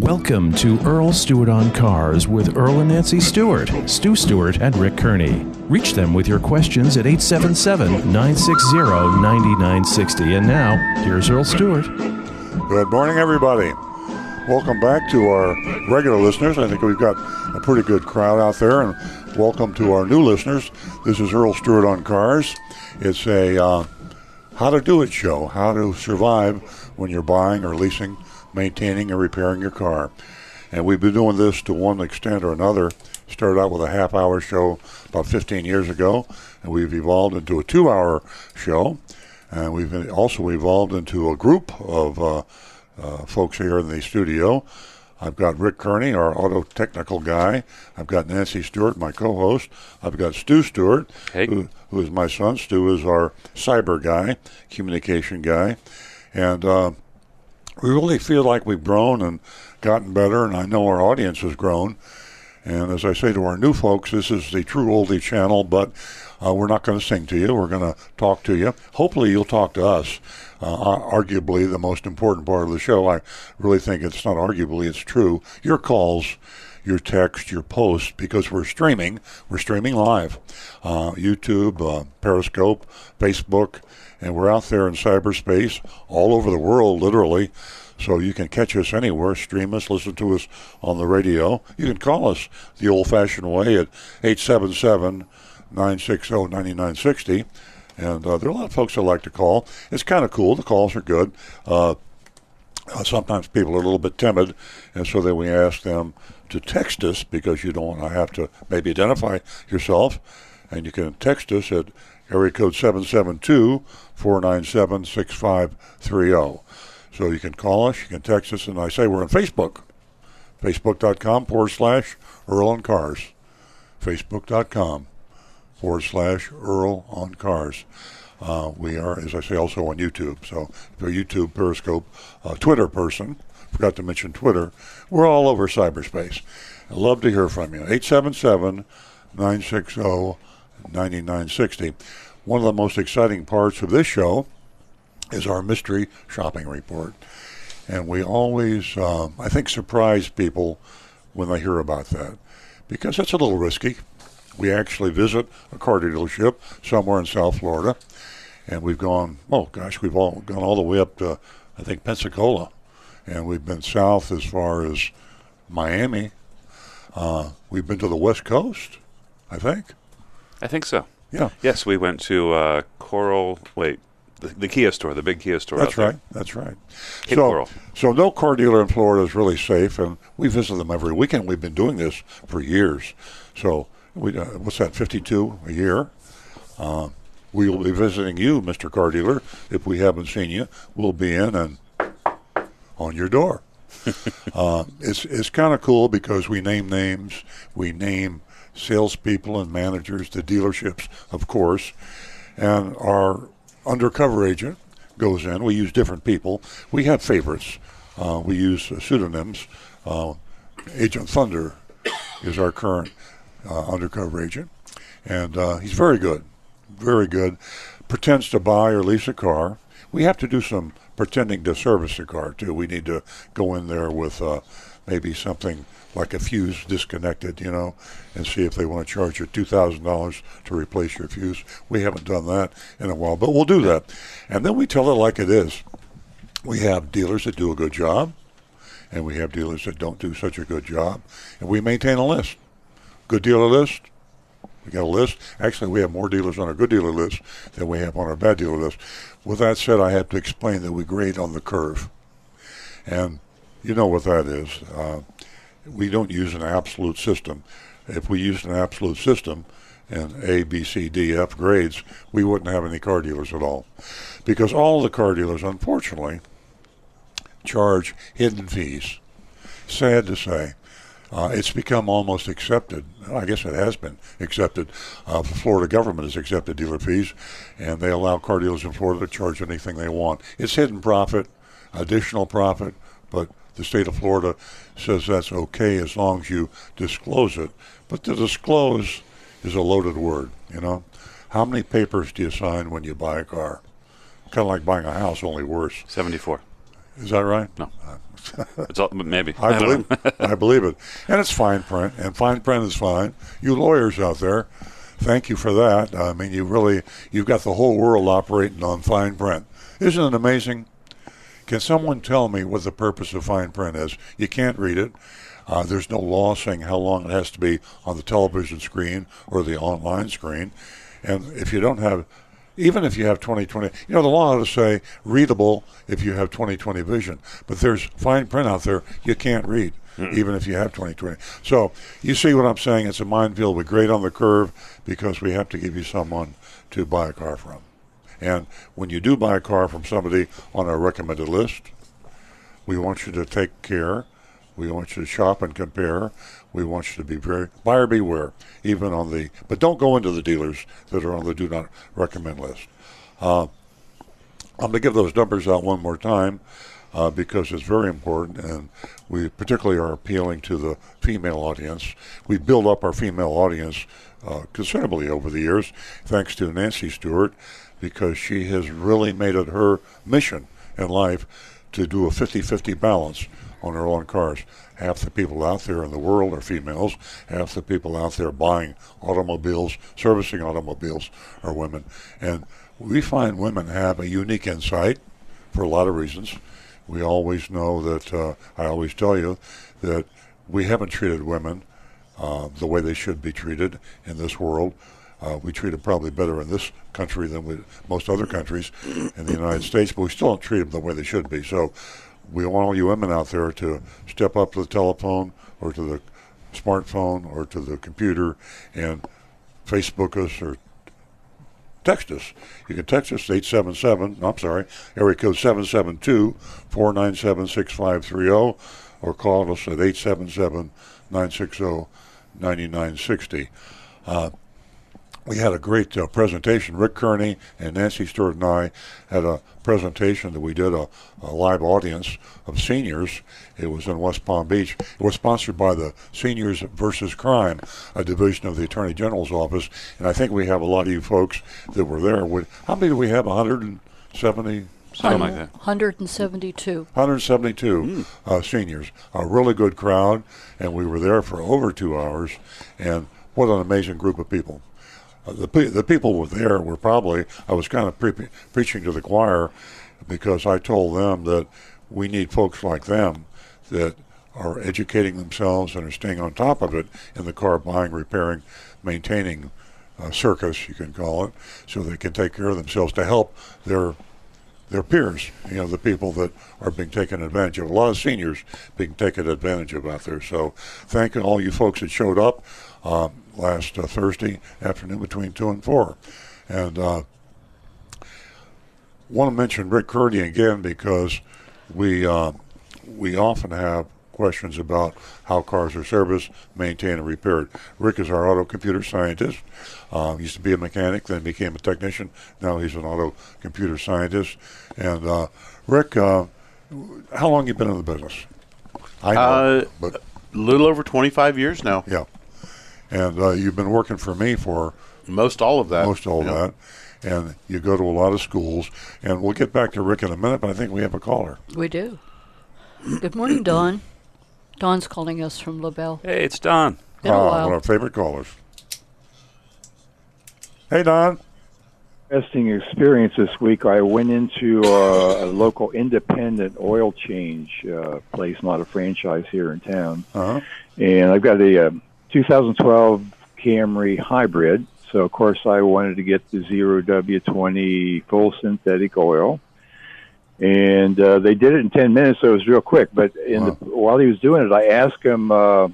Welcome to Earl Stewart on Cars with Earl and Nancy Stewart, Stu Stewart, and Rick Kearney. Reach them with your questions at 877 960 9960. And now, here's Earl Stewart. Good morning, everybody. Welcome back to our regular listeners. I think we've got a pretty good crowd out there, and welcome to our new listeners. This is Earl Stewart on Cars. It's a uh, how to do it show, how to survive when you're buying or leasing maintaining and repairing your car. And we've been doing this to one extent or another. Started out with a half hour show about 15 years ago, and we've evolved into a two hour show. And we've also evolved into a group of uh, uh, folks here in the studio. I've got Rick Kearney, our auto technical guy. I've got Nancy Stewart, my co-host. I've got Stu Stewart, hey. who, who is my son. Stu is our cyber guy, communication guy, and uh, we really feel like we've grown and gotten better, and I know our audience has grown. And as I say to our new folks, this is the true oldie channel, but uh, we're not going to sing to you. We're going to talk to you. Hopefully, you'll talk to us. Uh, arguably, the most important part of the show. I really think it's not arguably, it's true. Your calls, your text, your posts, because we're streaming. We're streaming live. Uh, YouTube, uh, Periscope, Facebook, and we're out there in cyberspace all over the world, literally. So you can catch us anywhere, stream us, listen to us on the radio. You can call us the old fashioned way at 877 960 9960. And uh, there are a lot of folks that like to call. It's kind of cool. The calls are good. Uh, uh, sometimes people are a little bit timid, and so then we ask them to text us because you don't want to have to maybe identify yourself. And you can text us at area code 772 497 6530. So you can call us, you can text us, and I say we're on Facebook. Facebook.com forward slash Earl on Cars. Facebook.com forward slash Earl on Cars. Uh, we are, as I say, also on YouTube. So if you're a YouTube, Periscope, uh, Twitter person, forgot to mention Twitter, we're all over cyberspace. I'd love to hear from you. 877 960 9960. One of the most exciting parts of this show is our mystery shopping report. And we always, um, I think, surprise people when they hear about that because it's a little risky. We actually visit a car dealership somewhere in South Florida, and we've gone, oh gosh, we've all gone all the way up to, I think, Pensacola, and we've been south as far as Miami. Uh, we've been to the West Coast, I think. I think so. Yeah. Yes, we went to uh, Coral. Wait, the, the, Kia store, the big Kia store. That's right. That's right. Cape so, Coral. so no car dealer in Florida is really safe, and we visit them every weekend. We've been doing this for years. So we, uh, what's that? Fifty-two a year. Uh, we will be visiting you, Mr. Car Dealer. If we haven't seen you, we'll be in and on your door. uh, it's it's kind of cool because we name names, we name salespeople and managers, the dealerships, of course, and our undercover agent goes in. We use different people. We have favorites. Uh, we use uh, pseudonyms. Uh, agent Thunder is our current uh, undercover agent, and uh, he's very good, very good. Pretends to buy or lease a car. We have to do some pretending to service the car too. We need to go in there with uh, maybe something like a fuse disconnected, you know, and see if they want to charge you $2,000 to replace your fuse. We haven't done that in a while, but we'll do that. And then we tell it like it is. We have dealers that do a good job, and we have dealers that don't do such a good job, and we maintain a list. Good dealer list. We got a list. Actually, we have more dealers on our good dealer list than we have on our bad dealer list. With that said, I have to explain that we grade on the curve. And you know what that is. Uh, we don't use an absolute system. If we used an absolute system and A, B, C, D, F grades, we wouldn't have any car dealers at all. Because all the car dealers, unfortunately, charge hidden fees. Sad to say. Uh, it's become almost accepted. I guess it has been accepted. Uh, the Florida government has accepted dealer fees, and they allow car dealers in Florida to charge anything they want. It's hidden profit, additional profit, but the state of Florida says that's okay as long as you disclose it. But to disclose is a loaded word, you know. How many papers do you sign when you buy a car? Kind of like buying a house, only worse. 74. Is that right? No. it's all, maybe. I, I believe. I believe it. And it's fine print, and fine print is fine. You lawyers out there, thank you for that. I mean, you really you've got the whole world operating on fine print. Isn't it amazing? Can someone tell me what the purpose of fine print is? You can't read it. Uh, there's no law saying how long it has to be on the television screen or the online screen. And if you don't have, even if you have 20/20, you know, the law ought to say readable if you have 20/20 vision. But there's fine print out there you can't read, even if you have 20/20. So you see what I'm saying? It's a minefield. We're great on the curve because we have to give you someone to buy a car from. And when you do buy a car from somebody on our recommended list, we want you to take care. We want you to shop and compare. We want you to be very buyer beware, even on the. But don't go into the dealers that are on the do not recommend list. Uh, I'm going to give those numbers out one more time uh, because it's very important, and we particularly are appealing to the female audience. We build up our female audience uh, considerably over the years, thanks to Nancy Stewart, because she has really made it her mission in life to do a 50-50 balance on her own cars. Half the people out there in the world are females. Half the people out there buying automobiles, servicing automobiles, are women. And we find women have a unique insight for a lot of reasons. We always know that, uh, I always tell you, that we haven't treated women uh, the way they should be treated in this world. Uh, we treat them probably better in this country than we, most other countries in the United States, but we still don't treat them the way they should be. So we want all you women out there to step up to the telephone or to the smartphone or to the computer and Facebook us or text us. You can text us 877, I'm sorry, area code 772 497 6530 or call us at 877 960 9960. We had a great uh, presentation. Rick Kearney and Nancy Stewart and I had a presentation that we did a, a, live audience of seniors. It was in West Palm Beach. It was sponsored by the Seniors versus Crime, a division of the Attorney General's office. And I think we have a lot of you folks that were there. Would, how many do we have? 170? Something like that. 172. 172 uh, seniors. A really good crowd, and we were there for over two hours. And what an amazing group of people. The the people were there were probably I was kind of pre- preaching to the choir because I told them that we need folks like them that are educating themselves and are staying on top of it in the car buying, repairing, maintaining uh, circus you can call it, so they can take care of themselves to help their their peers, you know, the people that are being taken advantage of. A lot of seniors being taken advantage of out there. So, thank all you folks that showed up uh, last uh, Thursday afternoon between two and four, and uh, want to mention Rick Kearney again because we uh, we often have questions about how cars are serviced, maintained, and repaired. Rick is our auto computer scientist. Uh, used to be a mechanic, then became a technician. Now he's an auto computer scientist. And uh, Rick, uh, how long you been in the business? I know, Uh, but A little over 25 years now. yeah. And uh, you've been working for me for Most all of that. most all Yeah. that. And you go to a lot of schools. And we'll get back to Rick in a minute, but I think we have a caller. We do. Good morning, Don. Don's calling us from LaBelle. Hey, it's Don. Been a Ah, while. one of our favorite callers. Hey, Don. interesting experience this week. I went into uh, a local independent oil change uh, place, not a franchise here in town, Uh-huh. and I've got a um 2012 Camry hybrid. So of course I wanted to get the zero W20 full synthetic oil, and uh, they did it in 10 minutes. So it was real quick. But in the, while he was doing it, I asked him, uh,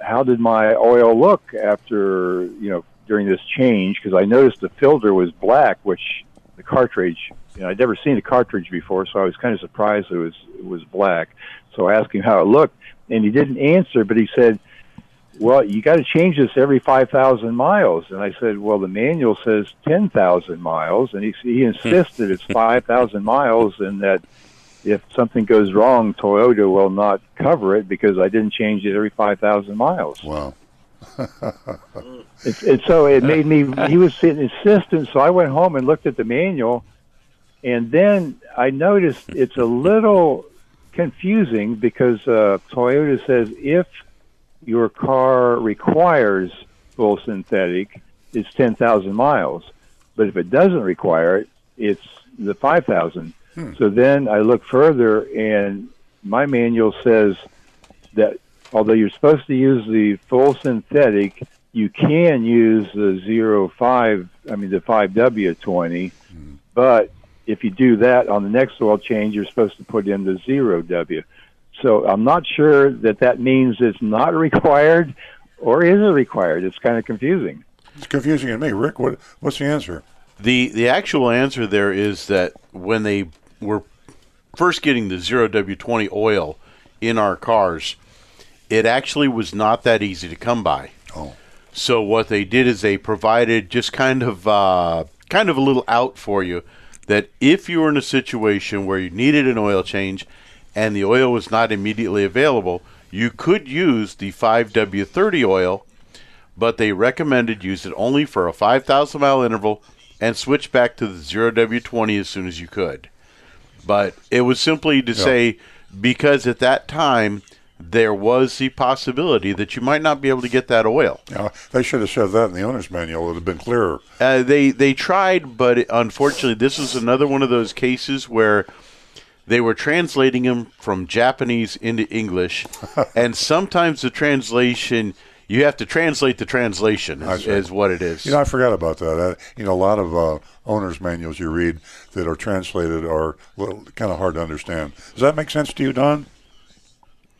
"How did my oil look after you know?" during this change because I noticed the filter was black, which the cartridge, you know, I'd never seen a cartridge before, so I was kind of surprised it was it was black. So I asked him how it looked, and he didn't answer, but he said, "Well, you got to change this every five thousand miles." And I said, "Well, the manual says ten thousand miles," and he he insisted it's five thousand miles, and that if something goes wrong, Toyota will not cover it because I didn't change it every five thousand miles. Wow. It's, and so it made me. He was insistent, so I went home and looked at the manual, And then I noticed it's a little confusing because uh, Toyota says if your car requires full synthetic, it's 10,000 miles. But if it doesn't require it, it's the 5,000. Hmm. So then I look further, and my manual says that although you're supposed to use the full synthetic, you can use the zero five. I mean the five W twenty, hmm. but if you do that on the next oil change, you're supposed to put in the zero W. So I'm not sure that that means it's not required, or is it required? It's kind of confusing. It's confusing to me. Rick, what what's the answer? The the actual answer there is that when they were first getting the zero W twenty oil in our cars, it actually was not that easy to come by. Oh. So what they did is they provided just kind of uh, kind of a little out for you that if you were in a situation where you needed an oil change and the oil was not immediately available, you could use the 5W30 oil, but they recommended use it only for a 5,000 mile interval and switch back to the 0W20 as soon as you could. But it was simply to say because at that time there was the possibility that you might not be able to get that oil. Yeah, they should have said that in the owner's manual. It would have been clearer. Uh, they they tried, but unfortunately, this was another one of those cases where they were translating them from Japanese into English, and sometimes the translation you have to translate the translation is, see. is what it is. You know, I forgot about that. Uh, you know, a lot of uh, owner's manuals you read that are translated are little, kind of hard to understand. Does that make sense to you, Don?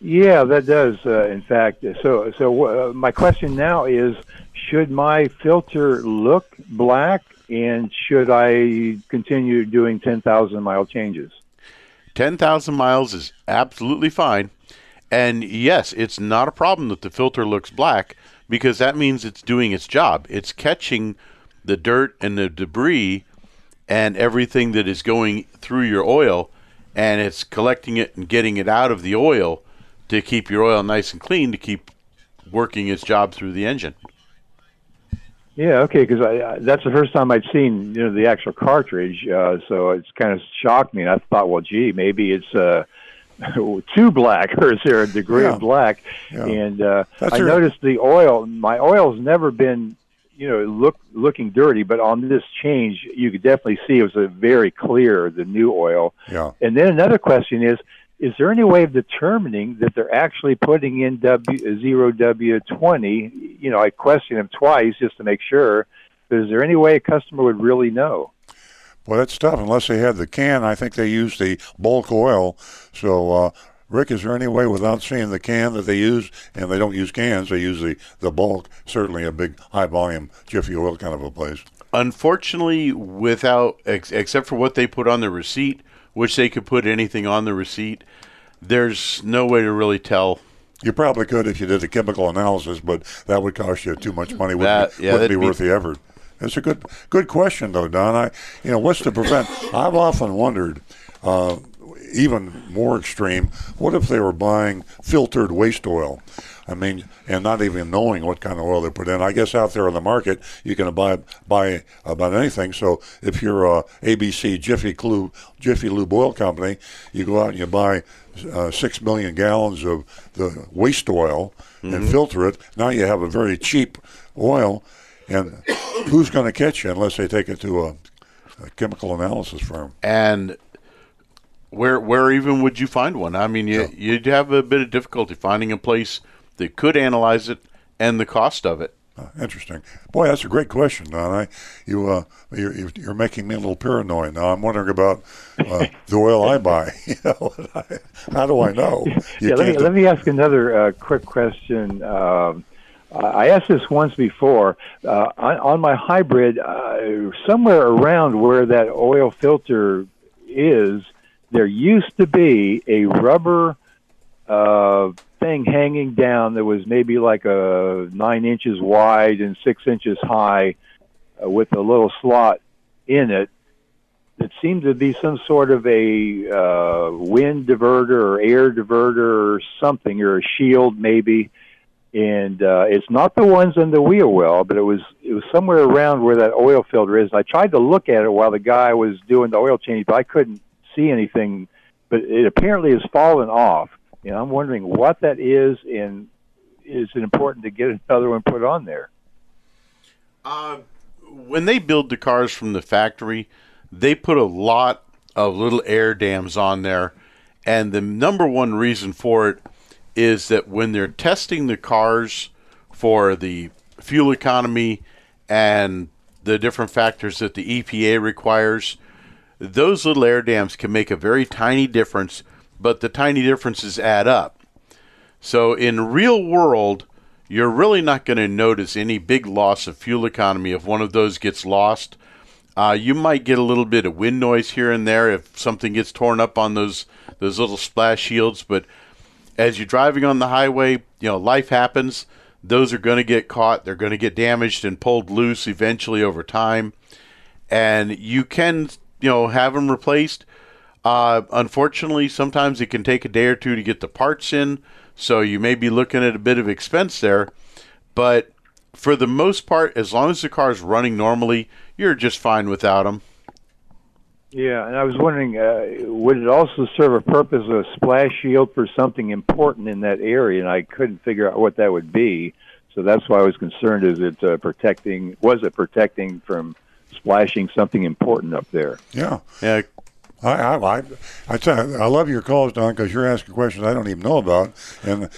Yeah, that does. Uh, in fact, so so uh, my question now is: Should my filter look black, and should I continue doing ten thousand mile changes? 10,000 miles is absolutely fine. And yes, it's not a problem that the filter looks black because that means it's doing its job. It's catching the dirt and the debris and everything that is going through your oil and it's collecting it and getting it out of the oil to keep your oil nice and clean to keep working its job through the engine. Yeah, okay, because I, I, that's the first time I'd seen you know the actual cartridge, uh, so it's kind of shocked me. And I thought, well, gee, maybe it's uh, too black, or is there a degree Yeah. of black? Yeah. And uh, That's I your- noticed the oil. My oil's never been, you know, look looking dirty, but on this change, you could definitely see it was a very clear the new oil. Yeah. And then another question is: Is there any way of determining that they're actually putting in W zero W twenty? You know, I questioned them twice just to make sure. But is there any way a customer would really know? Well, that's tough. Unless they had the can, I think they use the bulk oil. So, uh, Rick, is there any way without seeing the can that they use, and they don't use cans, they use the, the bulk, certainly a big high volume Jiffy Oil kind of a place? Unfortunately, without ex- except for what they put on the receipt, which they could put anything on the receipt, there's no way to really tell. You probably could if you did a chemical analysis, but that would cost you too much money. Wouldn't, That- be, yeah, wouldn't be be- worth the effort. It's a good good question though, Don. I you know what's to prevent? I've often wondered, uh, even more extreme, what if they were buying filtered waste oil? I mean, and not even knowing what kind of oil they put in. I guess out there on the market, you can buy buy about anything. So if you're a ABC Jiffy Lube Jiffy Lube Oil Company, you go out and you buy uh, six million gallons of the waste oil and filter it. Now you have a very cheap oil, and who's going to catch you unless they take it to a, a chemical analysis firm? And where where even would you find one? I mean, you, you'd have a bit of difficulty finding a place that could analyze it and the cost of it. Uh, interesting, boy. That's a great question, Don. I, you, uh, you're, you're- you're making me a little paranoid now. I'm wondering about uh, the oil I buy. You know, how do I know? You yeah, let me, can't- let me ask another uh, quick question. Um, I asked this once before. Uh, on, on my hybrid, uh, somewhere around where that oil filter is, there used to be a rubber uh, thing hanging down that was maybe like a nine inches wide and six inches high, uh, with a little slot in it that seemed to be some sort of a uh, wind diverter or air diverter or something, or a shield maybe. and uh, it's not the ones in the wheel well, but it was it was somewhere around where that oil filter is. I tried to look at it while the guy was doing the oil change, but I couldn't see anything. But it apparently has fallen off, and I'm wondering what that is, and is it important to get another one put on there? Uh, when they build the cars from the factory, they put a lot of little air dams on there, and the number one reason for it is that when they're testing the cars for the fuel economy and the different factors that the EPA requires, those little air dams can make a very tiny difference, but the tiny differences add up. So in real world, you're really not going to notice any big loss of fuel economy if one of those gets lost. Uh, you might get a little bit of wind noise here and there if something gets torn up on those those little splash shields, but as you're driving on the highway, you know, life happens. Those are going to get caught. They're going to get damaged and pulled loose eventually over time. And you can, you know, have them replaced. Uh, unfortunately, sometimes it can take a day or two to get the parts in. So you may be looking at a bit of expense there. But for the most part, as long as the car is running normally, you're just fine without them. Yeah, and I was wondering, uh, would it also serve a purpose of a splash shield for something important in that area? And I couldn't figure out what that would be. So that's why I was concerned. Is it uh, protecting? Was it protecting from splashing something important up there? Yeah. Yeah, I I I, I, you, I love your calls, Don, because you're asking questions I don't even know about, and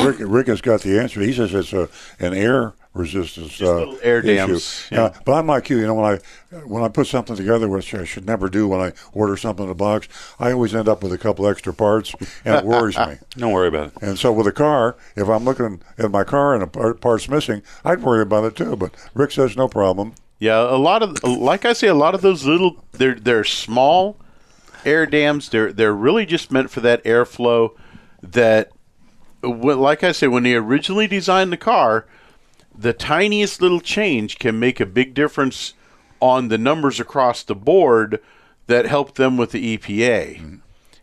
Rick Rick has got the answer. He says it's a an air resistance uh, air dams, yeah. Uh, but I'm like you. You know, when I when I put something together, which I should never do when I order something in a box, I always end up with a couple extra parts, and it worries me. Don't worry about it. And so with a car, if I'm looking at my car and a part, part's missing, I'd worry about it too. But Rick says no problem. Yeah, a lot of like I say, a lot of those little they're they're small air dams. They're they're really just meant for that airflow. That, like I said, when they originally designed the car, the tiniest little change can make a big difference on the numbers across the board that help them with the EPA.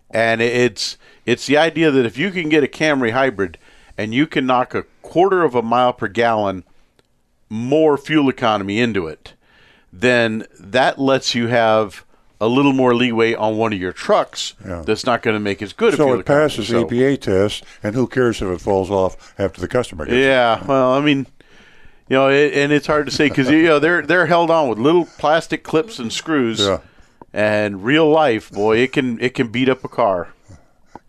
And it's it's the idea that if you can get a Camry hybrid and you can knock a quarter of a mile per gallon more fuel economy into it, then that lets you have a little more leeway on one of your trucks Yeah. that's not going to make as good a So fuel it passes economy. So- EPA test, and who cares if it falls off after the customer gets it? Yeah, well, I mean, you know, it, and it's hard to say because you know they're they're held on with little plastic clips and screws. Yeah. And real life, boy, it can it can beat up a car.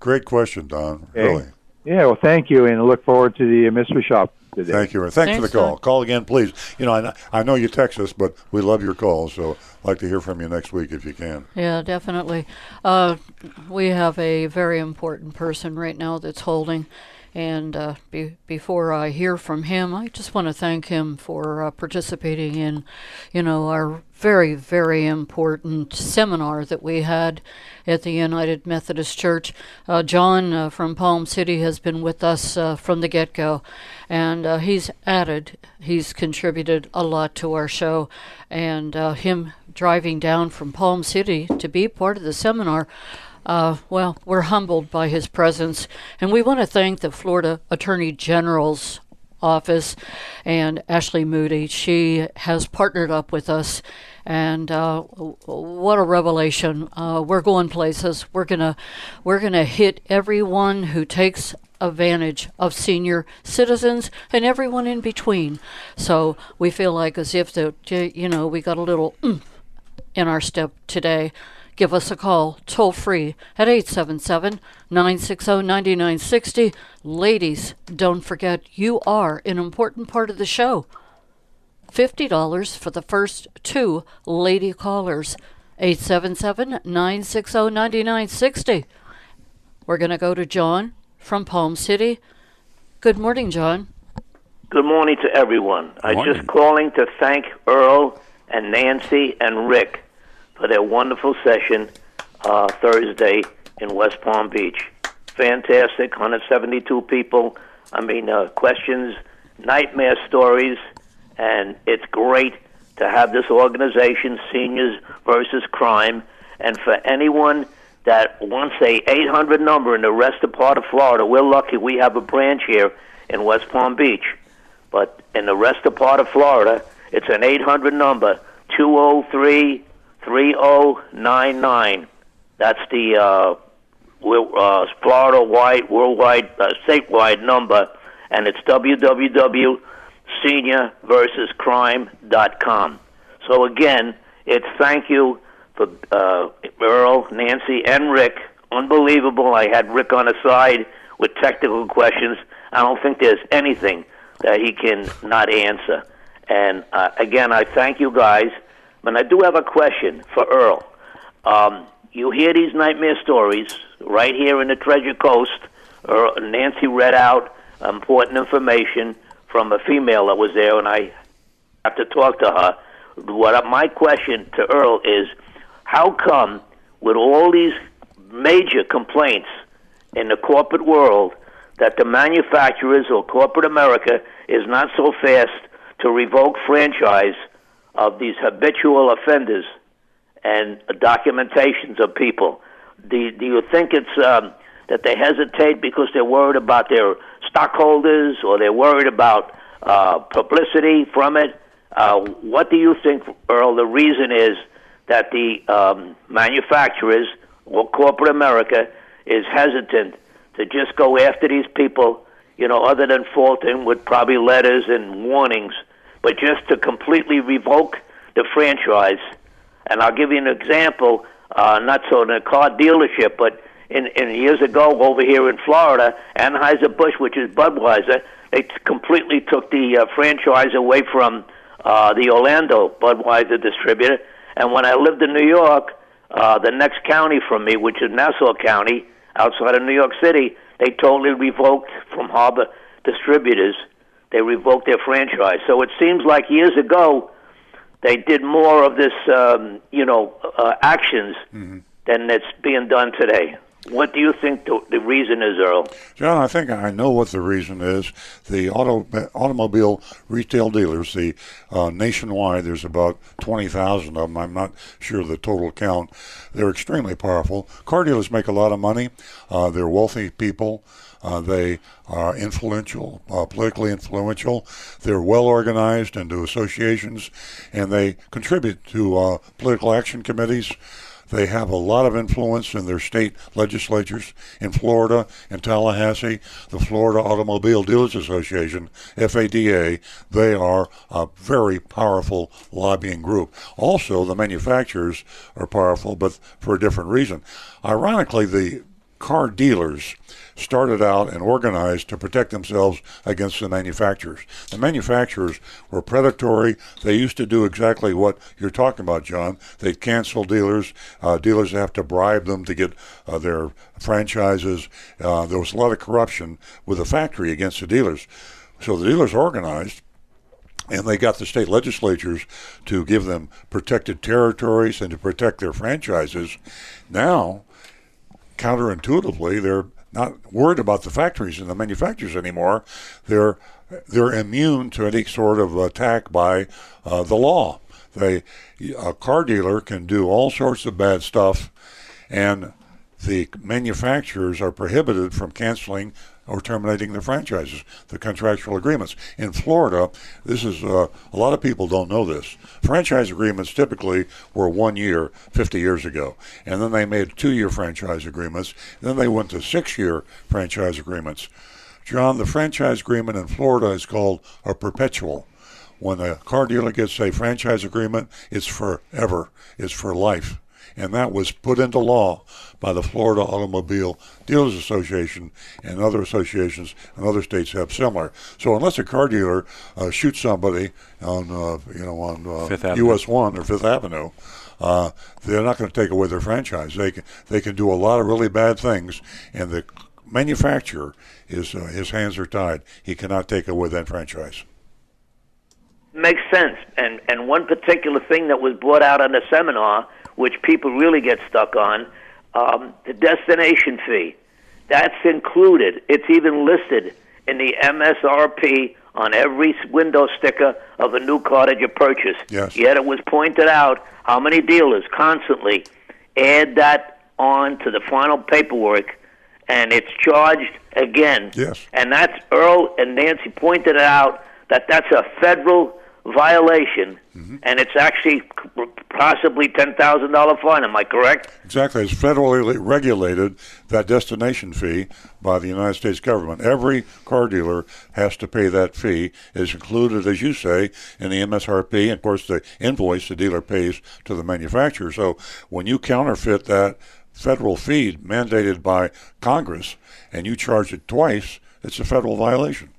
Great question, Don. Okay. Really. Yeah, well, thank you, and I look forward to the uh, mystery shop today. Thank you. and Thanks, for the call. Don. Call again, please. You know, I, I know you text us, but we love your calls, so I'd like to hear from you next week if you can. Yeah, definitely. Uh, we have a very important person right now that's holding. And uh, be, before I hear from him, I just want to thank him for uh, participating in, you know, our very, very important seminar that we had at the United Methodist Church. Uh, John uh, from Palm City has been with us uh, from the get go, and uh, he's added, he's contributed a lot to our show. And him driving down from Palm City to be part of the seminar, uh, well, we're humbled by his presence. And we want to thank the Florida Attorney General's office and Ashley Moody. She has partnered up with us, and uh, what a revelation! Uh, we're going places. We're gonna we're gonna hit everyone who takes advantage of senior citizens and everyone in between. So we feel like as if the you know we got a little in our step today. Give us a call toll free at 877 960 9960. Ladies, don't forget you are an important part of the show. $50 for the first two lady callers. 877 960 9960. We're going to go to John from Palm City. Good morning, John. Good morning to everyone. I'm just calling to thank Earl and Nancy and Rick for their wonderful session uh, Thursday in West Palm Beach. Fantastic, 172 people. I mean, uh, questions, nightmare stories, and it's great to have this organization, Seniors versus Crime, and for anyone that wants a 800 number in the rest of part of Florida. We're lucky we have a branch here in West Palm Beach, but in the rest of part of Florida, it's an 800 number 203 3099. That's the uh, uh, Florida wide, worldwide, uh, statewide number, and it's www.seniorversuscrime.com. So again, it's thank you for uh, Earl, Nancy, and Rick. Unbelievable. I had Rick on the side with technical questions. I don't think there's anything that he can not answer. And uh, again, I thank you guys. But I do have a question for Earl. Um, you hear these nightmare stories right here in the Treasure Coast. Earl, Nancy read out important information from a female that was there, and I have to talk to her. What my question to Earl is, how come with all these major complaints in the corporate world that the manufacturers or corporate America is not so fast to revoke franchise of these habitual offenders and documentations of people. Do, do you think it's um, that they hesitate because they're worried about their stockholders or they're worried about uh, publicity from it? Uh, what do you think, Earl, the reason is that the um, manufacturers or corporate America is hesitant to just go after these people, you know, other than faulting with probably letters and warnings, but just to completely revoke the franchise? And I'll give you an example, uh, not so in a car dealership, but in, in years ago over here in Florida, Anheuser-Busch, which is Budweiser, they t- completely took the uh, franchise away from uh, the Orlando Budweiser distributor. And when I lived in New York, uh, the next county from me, which is Nassau County, outside of New York City, they totally revoked from Harbor Distributors. They revoked their franchise. So it seems like years ago, they did more of this, um, you know, uh, actions than that's being done today. What do you think the, the reason is, Earl? John, I think I know what the reason is. The auto automobile retail dealers, the uh, nationwide, there's about twenty thousand of them. I'm not sure the total count. They're extremely powerful. Car dealers make a lot of money. Uh, they're wealthy people. Uh, they are influential, uh, politically influential. They're well organized into associations, and they contribute to uh, political action committees. They have a lot of influence in their state legislatures in Florida and Tallahassee. The Florida Automobile Dealers Association, FADA, they are a very powerful lobbying group. Also, the manufacturers are powerful, but for a different reason. Ironically, the car dealers started out and organized to protect themselves against the manufacturers. The manufacturers were predatory. They used to do exactly what you're talking about, John. They'd cancel dealers. Uh, dealers have to bribe them to get uh, their franchises. Uh, there was a lot of corruption with the factory against the dealers. So the dealers organized and they got the state legislatures to give them protected territories and to protect their franchises. Now, counterintuitively, they're not worried about the factories and the manufacturers anymore. They're they're immune to any sort of attack by uh, the law. They a car dealer can do all sorts of bad stuff, and the manufacturers are prohibited from canceling or terminating their franchises, the contractual agreements. In Florida, this is uh, a lot of people don't know this. Franchise agreements typically were one year 50 years ago, and then they made two-year franchise agreements. Then they went to six-year franchise agreements. John, the franchise agreement in Florida is called a perpetual. When a car dealer gets a franchise agreement, it's forever. It's for life and that was put into law by the Florida Automobile Dealers Association and other associations and other states have similar. So unless a car dealer uh, shoots somebody on uh, you know on uh, Fifth US One or Fifth Avenue, uh, they're not going to take away their franchise. They can they can do a lot of really bad things, and the manufacturer is uh, his hands are tied. He cannot take away that franchise. Makes sense. And and one particular thing that was brought out on the seminar, which people really get stuck on, um, the destination fee. That's included. It's even listed in the MSRP on every window sticker of a new car that you purchase. Yes. Yet it was pointed out how many dealers constantly add that on to the final paperwork, and it's charged again. Yes. And that's Earl and Nancy pointed out that that's a federal violation, mm-hmm. and it's actually possibly ten thousand dollar fine. Am I correct? Exactly. It's federally regulated, that destination fee, by the United States government. Every car dealer has to pay that fee. It's included, as you say, in the MSRP, and of course, the invoice the dealer pays to the manufacturer. So when you counterfeit that federal fee mandated by Congress and you charge it twice, it's a federal violation.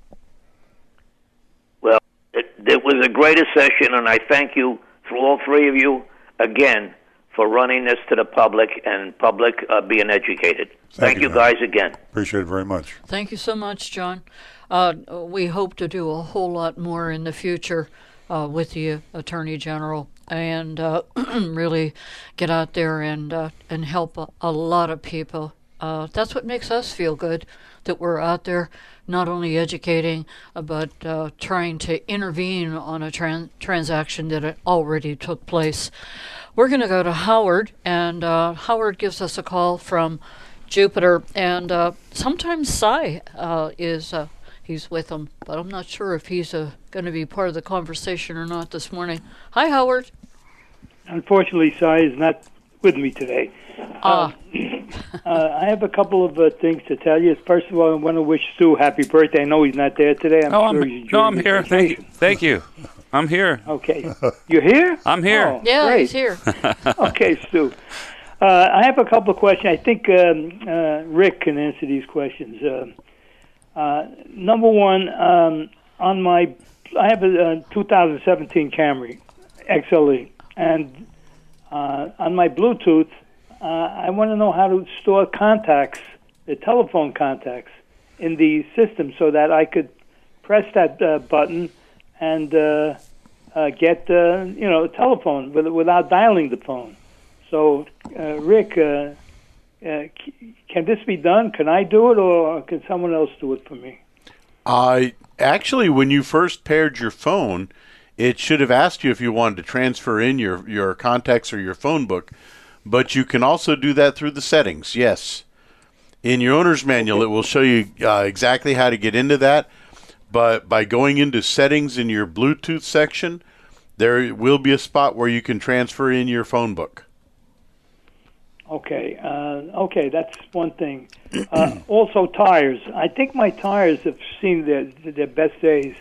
Well, it, it was a great session, and I thank you through all three of you again for running this to the public and public uh, being educated. Thank, you, you Matt. guys again. Appreciate it very much. Thank you so much, John. Uh, we hope to do a whole lot more in the future uh, with the Attorney General and uh, really get out there and uh, and help a, a lot of people. Uh, that's what makes us feel good that we're out there not only educating uh, but uh, trying to intervene on a tran- transaction that already took place. We're going to go to Howard, and uh, Howard gives us a call from Jupiter, and uh, sometimes Cy uh, is uh, he's with him, but I'm not sure if he's uh, going to be part of the conversation or not this morning. Hi, Howard. Unfortunately, Cy is not with me today. Ah, Uh, I have a couple of uh, things to tell you. First of all, I want to wish Stu happy birthday. I know he's not there today. I'm Oh, sure I'm, he's no, I'm here. Thank you. Thank you. I'm here. Okay, you're here. I'm here. Oh, yeah, great. he's here. okay, Stu. Uh, I have a couple of questions. I think um, uh, Rick can answer these questions. Uh, uh, number one, um, on my, I have a, uh 2017 Camry XLE, and uh, on my Bluetooth, uh, I want to know how to store contacts, the telephone contacts, in the system so that I could press that uh, button and uh, uh, get uh, you know a telephone with, without dialing the phone. So, uh, Rick, uh, uh, can this be done? Can I do it, or can someone else do it for me? Uh, actually, when you first paired your phone, it should have asked you if you wanted to transfer in your, your contacts or your phone book, but you can also do that through the settings, yes. In your owner's manual, it will show you uh, exactly how to get into that, but by going into settings in your Bluetooth section, there will be a spot where you can transfer in your phone book. Okay, uh, okay, that's one thing. Uh, also, tires. I think my tires have seen their their best days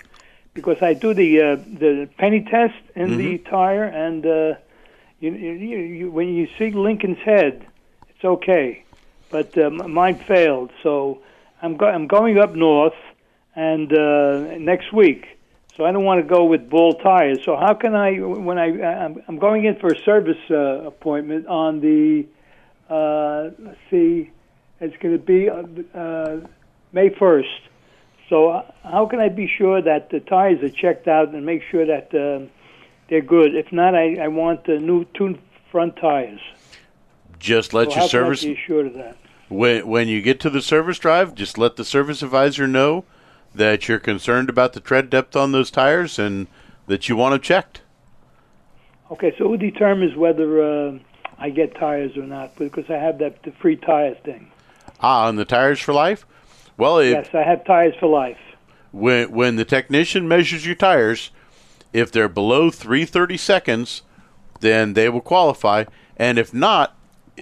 because I do the uh, the penny test in the tire, and uh, you, you, you, when you see Lincoln's head, it's okay, but uh, mine failed. So I'm go- I'm going up north, and uh, next week. So I don't want to go with bull tires. So how can I when I I'm, I'm going in for a service uh, appointment on the uh, let's see, it's going to be uh, uh, May 1st. So, uh, how can I be sure that the tires are checked out and make sure that uh, they're good? If not, I, I want the new two front tires. Just let so your how service can I be assured of that? when when you get to the service drive, just let the service advisor know that you're concerned about the tread depth on those tires and that you want them checked. Okay, so who determines whether uh, I get tires or not? Because I have that the free tires thing. Ah, on the tires for life. Well, if, Yes, I have tires for life. when when the technician measures your tires, if they're below 330 seconds, then they will qualify. And if not,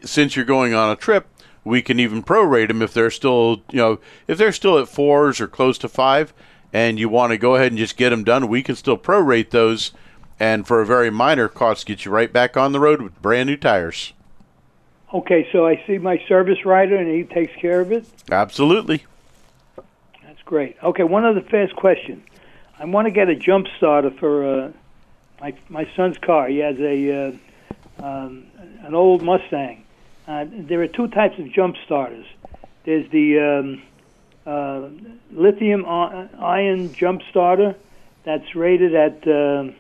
since you're going on a trip, we can even prorate them if they're still, you know, if they're still at fours or close to five, and you want to go ahead and just get them done, we can still prorate those, and for a very minor cost, get you right back on the road with brand new tires. Okay, so I see my service writer and he takes care of it. Absolutely. That's great. Okay, one other fast question. I want to get a jump starter for uh, my my son's car. He has a uh, um, an old Mustang. Uh, there are two types of jump starters. There's the um, uh, lithium i- ion jump starter that's rated at uh,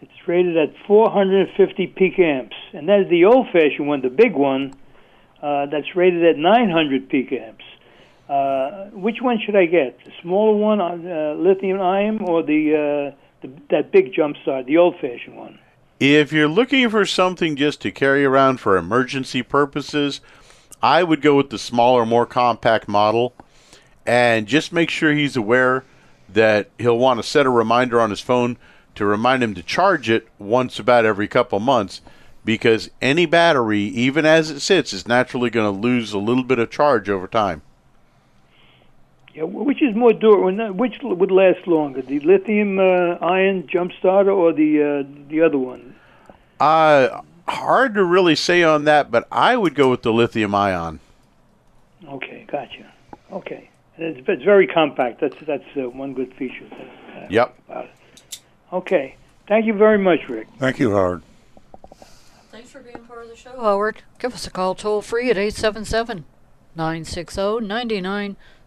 it's rated at 450 peak amps, and there's the old-fashioned one, the big one, uh, that's rated at 900 peak amps. Uh, which one should I get? The smaller one on uh, lithium ion or the, uh, the that big jump start, the old-fashioned one? If you're looking for something just to carry around for emergency purposes, I would go with the smaller, more compact model and just make sure he's aware that he'll want to set a reminder on his phone to remind him to charge it once about every couple months because any battery, even as it sits, is naturally going to lose a little bit of charge over time. Yeah, which is more durable? Which would last longer, the lithium uh, ion jump starter or the uh, the other one? Uh, hard to really say on that, but I would go with the lithium ion. Okay, gotcha. Okay, and it's, it's very compact. That's that's uh, one good feature. That's, uh, Yep. About it. Okay, thank you very much, Rick. Thank you, Howard. Thanks for being part of the show, Howard. Give us a call toll free at 877 960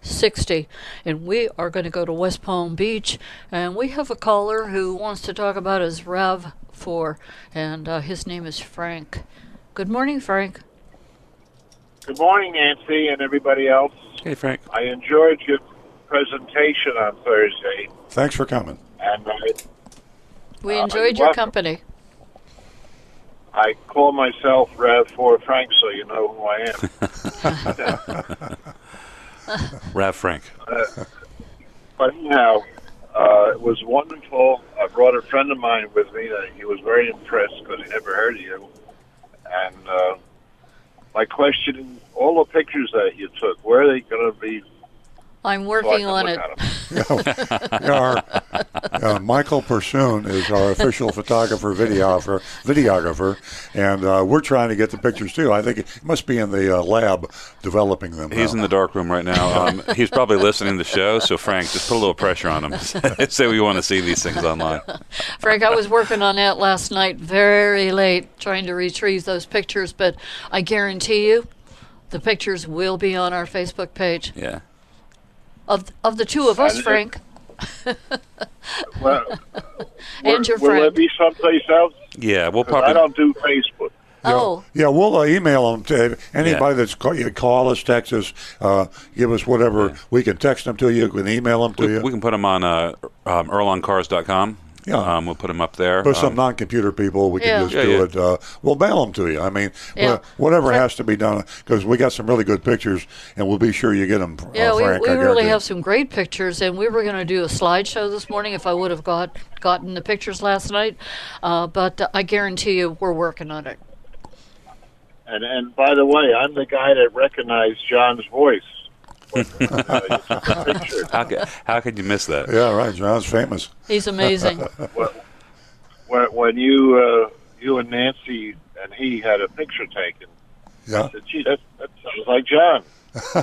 9960. And we are going to go to West Palm Beach, and we have a caller who wants to talk about his RAV4, and uh, his name is Frank. Good morning, Frank. Good morning, Nancy, and everybody else. Hey, Frank. I enjoyed your presentation on Thursday, Thanks for coming. and I, We Uh, enjoyed you're your welcome. company. I call myself Rav4 Frank, so you know who I am. Rav Frank. but anyhow, uh, it was wonderful. I brought a friend of mine with me. That he was very impressed because he never heard of you. And uh, my question: all the pictures that you took, where are they going to be? I'm working can on it. Yeah, our, uh, Michael Pursoon is our official photographer, videographer, videographer, and uh, we're trying to get the pictures too. I think it must be in the uh, lab developing them. He's now. in the dark room right now. Um, he's probably listening to the show. So, Frank, just put a little pressure on him. Say we want to see these things online. Frank, I was working on that last night very late trying to retrieve those pictures, but I guarantee you the pictures will be on our Facebook page. Yeah. Of of the two of us, And it- Frank. Well, And your will there friend. be someplace else? Yeah, we'll 'Cause I probably. don't do Facebook. Oh, Yeah, we'll uh, email them to anybody that's call, you call us, text us, uh, give us whatever. We can text them to you. We can email them to We, you. we can put them on uh, um, EarlOnCars.com. Yeah. Um, we'll put them up there. For some Um, non-computer people, we can Yeah. just Yeah, do yeah. it. Uh, we'll mail them to you. I mean, Yeah. whatever Frank- has to be done, because we got some really good pictures, and we'll be sure you get them. yeah, uh, we, Frank, we I really have some great pictures, and we were going to do a slideshow this morning if I would have got gotten the pictures last night. Uh, but uh, I guarantee you, we're working on it. And and by the way, I'm the guy that recognized John's voice. How, could, how could you miss that? Yeah, right. John's famous. He's amazing. when, when you uh, you and Nancy and he had a picture taken, Yeah. I said, "Gee, that that sounds like John."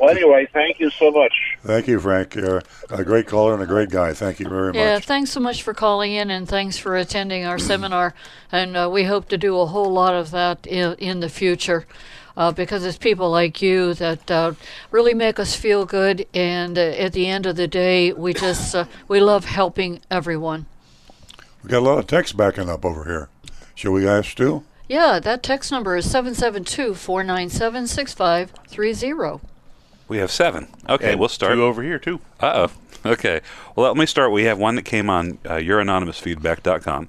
well, anyway, thank you so much. Thank you, Frank. You're a great caller and a great guy. Thank you very much. Yeah, thanks so much for calling in and thanks for attending our seminar. And uh, we hope to do a whole lot of that in, in the future uh, because it's people like you that uh, really make us feel good. And uh, at the end of the day, we just uh, we love helping everyone. We got a lot of text backing up over here. Shall we ask Stu? Yeah, that text number is 772 497 6530. We have seven. Okay, And we'll start. Two over here too. Uh oh. Okay. Well, let me start. We have one that came on uh, youranonymousfeedback.com.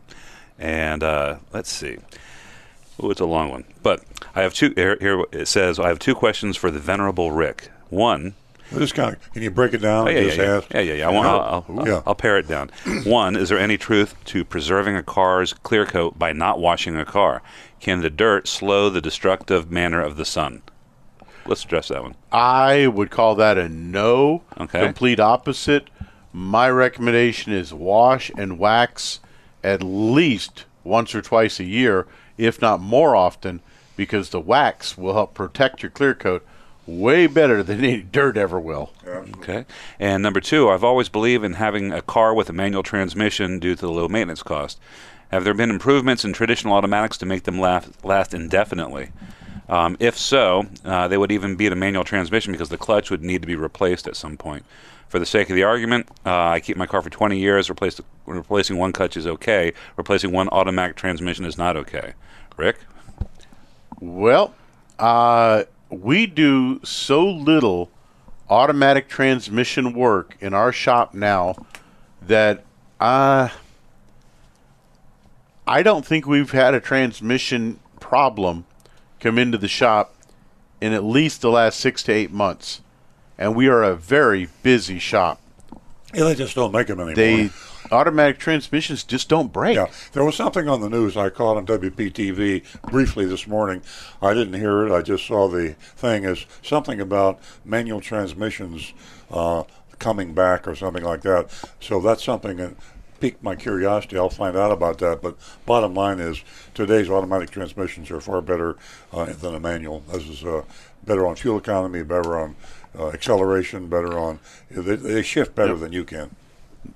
And uh, let's see. Oh, it's a long one. But I have two. Here, here it says I have two questions for the Venerable Rick. One. We'll just kind of, can you break it down? Oh, yeah, yeah, just yeah. ask? yeah, yeah, yeah. I want, I'll, I'll, Yeah. I'll pare it down. One, is there any truth to preserving a car's clear coat by not washing a car? Can the dirt slow the destructive manner of the sun? Let's address that one. I would call that a no. Okay. Complete opposite. My recommendation is wash and wax at least once or twice a year, if not more often, because the wax will help protect your clear coat way better than any dirt ever will. Okay. And number two, I've always believed in having a car with a manual transmission due to the low maintenance cost. Have there been improvements in traditional automatics to make them last, last indefinitely? Um, if so, uh, they would even beat a manual transmission because the clutch would need to be replaced at some point. For the sake of the argument, uh, I keep my car for 20 years. Replaced, replacing one clutch is okay. Replacing one automatic transmission is not okay. Rick? Well, uh, we do so little automatic transmission work in our shop now that uh, I don't think we've had a transmission problem come into the shop in at least the last six to eight months, and we are a very busy shop. Yeah, they just don't make them anymore. They automatic transmissions just don't break. Yeah, there was something on the news I caught on WPTV briefly this morning. I didn't hear it. I just saw the thing as something about manual transmissions uh, coming back or something like that. So that's something that piqued my curiosity. I'll find out about that. But bottom line is, today's automatic transmissions are far better uh, than a manual. This is uh, better on fuel economy, better on uh, acceleration, better on. They, they shift better Yep. than you can.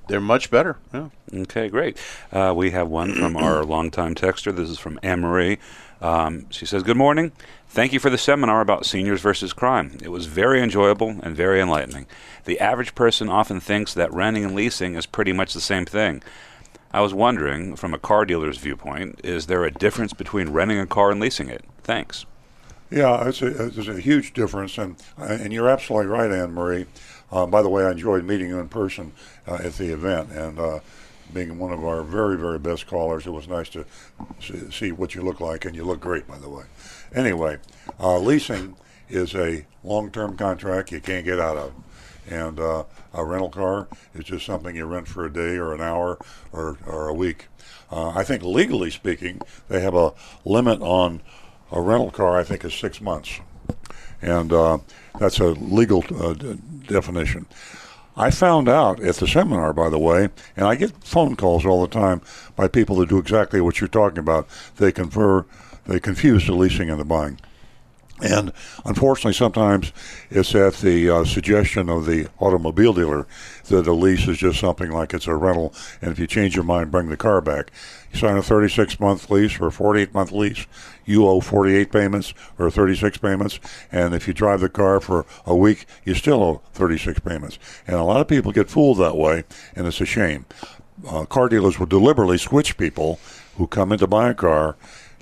They're much better. Yeah. Okay, great. Uh, we have one from our longtime texter. This is from Anne Marie. Um, she says, Good morning. Thank you for the seminar about seniors versus crime. It was very enjoyable and very enlightening. The average person often thinks that renting and leasing is pretty much the same thing. I was wondering, from a car dealer's viewpoint, is there a difference between renting a car and leasing it? Thanks. Yeah, it's a, it's a huge difference, and and you're absolutely right, Anne Marie. Uh, by the way, I enjoyed meeting you in person uh, at the event, and uh, being one of our very, very best callers, it was nice to see, what you look like, and you look great, by the way. Anyway, uh, leasing is a long-term contract you can't get out of, and uh, a rental car is just something you rent for a day or an hour or, or a week. I think legally speaking, they have a limit on a rental car. I think is six months and uh, that's a legal uh, d- definition. I found out at the seminar, by the way, and I get phone calls all the time by people that do exactly what you're talking about. They confer, they confuse the leasing and the buying. And unfortunately, sometimes it's at the uh, suggestion of the automobile dealer that a lease is just something like it's a rental, and if you change your mind, bring the car back. You sign a 36 month lease or a 48 month lease, you owe 48 payments or 36 payments, and if you drive the car for a week, you still owe 36 payments. And a lot of people get fooled that way, and it's a shame. Uh, car dealers will deliberately switch people who come in to buy a car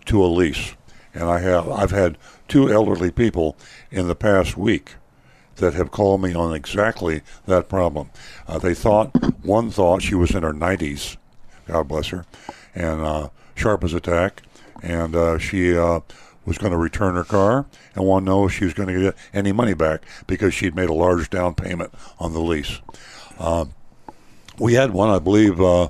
to a lease and I have I've had two elderly people in the past week that have called me on exactly that problem. Uh, they thought one thought she was in her 90s, God bless her, and uh, sharp as a tack, and uh, she uh, was going to return her car and want to know if she was going to get any money back because she'd made a large down payment on the lease. Um, we had one, I believe, uh,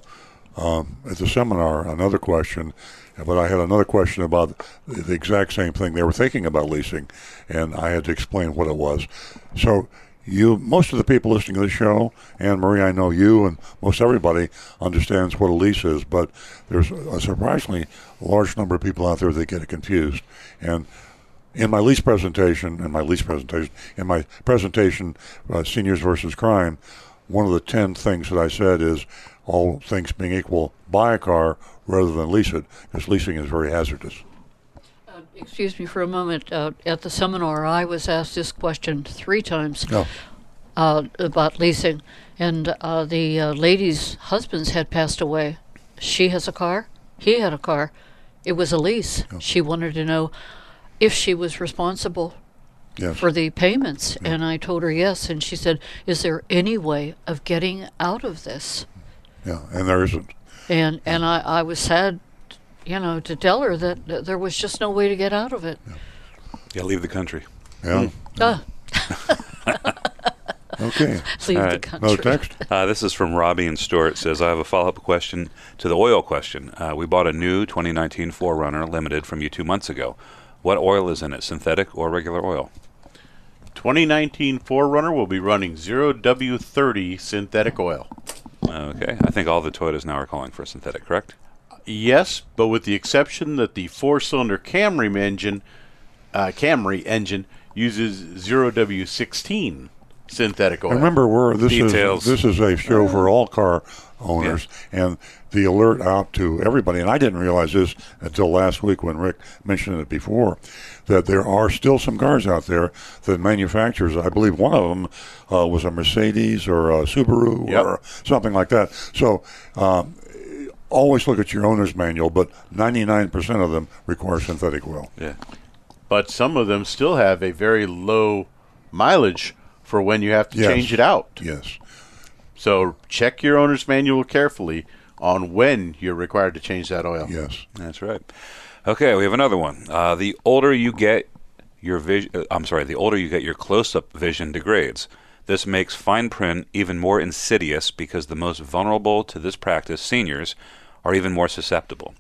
um, at the seminar. Another question, but I had another question about the exact same thing. They were thinking about leasing, and I had to explain what it was. So. You, most of the people listening to the show, Anne Marie, I know you and most everybody understands what a lease is, but there's a surprisingly large number of people out there that get it confused. And in my lease presentation, in my lease presentation, in my presentation, uh, seniors versus crime, one of the ten things that I said is, all things being equal, buy a car rather than lease it, because leasing is very hazardous. Uh, excuse me for a moment. Uh, at the seminar, I was asked this question three times uh, about leasing, and uh, the uh, lady's husbands had passed away. She has a car. He had a car. It was a lease. She wanted to know if she was responsible yes, for the payments, and I told her yes. And she said, "Is there any way of getting out of this?" Yeah, and there isn't. And and I, I was sad, you know, to tell her that, that there was just no way to get out of it. Yeah, leave the country. Yeah. Ah, Okay. leave All the country. No text. Uh, this is from Robbie and Stuart. Says I have a follow-up question to the oil question. Uh, we bought a new 2019 4Runner Limited from you two months ago. What oil is in it? Synthetic or regular oil? 2019 4Runner will be running 0W30 synthetic oil. Okay, I think all the Toyotas now are calling for synthetic. Correct? Yes, but with the exception that the four-cylinder Camry engine, uh, Camry engine uses 0W16 synthetic oil. And remember, we're this Details. is this is a show for all car owners, and the alert out to everybody. And I didn't realize this until last week when Rick mentioned it before, that there are still some cars out there that manufacturers. I believe one of them uh, was a Mercedes or a Subaru Yep. or something like that. So. Um, Always look at your owner's manual, but 99% of them require synthetic oil. Yeah. but some of them still have a very low mileage for when you have to Yes. change it out. Yes. So check your owner's manual carefully on when you're required to change that oil. Yes. That's right. Okay, we have another one. Uh, the older you get, your vision. Uh, I'm sorry. The older you get, your close-up vision degrades. This makes fine print even more insidious because the most vulnerable to this practice, seniors, are even more susceptible.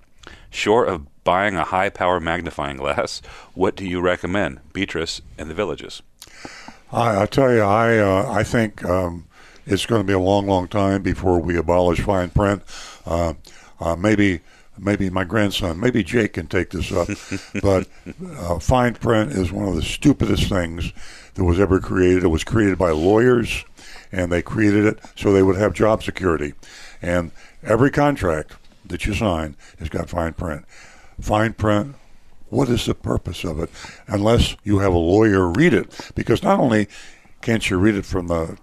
Short of buying a high-power magnifying glass, what do you recommend, Beatrice and the villages? I, I tell you, I uh, I think um, it's going to be a long, long time before we abolish fine print. Uh, uh, maybe maybe my grandson, maybe Jake can take this up. but uh, fine print is one of the stupidest things that was ever created. It was created by lawyers, and they created it so they would have job security. And every contract that you sign has got fine print. Fine print. What is the purpose of it? Unless you have a lawyer read it, because not only can't you read it from the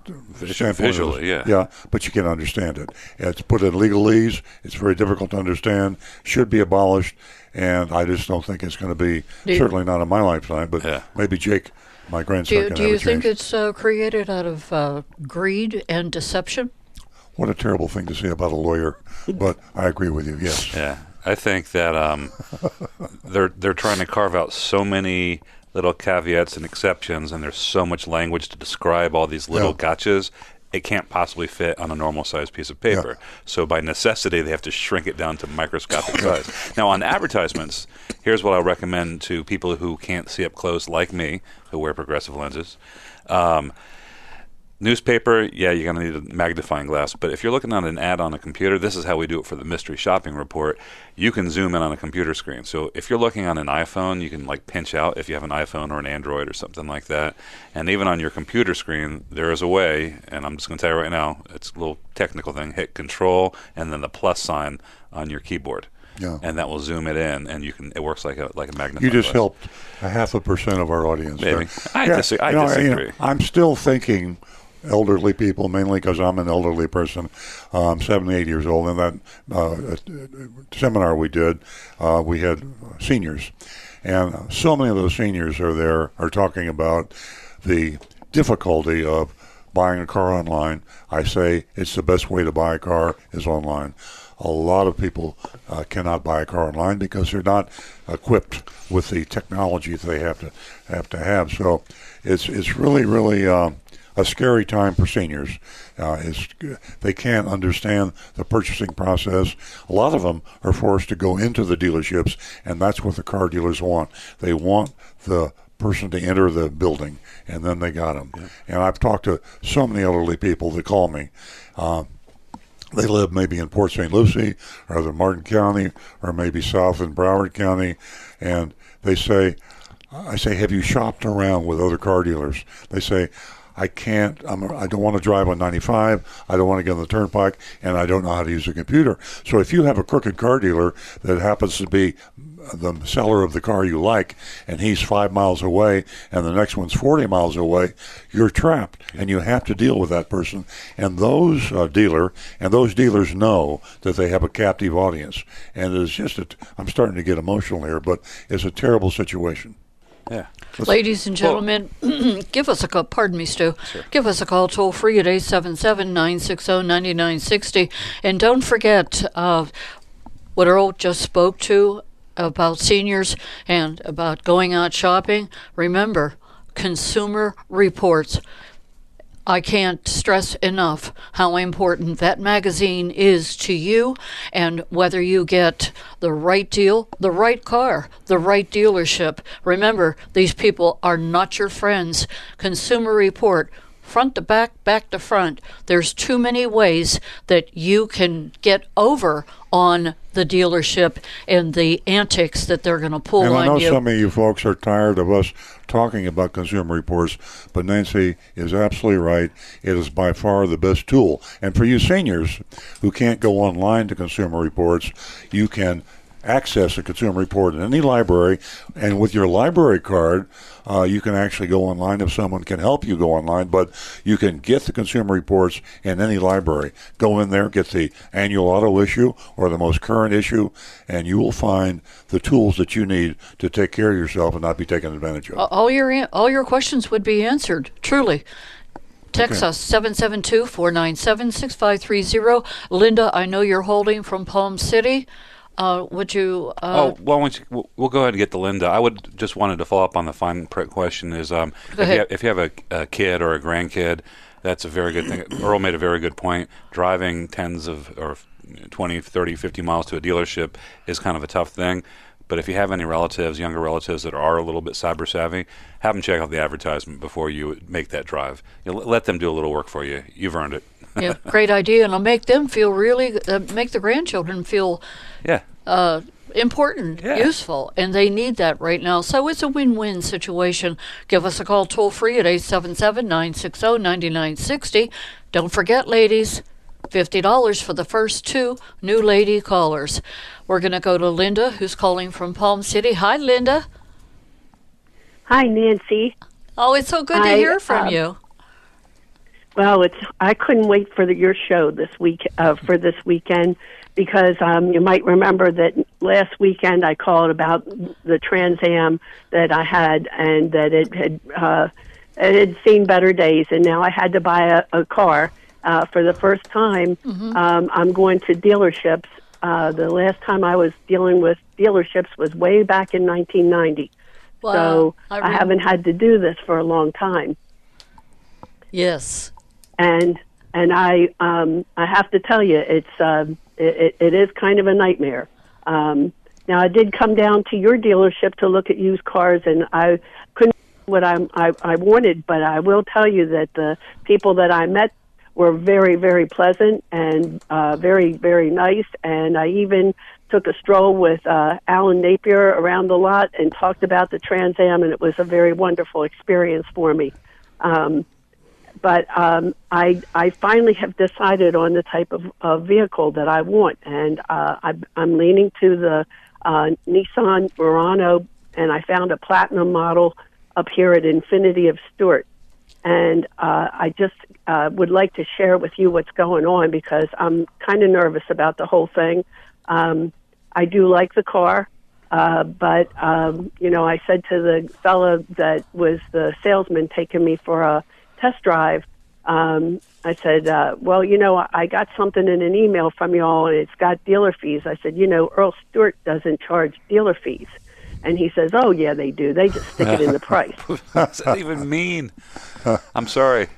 standpoint of- visually, yeah. yeah, but you can understand it. It's put in legalese. It's very difficult to understand. Should be abolished, and I just don't think it's going to be Do you- certainly not in my lifetime. But Yeah. maybe Jake, my Do grandson, you, can do have you a think change. it's uh, created out of uh, greed and deception? What a terrible thing to say about a lawyer, but I agree with you. Yes. Yeah, I think that um, they're they're trying to carve out so many little caveats and exceptions, and there's so much language to describe all these little Yeah. gotchas. It can't possibly fit on a normal sized piece of paper. So by necessity, they have to shrink it down to microscopic size. Now, on advertisements, here's what I recommend to people who can't see up close, like me, who wear progressive lenses. Um, Newspaper, yeah, you're going to need a magnifying glass. But if you're looking at an ad on a computer, this is how we do it for the mystery shopping report. You can zoom in on a computer screen. So if you're looking on an iPhone, you can like pinch out if you have an iPhone or an Android or something like that. And even on your computer screen, there is a way, and I'm just going to tell you right now, it's a little technical thing. Hit Control and then the plus sign on your keyboard. Yeah. And that will zoom it in, and you can. It works like a like a magnifying. You just glass. helped a half a percent of our audience. Maybe. there. I dis- I you know, you know, disagree. I'm still thinking elderly people, mainly because I'm an elderly person. Uh, I'm 78 years old. And that uh, seminar we did, uh, we had seniors. And so many of those seniors are there, are talking about the difficulty of buying a car online. I say it's the best way to buy a car is online. A lot of people uh, cannot buy a car online because they're not equipped with the technology that they have to have to have. So it's it's really really um, a scary time for seniors. Uh, it's, they can't understand the purchasing process. A lot of them are forced to go into the dealerships, and that's what the car dealers want. They want the person to enter the building, and then they got them. And I've talked to so many elderly people that call me. Uh, they live maybe in Port St. Lucie or the Martin County or maybe south in Broward County, and they say, I say, have you shopped around with other car dealers? They say, I can't. I'm, I don't want to drive on 95. I don't want to get on the turnpike, and I don't know how to use a computer. So if you have a crooked car dealer that happens to be the seller of the car you like, and he's five miles away, and the next one's 40 miles away, you're trapped, and you have to deal with that person. And those uh, dealer and those dealers know that they have a captive audience, and it's just a. I'm starting to get emotional here, but it's a terrible situation. Yeah. Ladies and gentlemen, give us a call. Pardon me, Stu. Give us a call toll free at 877 960 9960. And don't forget uh, what Earl just spoke to about seniors and about going out shopping. Remember, Consumer Reports. I can't stress enough how important that magazine is to you and whether you get the right deal, the right car, the right dealership. Remember, these people are not your friends. Consumer Report, front to back, back to front. There's too many ways that you can get over on the dealership and the antics that they're going to pull And on I know you. some of you folks are tired of us talking about consumer reports, but Nancy is absolutely right. It is by far the best tool. And for you seniors who can't go online to consumer reports, you can access a consumer report in any library, and with your library card, uh, you can actually go online if someone can help you go online. But you can get the consumer reports in any library. Go in there, get the annual auto issue or the most current issue, and you will find the tools that you need to take care of yourself and not be taken advantage of. all your all your questions would be answered truly Text Okay. us 772 497 6530. Linda, I know you're holding from Palm City. Uh, would you? Uh, oh, well, once you, we'll- we'll go ahead and get to Linda. I would just wanted to follow up on the fine print question. Is um, if, you have, if you have a, a kid or a grandkid, that's a very good thing. Earl made a very good point. Driving tens of or 20, 30, 50 miles to a dealership is kind of a tough thing. But if you have any relatives, younger relatives that are a little bit cyber savvy, have them check out the advertisement before you make that drive. You know, let them do a little work for you. You've earned it. Yeah, great idea, and it'll make them feel really, uh, make the grandchildren feel Yeah. uh, important, Yeah. useful, and they need that right now. So it's a win-win situation. Give us a call toll free at 877-960-9960. Don't forget, ladies, $50 for the first two new lady callers. We're going to go to Linda, who's calling from Palm City. Hi, Linda. Hi, Nancy. Oh, it's so good to hear from um, you. Well, it's I couldn't wait for the, your show this week uh, for this weekend because um, you might remember that last weekend I called about the Trans Am that I had and that it had uh, it had seen better days, and now I had to buy a, a car uh, for the first time. Um, I'm going to dealerships. Uh, the last time I was dealing with dealerships was way back in 1990. Wow. so I I, haven't had to do this for a long time Yes. And and I um, I have to tell you, it's um, it, it is kind of a nightmare. Um, now I did come down to your dealership to look at used cars, and I couldn't what I'm, I I wanted, but I will tell you that the people that I met were very very pleasant and uh, very very nice, and I even took a stroll with uh, Alan Napier around the lot and talked about the Trans Am, and it was a very wonderful experience for me. Um, but um, I I finally have decided on the type of, of vehicle that I want, and uh, I, I'm leaning to the uh, Nissan Murano, and I found a platinum model up here at Infiniti of Stuart, and uh, I just uh, would like to share with you what's going on because I'm kind of nervous about the whole thing. Um, I do like the car. Uh, but um, you know, I said to the fella that was the salesman taking me for a test drive, um, I said, uh, "Well, you know, I got something in an email from y'all, and it's got dealer fees." I said, "You know, Earl Stewart doesn't charge dealer fees," and he says, "Oh, yeah, they do. They just stick it in the price." what does that even mean? I'm sorry.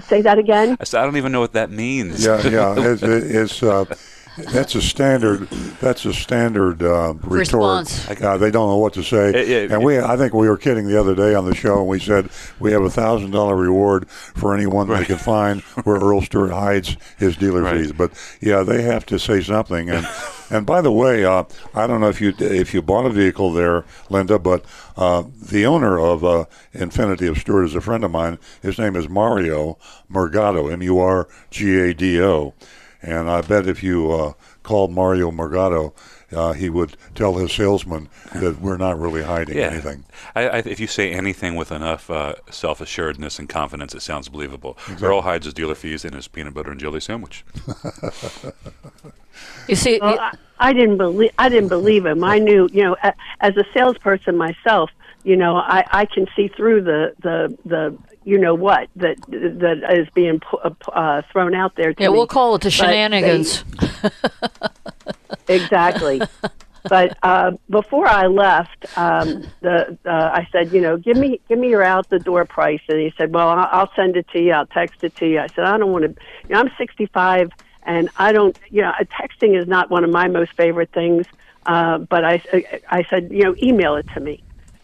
Say that again. I said, I don't even know what that means. Yeah, yeah. It's, it's uh, that's a standard. That's a standard uh, retort. Uh, they don't know what to say. It- it- and we, I think we were kidding the other day on the show, and we said we have a thousand dollar reward for anyone they can find where Earl Stewart hides his dealer Right. fees. But yeah, they have to say something. And and by the way, uh, I don't know if you if you bought a vehicle there, Linda, but uh, the owner of uh, Infiniti of Stuart is a friend of mine. His name is Mario Murgado, M U R G A D O. And I bet if you uh, called Mario Murgado, uh, he would tell his salesman that we're not really hiding Yeah. anything. I, I, if you say anything with enough uh, self assuredness and confidence, it sounds believable. Earl hides his dealer fees in his peanut butter and jelly sandwich. You see, Well, I, I didn't believe I didn't believe him. I knew, you know, as a salesperson myself, you know, I, I can see through the the the you know what that that is being pu- uh, thrown out there. To yeah, me. we'll call it the But they- shenanigans. exactly. but uh, before I left, um, the uh, I said, you know, give me give me your out the door price, and he said, well, I'll, I'll send it to you. I'll text it to you. I said, I don't want to. You know, I'm 65, and I don't. You know, uh, texting is not one of my most favorite things. Uh, but I I said, you know, email it to me.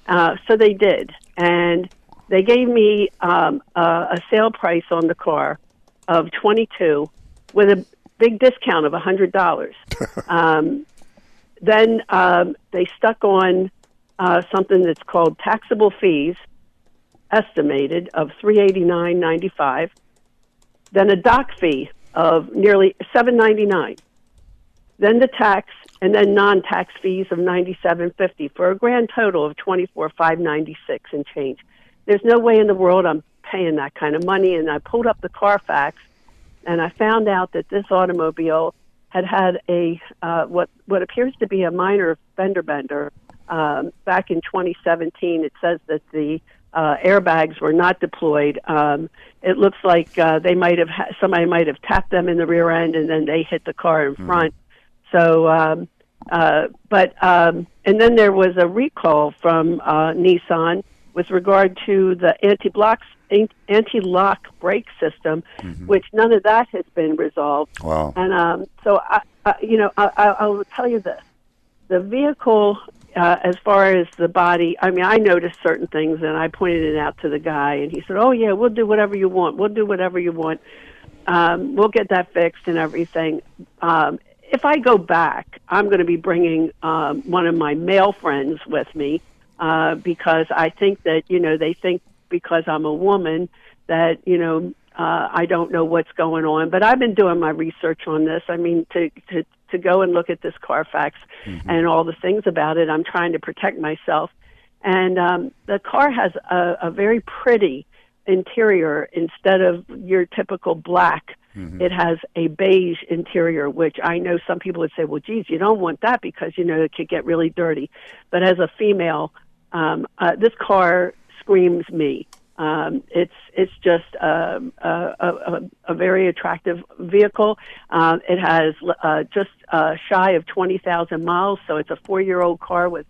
Uh, so they did, and they gave me um, a, a sale price on the car of 22 with a big discount of a $100. um, then um, they stuck on uh, something that's called taxable fees, estimated of 389.95. Then a dock fee of nearly 7.99. Then the tax, and then non-tax fees of 97.50 for a grand total of 24.596 and change. There's no way in the world I'm paying that kind of money. And I pulled up the Carfax, and I found out that this automobile had had a uh, what what appears to be a minor fender bender um, back in 2017. It says that the uh, airbags were not deployed. Um, it looks like uh, they might have ha- somebody might have tapped them in the rear end and then they hit the car in front. So, um, uh, but um, and then there was a recall from uh, Nissan with regard to the anti-block anti-lock brake system, which none of that has been resolved. Wow. And um, so, I, I, you know, I, I, I will tell you this: the vehicle, uh, as far as the body, I mean, I noticed certain things, and I pointed it out to the guy, and he said, "Oh yeah, we'll do whatever you want. We'll do whatever you want. Um, we'll get that fixed and everything." Um, if I go back, I'm going to be bringing um, one of my male friends with me uh, because I think that you know they think because I'm a woman that you know uh, I don't know what's going on. But I've been doing my research on this. I mean, to to to go and look at this Carfax and all the things about it, I'm trying to protect myself. And um, the car has a, a very pretty interior instead of your typical black. It has a beige interior, which I know some people would say, well, geez, you don't want that because, you know, it could get really dirty. But as a female, um, uh, this car screams me. Um, it's it's just um, a, a, a, very attractive vehicle. Uh, it has uh, just uh, shy of twenty thousand miles, so it's a four year old car with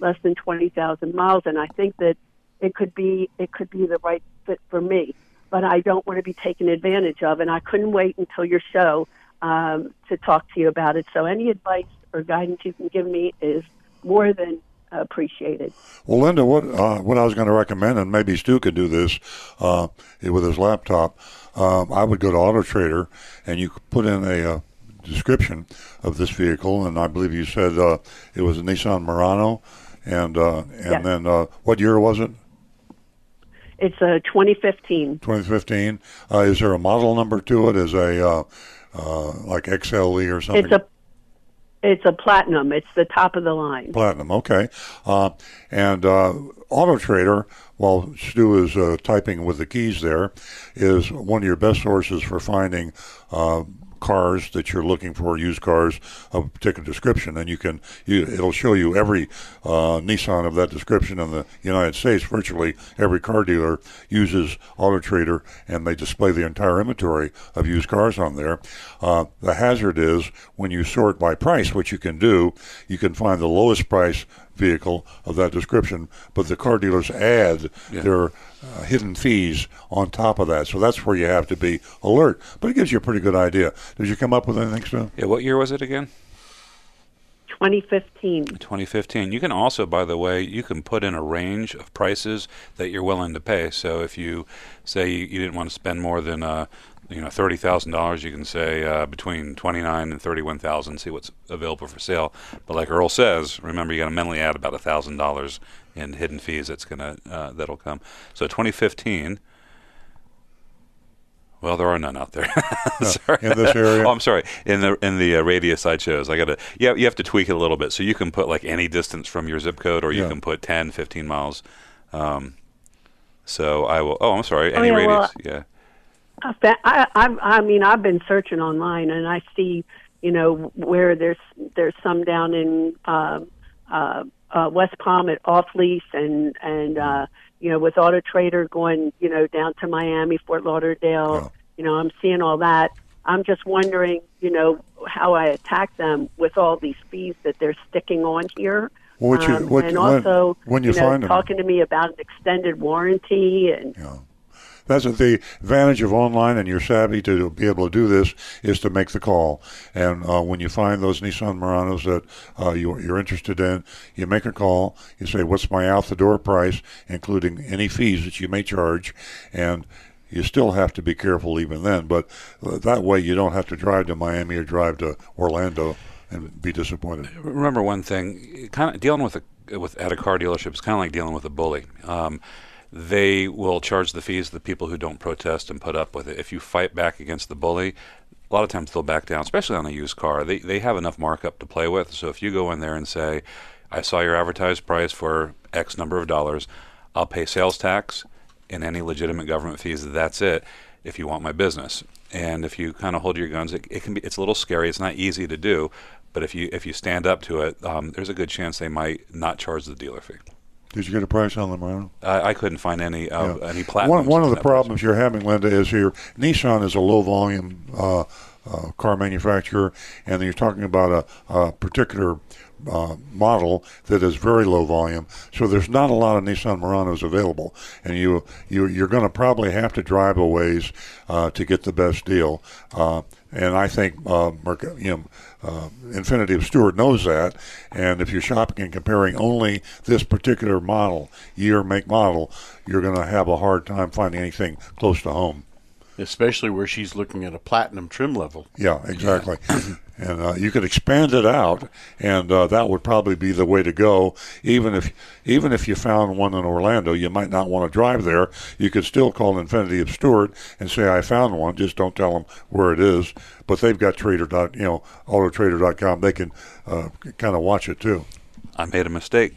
less than twenty thousand miles, and I think that it could be it could be the right fit for me. But I don't want to be taken advantage of, and I couldn't wait until your show um, to talk to you about it. So any advice or guidance you can give me is more than appreciated. Well, Linda, what uh, what I was going to recommend, and maybe Stu could do this uh, with his laptop. Um, I would go to Auto Trader, and you could put in a uh, description of this vehicle, and I believe you said uh, it was a Nissan Murano, and uh, and Yes. then uh, what year was it? It's a 2015. 2015. Uh, is there a model number to it? Is a uh, uh, like XLE or something? It's a it's a platinum. It's the top of the line. Platinum, okay. Uh, and uh, Auto Trader, while Stu is uh, typing with the keys there, is one of your best sources for finding uh, cars that you're looking for, used cars of a particular description, and you can you, it'll show you every uh, Nissan of that description in the United States. Virtually every car dealer uses Auto Trader, and they display the entire inventory of used cars on there. Uh, the hazard is when you sort by price, what you can do, you can find the lowest price vehicle of that description, but the car dealers add their uh, hidden fees on top of that. So that's where you have to be alert. But it gives you a pretty good idea. Did you come up with anything, Stu? Yeah, what year was it again? 2015. 2015. You can also, by the way, you can put in a range of prices that you're willing to pay. So if you say you, you didn't want to spend more than uh, you know thirty thousand dollars, you can say uh, between twenty nine and thirty one thousand. See what's available for sale. But like Earl says, remember you got to mentally add about a thousand dollars in hidden fees. That's gonna uh, that'll come. So 2015. Well, there are none out there. sorry. in this area? Oh, I'm sorry. In the in the uh, radius I chose, I got to. Yeah, you have to tweak it a little bit. So you can put like any distance from your zip code, or you Yeah. can put 10, 15 miles. Um, so I will. Oh, I'm sorry. Oh, Any yeah, radius? well, yeah. I, I, I, I mean, I've been searching online, and I see, you know, where there's there's some down in uh, uh, uh, West Palm at Off Lease, and and uh, you know, with Auto Trader going, you know, down to Miami, Fort Lauderdale. Yeah. You know, I'm seeing all that. I'm just wondering, you know, how I attack them with all these fees that they're sticking on here. What you- Um, what- and when- also, when you know, find talking to me about an extended warranty and That's the advantage of online, and you're savvy to be able to do this, is to make the call. And uh, when you find those Nissan Muranos that uh, you, you're interested in, you make a call. You say, "What's my out the door price, including any fees that you may charge?" And you still have to be careful even then. But uh, that way, you don't have to drive to Miami or drive to Orlando and be disappointed. remember one thing kind of dealing with a with at a car dealership is kind of like dealing with a bully um, they will charge the fees to the people who don't protest and put up with it. If you fight back against the bully a lot of times they'll back down especially on a used car. They, they have enough markup to play with. So if you go in there and say i saw your advertised price for x number of dollars i'll pay sales tax and any legitimate government fees that's it if you want my business. And if you kind of hold your guns it, it can be it's a little scary. It's not easy to do but if you if you stand up to it um, there's a good chance they might not charge the dealer fee Did you get a price on the Murano? I, I couldn't find any uh, Yeah. any platinum. One, one of the problems you're having, Linda, is here. Nissan is a low volume uh, uh, car manufacturer, and you're talking about a, a particular uh, model that is very low volume. So there's not a lot of Nissan Muranos available, and you, you you're going to probably have to drive a ways uh, to get the best deal. Uh, and I think uh, you know, uh, Infiniti of Stuart knows that. And if you're shopping and comparing only this particular model, year, make, model, you're going to have a hard time finding anything close to home. Especially where she's looking at a platinum trim level. Yeah, exactly. and uh, you could expand it out, and uh, that would probably be the way to go. Even if even if you found one in Orlando, you might not want to drive there. You could still call Infiniti of Stuart and say, "I found one." Just don't tell them where it is. But they've got Trader dot you know AutoTrader.com. They can uh, kind of watch it too. I made a mistake.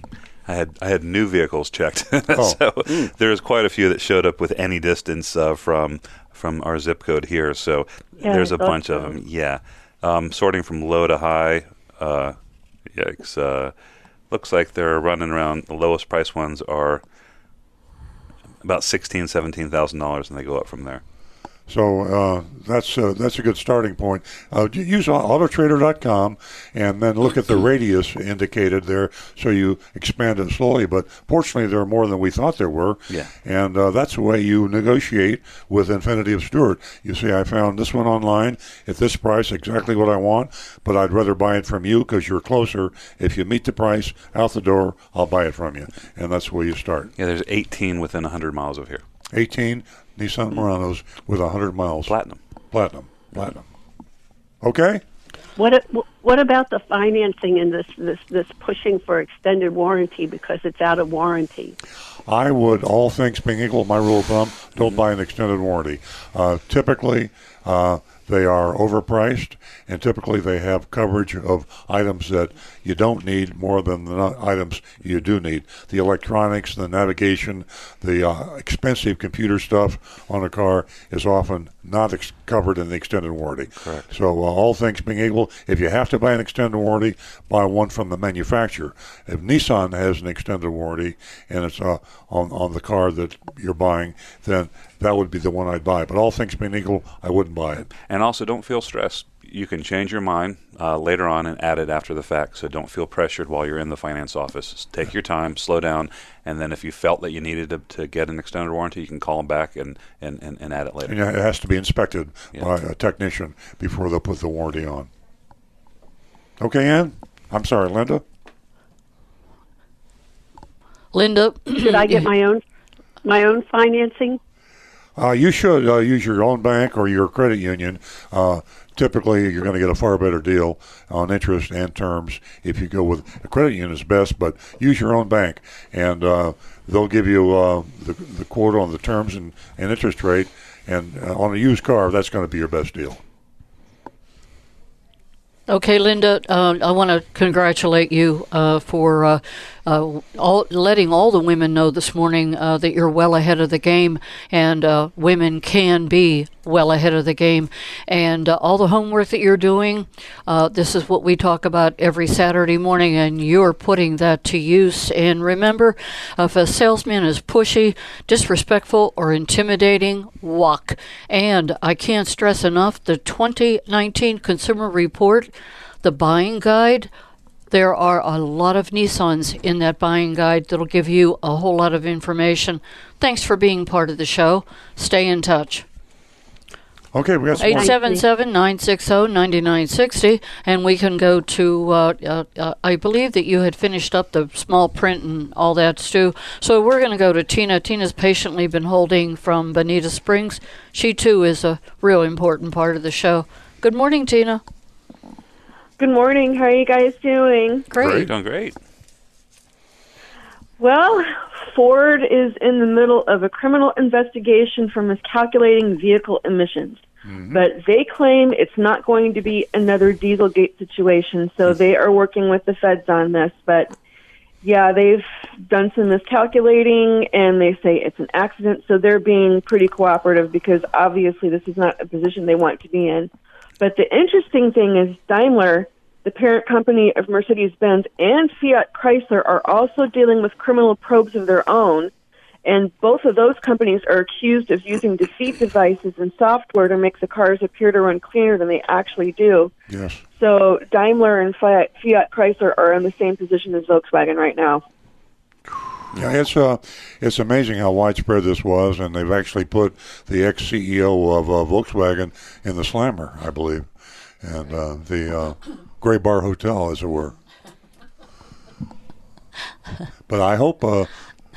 I had I had new vehicles checked, Oh. so there's quite a few that showed up with any distance uh, from from our zip code here. So Yeah, there's I a thought bunch of them. Yeah, um, sorting from low to high. Uh, yikes! Uh, looks like they're running around. The lowest price ones are about sixteen, seventeen thousand dollars, and they go up from there. So uh, that's uh, that's a good starting point. Uh, use Autotrader.com and then look at the radius indicated there, so you expand it slowly. But fortunately, there are more than we thought there were. Yeah. And uh, that's the way you negotiate with Infiniti of Stuart. You say, I found this one online at this price, exactly what I want, but I'd rather buy it from you because you're closer. If you meet the price out the door, I'll buy it from you. And that's where you start. Yeah, there's 18 within 100 miles of here. 18 Nissan Muranos with 100 miles. Platinum. Platinum. Platinum. Okay? What what about the financing and this this this pushing for extended warranty because it's out of warranty? I would, all things being equal, my rule of thumb, don't buy an extended warranty. Uh, typically, uh, they are overpriced, and typically they have coverage of items that you don't need more than the items you do need. The electronics, the navigation, the uh, expensive computer stuff on a car is often not ex- covered in the extended warranty. Correct. So, uh, all things being equal, if you have to buy an extended warranty, buy one from the manufacturer. If Nissan has an extended warranty and it's uh, on on the car that you're buying, then that would be the one I'd buy. But all things being equal, I wouldn't buy it. And also, don't feel stressed. You can change your mind uh, later on and add it after the fact. So don't feel pressured while you're in the finance office. Just take your time, slow down, and then if you felt that you needed to, to get an extended warranty, you can call them back and, and, and, and add it later. And it has to be inspected Yeah. by a technician before they'll put the warranty on. Okay, Ann? I'm sorry, Linda? Linda, Should I get my own my own financing? Uh, you should uh, use your own bank or your credit union. Uh, typically, you're going to get a far better deal on interest and terms if you go with a credit union is best, but use your own bank, and uh, they'll give you uh, the, the quote on the terms and, and interest rate. And uh, on a used car, that's going to be your best deal. Okay, Linda, I want to congratulate you for uh, all, letting all the women know this morning uh, that you're well ahead of the game, and uh, women can be well ahead of the game. And uh, all the homework that you're doing, uh, this is what we talk about every Saturday morning, and you're putting that to use. And remember, if a salesman is pushy, disrespectful, or intimidating, walk. And I can't stress enough the 2019 Consumer Report, the buying guide. There are a lot of Nissans in that buying guide that'll give you a whole lot of information. Thanks for being part of the show. Stay in touch. Okay, we got some 877 960 9960. And we can go to, uh, uh, uh, I believe that you had finished up the small print and all that, Stu. So we're going to go to Tina. Tina's patiently been holding from Bonita Springs. She, too, is a real important part of the show. Good morning, Tina. Good morning. How are you guys doing? Great. Doing great. Well, Ford is in the middle of a criminal investigation for miscalculating vehicle emissions. Mm-hmm. But they claim it's not going to be another Dieselgate situation, so they are working with the feds on this. But yeah, they've done some miscalculating and they say it's an accident, so they're being pretty cooperative because obviously this is not a position they want to be in. But the interesting thing is Daimler the parent company of Mercedes Benz and Fiat Chrysler are also dealing with criminal probes of their own. And both of those companies are accused of using deceit devices and software to make the cars appear to run cleaner than they actually do. Yes. So Daimler and Fiat, Fiat Chrysler are in the same position as Volkswagen right now. Yeah, it's uh, it's amazing how widespread this was, and they've actually put the ex CEO of uh, Volkswagen in the slammer, I believe, and uh, the uh, Gray Bar Hotel, as it were. But I hope, uh,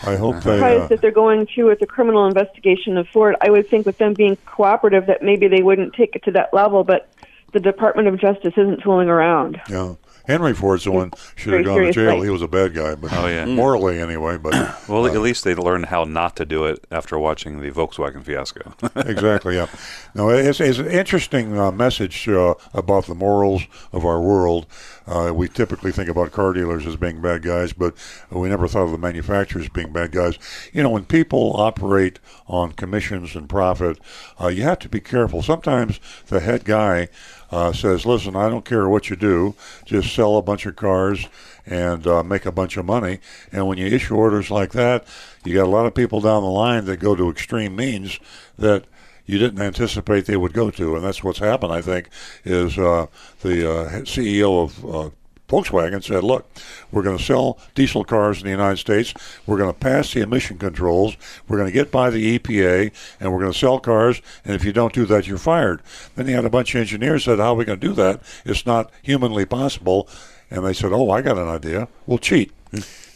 I hope they. surprised Uh, that they're going through with the criminal investigation of Ford. I would think with them being cooperative that maybe they wouldn't take it to that level, but the Department of Justice isn't fooling around. yeah, Henry Ford's the one should have very gone to jail. He was a bad guy, but Oh, yeah. morally anyway. But Well, at least they learned how not to do it after watching the Volkswagen fiasco. exactly. Yeah. No, it's, it's an interesting uh, message uh, about the morals of our world. Uh, we typically think about car dealers as being bad guys, but we never thought of the manufacturers being bad guys. You know, when people operate on commissions and profit, uh, you have to be careful. Sometimes the head guy uh, says, "Listen, I don't care what you do, just sell a bunch of cars." and uh, make a bunch of money. And when you issue orders like that, you got a lot of people down the line that go to extreme means that you didn't anticipate they would go to, and that's what's happened. I think is uh, the uh, CEO of uh, Volkswagen said, "Look, we're going to sell diesel cars in the United States. We're going to pass the emission controls. We're going to get by the EPA, and we're going to sell cars. And if you don't do that, you're fired." Then he had a bunch of engineers said, "How are we going to do that? It's not humanly possible." And they said, "Oh, I got an idea. We'll cheat."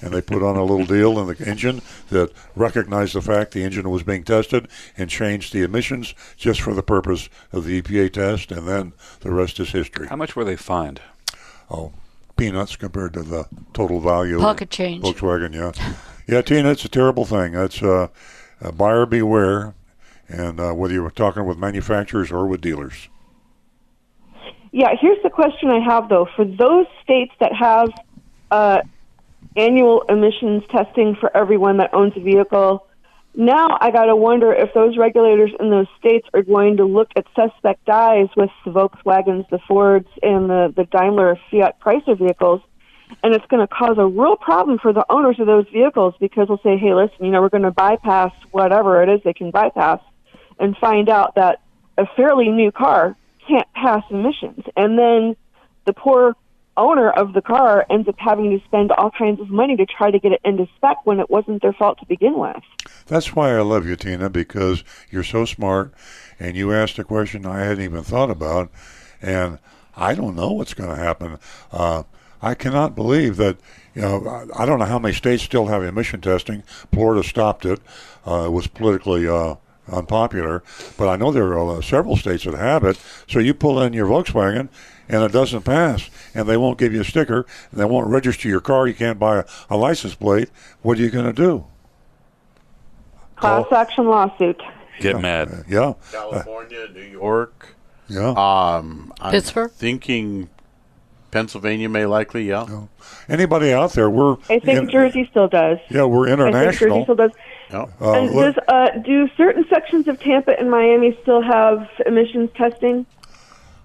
and they put on a little deal in the engine that recognized the fact the engine was being tested and changed the emissions just for the purpose of the EPA test, and then the rest is history. How much were they fined? Oh, peanuts compared to the total value. of Pocket change. Volkswagen, yeah, yeah. Tina, it's a terrible thing. That's uh, uh, buyer beware, and uh, whether you're talking with manufacturers or with dealers. Yeah, here's the question I have though. For those states that have uh, annual emissions testing for everyone that owns a vehicle, now I got to wonder if those regulators in those states are going to look at suspect dies with the Volkswagens, the Fords, and the, the Daimler Fiat Chrysler vehicles. And it's going to cause a real problem for the owners of those vehicles because they'll say, hey, listen, you know, we're going to bypass whatever it is they can bypass and find out that a fairly new car can't pass emissions. And then the poor owner of the car ends up having to spend all kinds of money to try to get it into spec when it wasn't their fault to begin with. That's why I love you, Tina, because you're so smart, and you asked a question I hadn't even thought about, and I don't know what's going to happen. Uh, I cannot believe that. You know, I- don't know how many states still have emission testing. Florida stopped it. Uh, it was politically uh, unpopular, but I know there are uh, several states that have it. So you pull in your Volkswagen, and it doesn't pass, and they won't give you a sticker, and they won't register your car. You can't buy a, a license plate. What are you going to do? Class action lawsuit. Get mad. Yeah. California, New York. Yeah. Um, I'm Pittsburgh? Thinking Pennsylvania may likely, yeah. Anybody out there? We're I think in- Jersey still does. yeah, we're I think Jersey international. still does. Yeah. Uh, and look- does uh, do certain sections of Tampa and Miami still have emissions testing?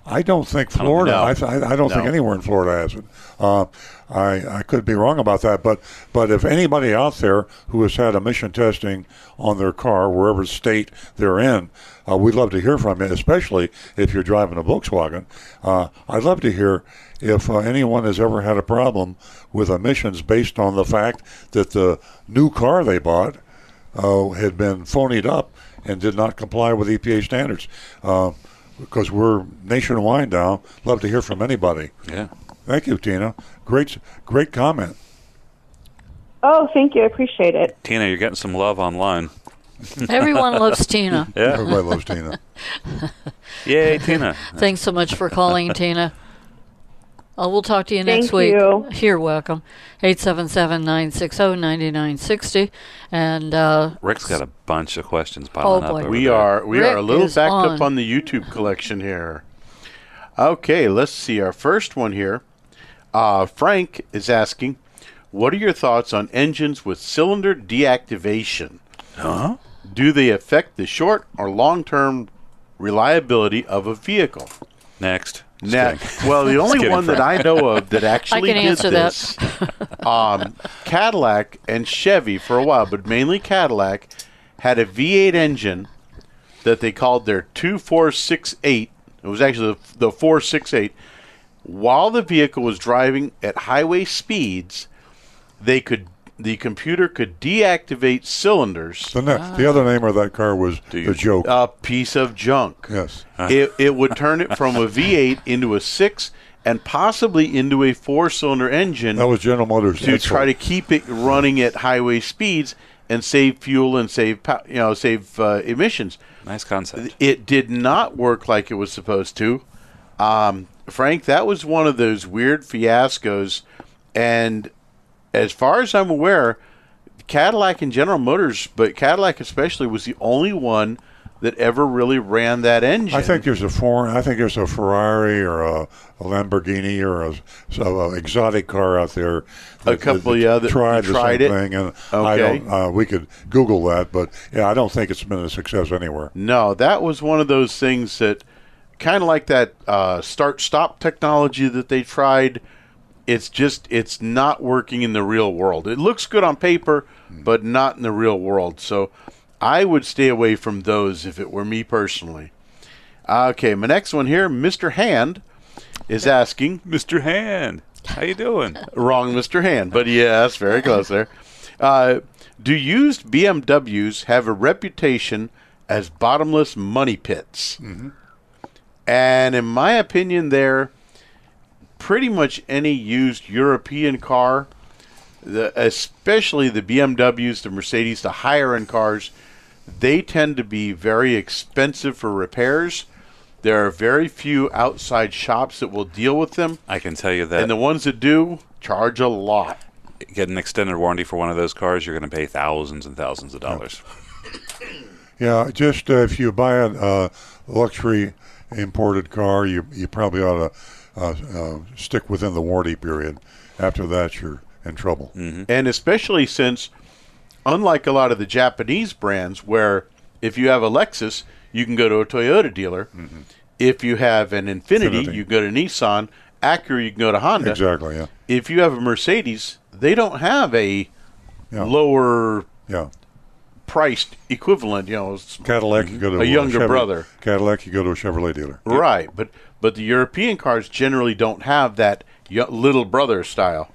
I don't think Florida. No. I, th- I, I don't think anywhere in Florida has it. Uh, I I could be wrong about that, but but if anybody out there who has had emission testing on their car, wherever state they're in, uh, we'd love to hear from you. Especially if you're driving a Volkswagen, uh, I'd love to hear if uh, anyone has ever had a problem with emissions based on the fact that the new car they bought uh, had been phonied up and did not comply with EPA standards. Because we're nationwide now. Love to hear from anybody. Yeah. Thank you, Tina. Great, great comment. Oh, thank you. I appreciate it. Tina, you're getting some love online. Everyone loves Tina. Yeah. Everybody loves Tina. Yay, Tina. Thanks so much for calling, Tina. Uh, we'll talk to you Thank next week. you. You're welcome. 877-960-9960. And uh, Rick's got a bunch of questions piling Oh, up. boy. We there. are we are a little backed on. up on the YouTube collection here. Okay, let's see. Our first one here. Uh, Frank is asking, "What are your thoughts on engines with cylinder deactivation? Huh? Do they affect the short or long-term reliability of a vehicle?" Next. Now, well, the only kidding, one that I know of that actually can did answer that. this, um, Cadillac and Chevy for a while, but mainly Cadillac, had a V8 engine that they called their 2468. It was actually the, the 468. While the vehicle was driving at highway speeds, they could the computer could deactivate cylinders. The, ne- the other name of that car was the joke. A piece of junk. yes. it, it would turn it from a V8 into a six and possibly into a four cylinder engine That was General Motors. to Edsel. try to keep it running at highway speeds and save fuel and save you know save uh, emissions. Nice concept. It did not work like it was supposed to. Um, Frank, that was one of those weird fiascos, and as far as I'm aware, Cadillac and General Motors, but Cadillac especially, was the only one that ever really ran that engine. I think there's a foreign. I think there's a Ferrari or a, a Lamborghini or a, so a exotic car out there. A couple, yeah, that tried the tried same it. thing, and I don't. Uh, we could Google that, but yeah, I don't think it's been a success anywhere. No, that was one of those things that kind of like that uh, start stop technology that they tried. It's just it's not working in the real world. It looks good on paper, but not in the real world. So I would stay away from those if it were me personally. Okay, my next one here, Mr. Hand is asking. Mr. Hand, how you doing? Wrong, Mr. Hand, but yes, very close there. Uh, do used BMWs have a reputation as bottomless money pits? And in my opinion, there, pretty much any used European car, the, especially the BMWs, the Mercedes, the higher end cars, they tend to be very expensive for repairs. There are very few outside shops that will deal with them, I can tell you that and the ones that do charge a lot. get an extended warranty for one of those cars, you're going to pay thousands and thousands of dollars. Yeah, just uh, if you buy a uh, luxury imported car, you you probably ought to Uh, uh, stick within the warranty period. After that, you're in trouble. Mm-hmm. And especially since, unlike a lot of the Japanese brands, where if you have a Lexus, you can go to a Toyota dealer. Mm-hmm. If you have an Infinity, Infiniti. you go to Nissan. Acura, you can go to Honda. Exactly. Yeah. If you have a Mercedes, they don't have a Yeah. lower Yeah. priced equivalent. You know, Cadillac, you go to A younger Chevrolet- brother. Cadillac, you go to a Chevrolet dealer. right? But but the European cars generally don't have that little brother style.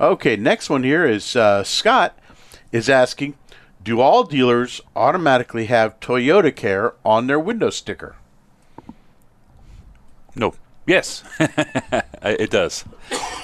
Okay, next one here is uh, Scott is asking, do all dealers automatically have Toyota Care on their window sticker? No. Yes, it does.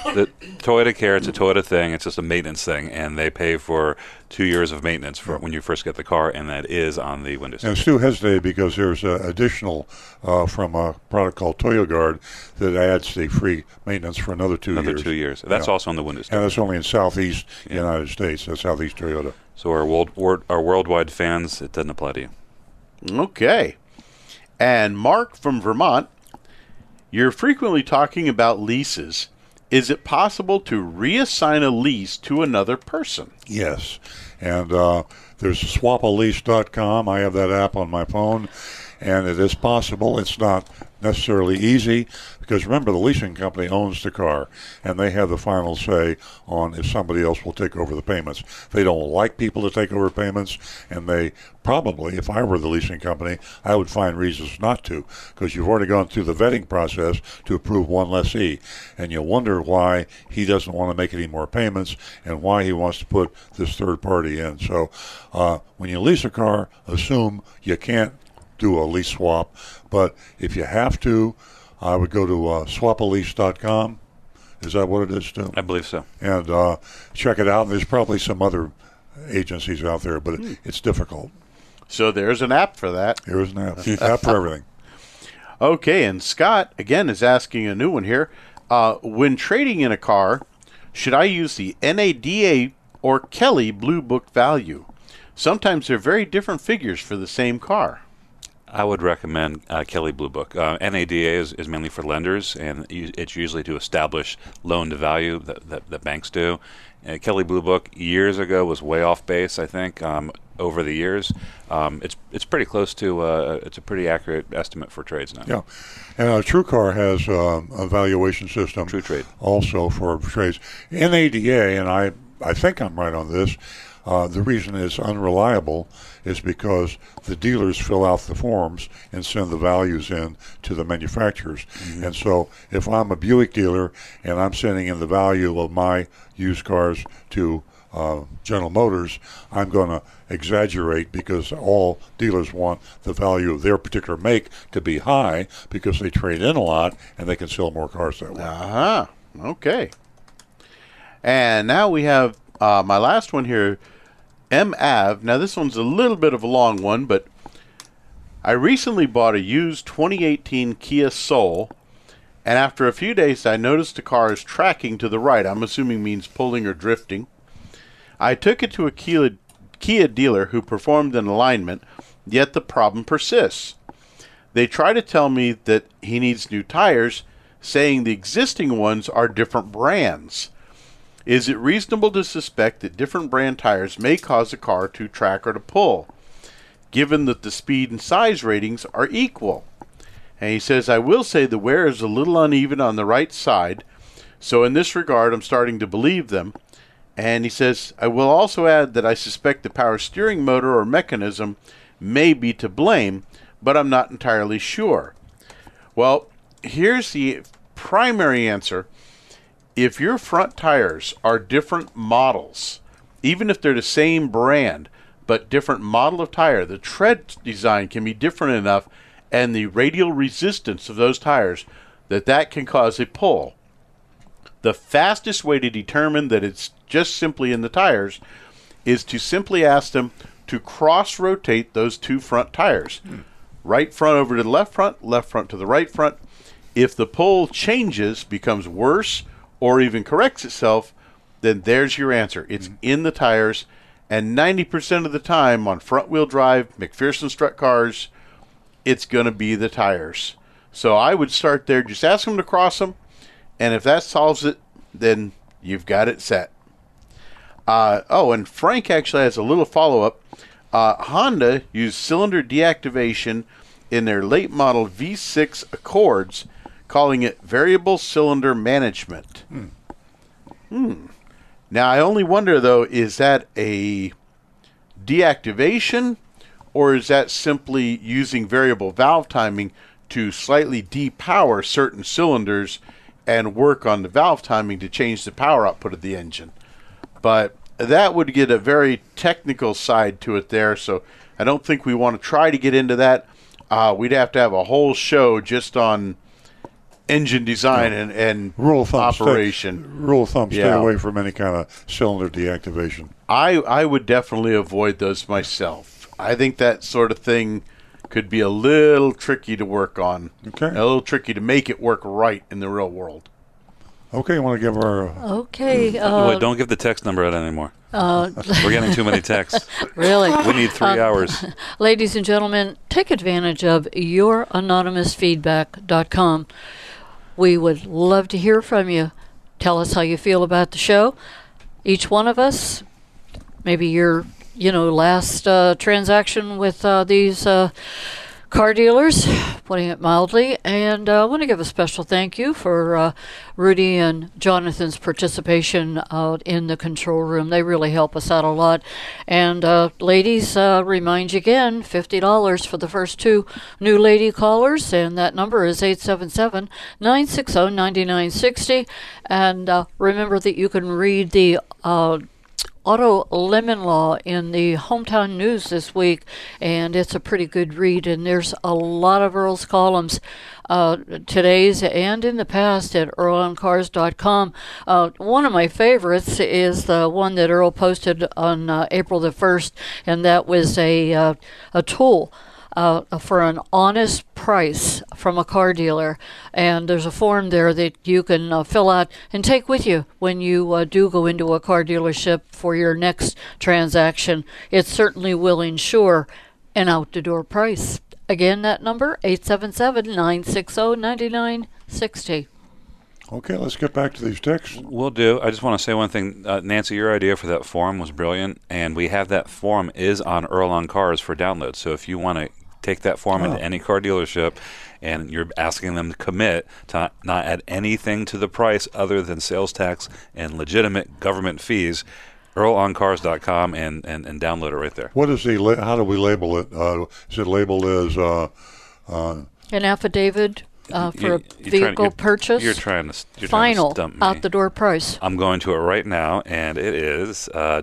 The Toyota Care, it's a Toyota thing. It's just a maintenance thing, and they pay for two years of maintenance for when you first get the car, and that is on the window And. Stu hesitated because there's uh, additional uh, from a product called ToyoGuard that adds the free maintenance for another two Another years. two years. That's Yeah. also on the window sticker. And that's only in Southeast United States. That's Southeast Toyota. So our world, wor- our worldwide fans, it doesn't apply to you. Okay. And Mark from Vermont, you're frequently talking about leases. Is it possible to reassign a lease to another person? Yes. And uh, there's swapalease.com. I have that app on my phone. And it is possible. It's not necessarily easy because remember, the leasing company owns the car and they have the final say on if somebody else will take over the payments. They don't like people to take over payments, and they probably, if I were the leasing company, I would find reasons not to because you've already gone through the vetting process to approve one lessee. And you wonder why he doesn't want to make any more payments and why he wants to put this third party in. So uh, when you lease a car, assume you can't do a lease swap. But if you have to, I would go to uh, swapalease.com. Is that what it is, Stu? I believe so. And uh, check it out. There's probably some other agencies out there, but it, it's difficult. So there's an app for that. There's an app, app for everything. Okay, and Scott again is asking a new one here. Uh, when trading in a car, should I use the NADA or Kelley Blue Book value? Sometimes they're very different figures for the same car. I would recommend uh, Kelley Blue Book. Uh, NADA is, is mainly for lenders, and it's usually to establish loan to value that, that, that banks do. Uh, Kelley Blue Book years ago was way off base. I think um, over the years, um, it's it's pretty close to uh, it's a pretty accurate estimate for trades now. Yeah, and uh, TrueCar has um, a valuation system. True Trade. also for trades. NADA, and I I think I'm right on this. Uh, the reason it's unreliable is because the dealers fill out the forms and send the values in to the manufacturers. And so if I'm a Buick dealer and I'm sending in the value of my used cars to uh, General Motors, I'm going to exaggerate because all dealers want the value of their particular make to be high because they trade in a lot and they can sell more cars that way. Uh huh. Okay. And now we have uh, my last one here, M. Av. Now this one's a little bit of a long one, but I recently bought a used 2018 Kia Soul, and after a few days, I noticed the car is tracking to the right. I'm assuming means pulling or drifting. I took it to a Kia, Kia dealer who performed an alignment, yet the problem persists. They try to tell me that he needs new tires, saying the existing ones are different brands. Is it reasonable to suspect that different brand tires may cause a car to track or to pull, given that the speed and size ratings are equal? And he says, I will say the wear is a little uneven on the right side, so in this regard, I'm starting to believe them. And he says, I will also add that I suspect the power steering motor or mechanism may be to blame, but I'm not entirely sure. Well, here's the primary answer. If your front tires are different models, even if they're the same brand, but different model of tire, the tread design can be different enough and the radial resistance of those tires that that can cause a pull. The fastest way to determine that it's just simply in the tires is to simply ask them to cross rotate those two front tires. Hmm. Right front over to the left front, left front to the right front. If the pull changes, becomes worse, or even corrects itself, then there's your answer. It's in the tires. And 90% of the time on front wheel drive, MacPherson strut cars, it's going to be the tires. So I would start there. Just ask them to cross them. And if that solves it, then you've got it set. Uh, oh, and Frank actually has a little follow up. Uh, Honda used cylinder deactivation in their late model V6 Accords, calling it variable cylinder management. Hmm. Now, I only wonder though, is that a deactivation or is that simply using variable valve timing to slightly depower certain cylinders and work on the valve timing to change the power output of the engine? But that would get a very technical side to it there, so I don't think we want to try to get into that. Uh, we'd have to have a whole show just on engine design and, and Rule of thumb: operation. Stay, rule of thumb: stay Yeah. away from any kind of cylinder deactivation. I I would definitely avoid those myself. I think that sort of thing could be a little tricky to work on. Okay. A little tricky to make it work right in the real world. Okay, you want to give our Okay. Uh, Wait, don't give the text number out anymore. uh, We're getting too many texts. really? We need three Um, hours. Ladies and gentlemen, take advantage of youranonymousfeedback.com. We would love to hear from you. Tell us how you feel about the show. Each one of us, maybe your, you know, last uh, transaction with uh, these uh, car dealers, putting it mildly. And uh, I want to give a special thank you for uh, Rudy and Jonathan's participation out in the control room. They really help us out a lot. And uh, ladies, uh, remind you again $50 for the first two new lady callers. And that number is 877 960 9960. And uh, remember that you can read the uh, Auto Lemon Law in the Hometown News this week, and it's a pretty good read. And there's a lot of Earl's columns, uh, today's and in the past at EarlOnCars.com. Uh, one of my favorites is the one that Earl posted on uh, April the 1st, and that was a, uh, a tool uh, for an honest price from a car dealer. And there's a form there that you can uh, fill out and take with you when you uh, do go into a car dealership for your next transaction. It certainly will ensure an out the door price. Again, that number, 877-960-9960. Okay, let's get back to these texts. We'll do. I just want to say one thing, uh, Nancy. Your idea for that forum was brilliant, and we have that forum is on Earl on Cars for download. So if you want to take that form Oh. into any car dealership, and you're asking them to commit to not add anything to the price other than sales tax and legitimate government fees, EarlOnCars.com and, and and download it right there. What is the? La- how do we label it? Uh, is it labeled as? Uh, uh, An affidavit uh, for You- a you're trying- vehicle you're- purchase. You're trying to you're trying to Final stump me. out the door price. I'm going to it right now, and it is. Uh,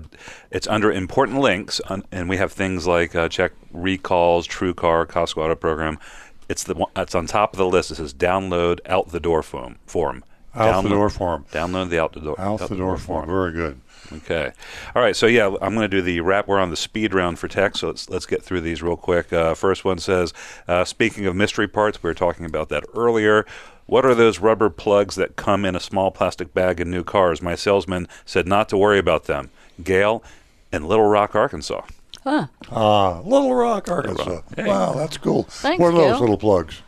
it's under important links, on, and we have things like uh, check recalls, True Car, Costco Auto Program. It's the one, it's on top of the list. It says download out the door form. Form. Out the Download- door form. Download the out the door. out the door form. Very good. Okay. All right. So yeah, I'm going to do the wrap. We're on the speed round for tech. So let's let's get through these real quick. Uh, first one says, uh, speaking of mystery parts, we were talking about that earlier. What are those rubber plugs that come in a small plastic bag in new cars? My salesman said not to worry about them. Gail in Little Rock, Arkansas. Huh. Ah, Little Rock, Arkansas. Hey. Wow, that's cool. Thanks, what are those Gail. little plugs?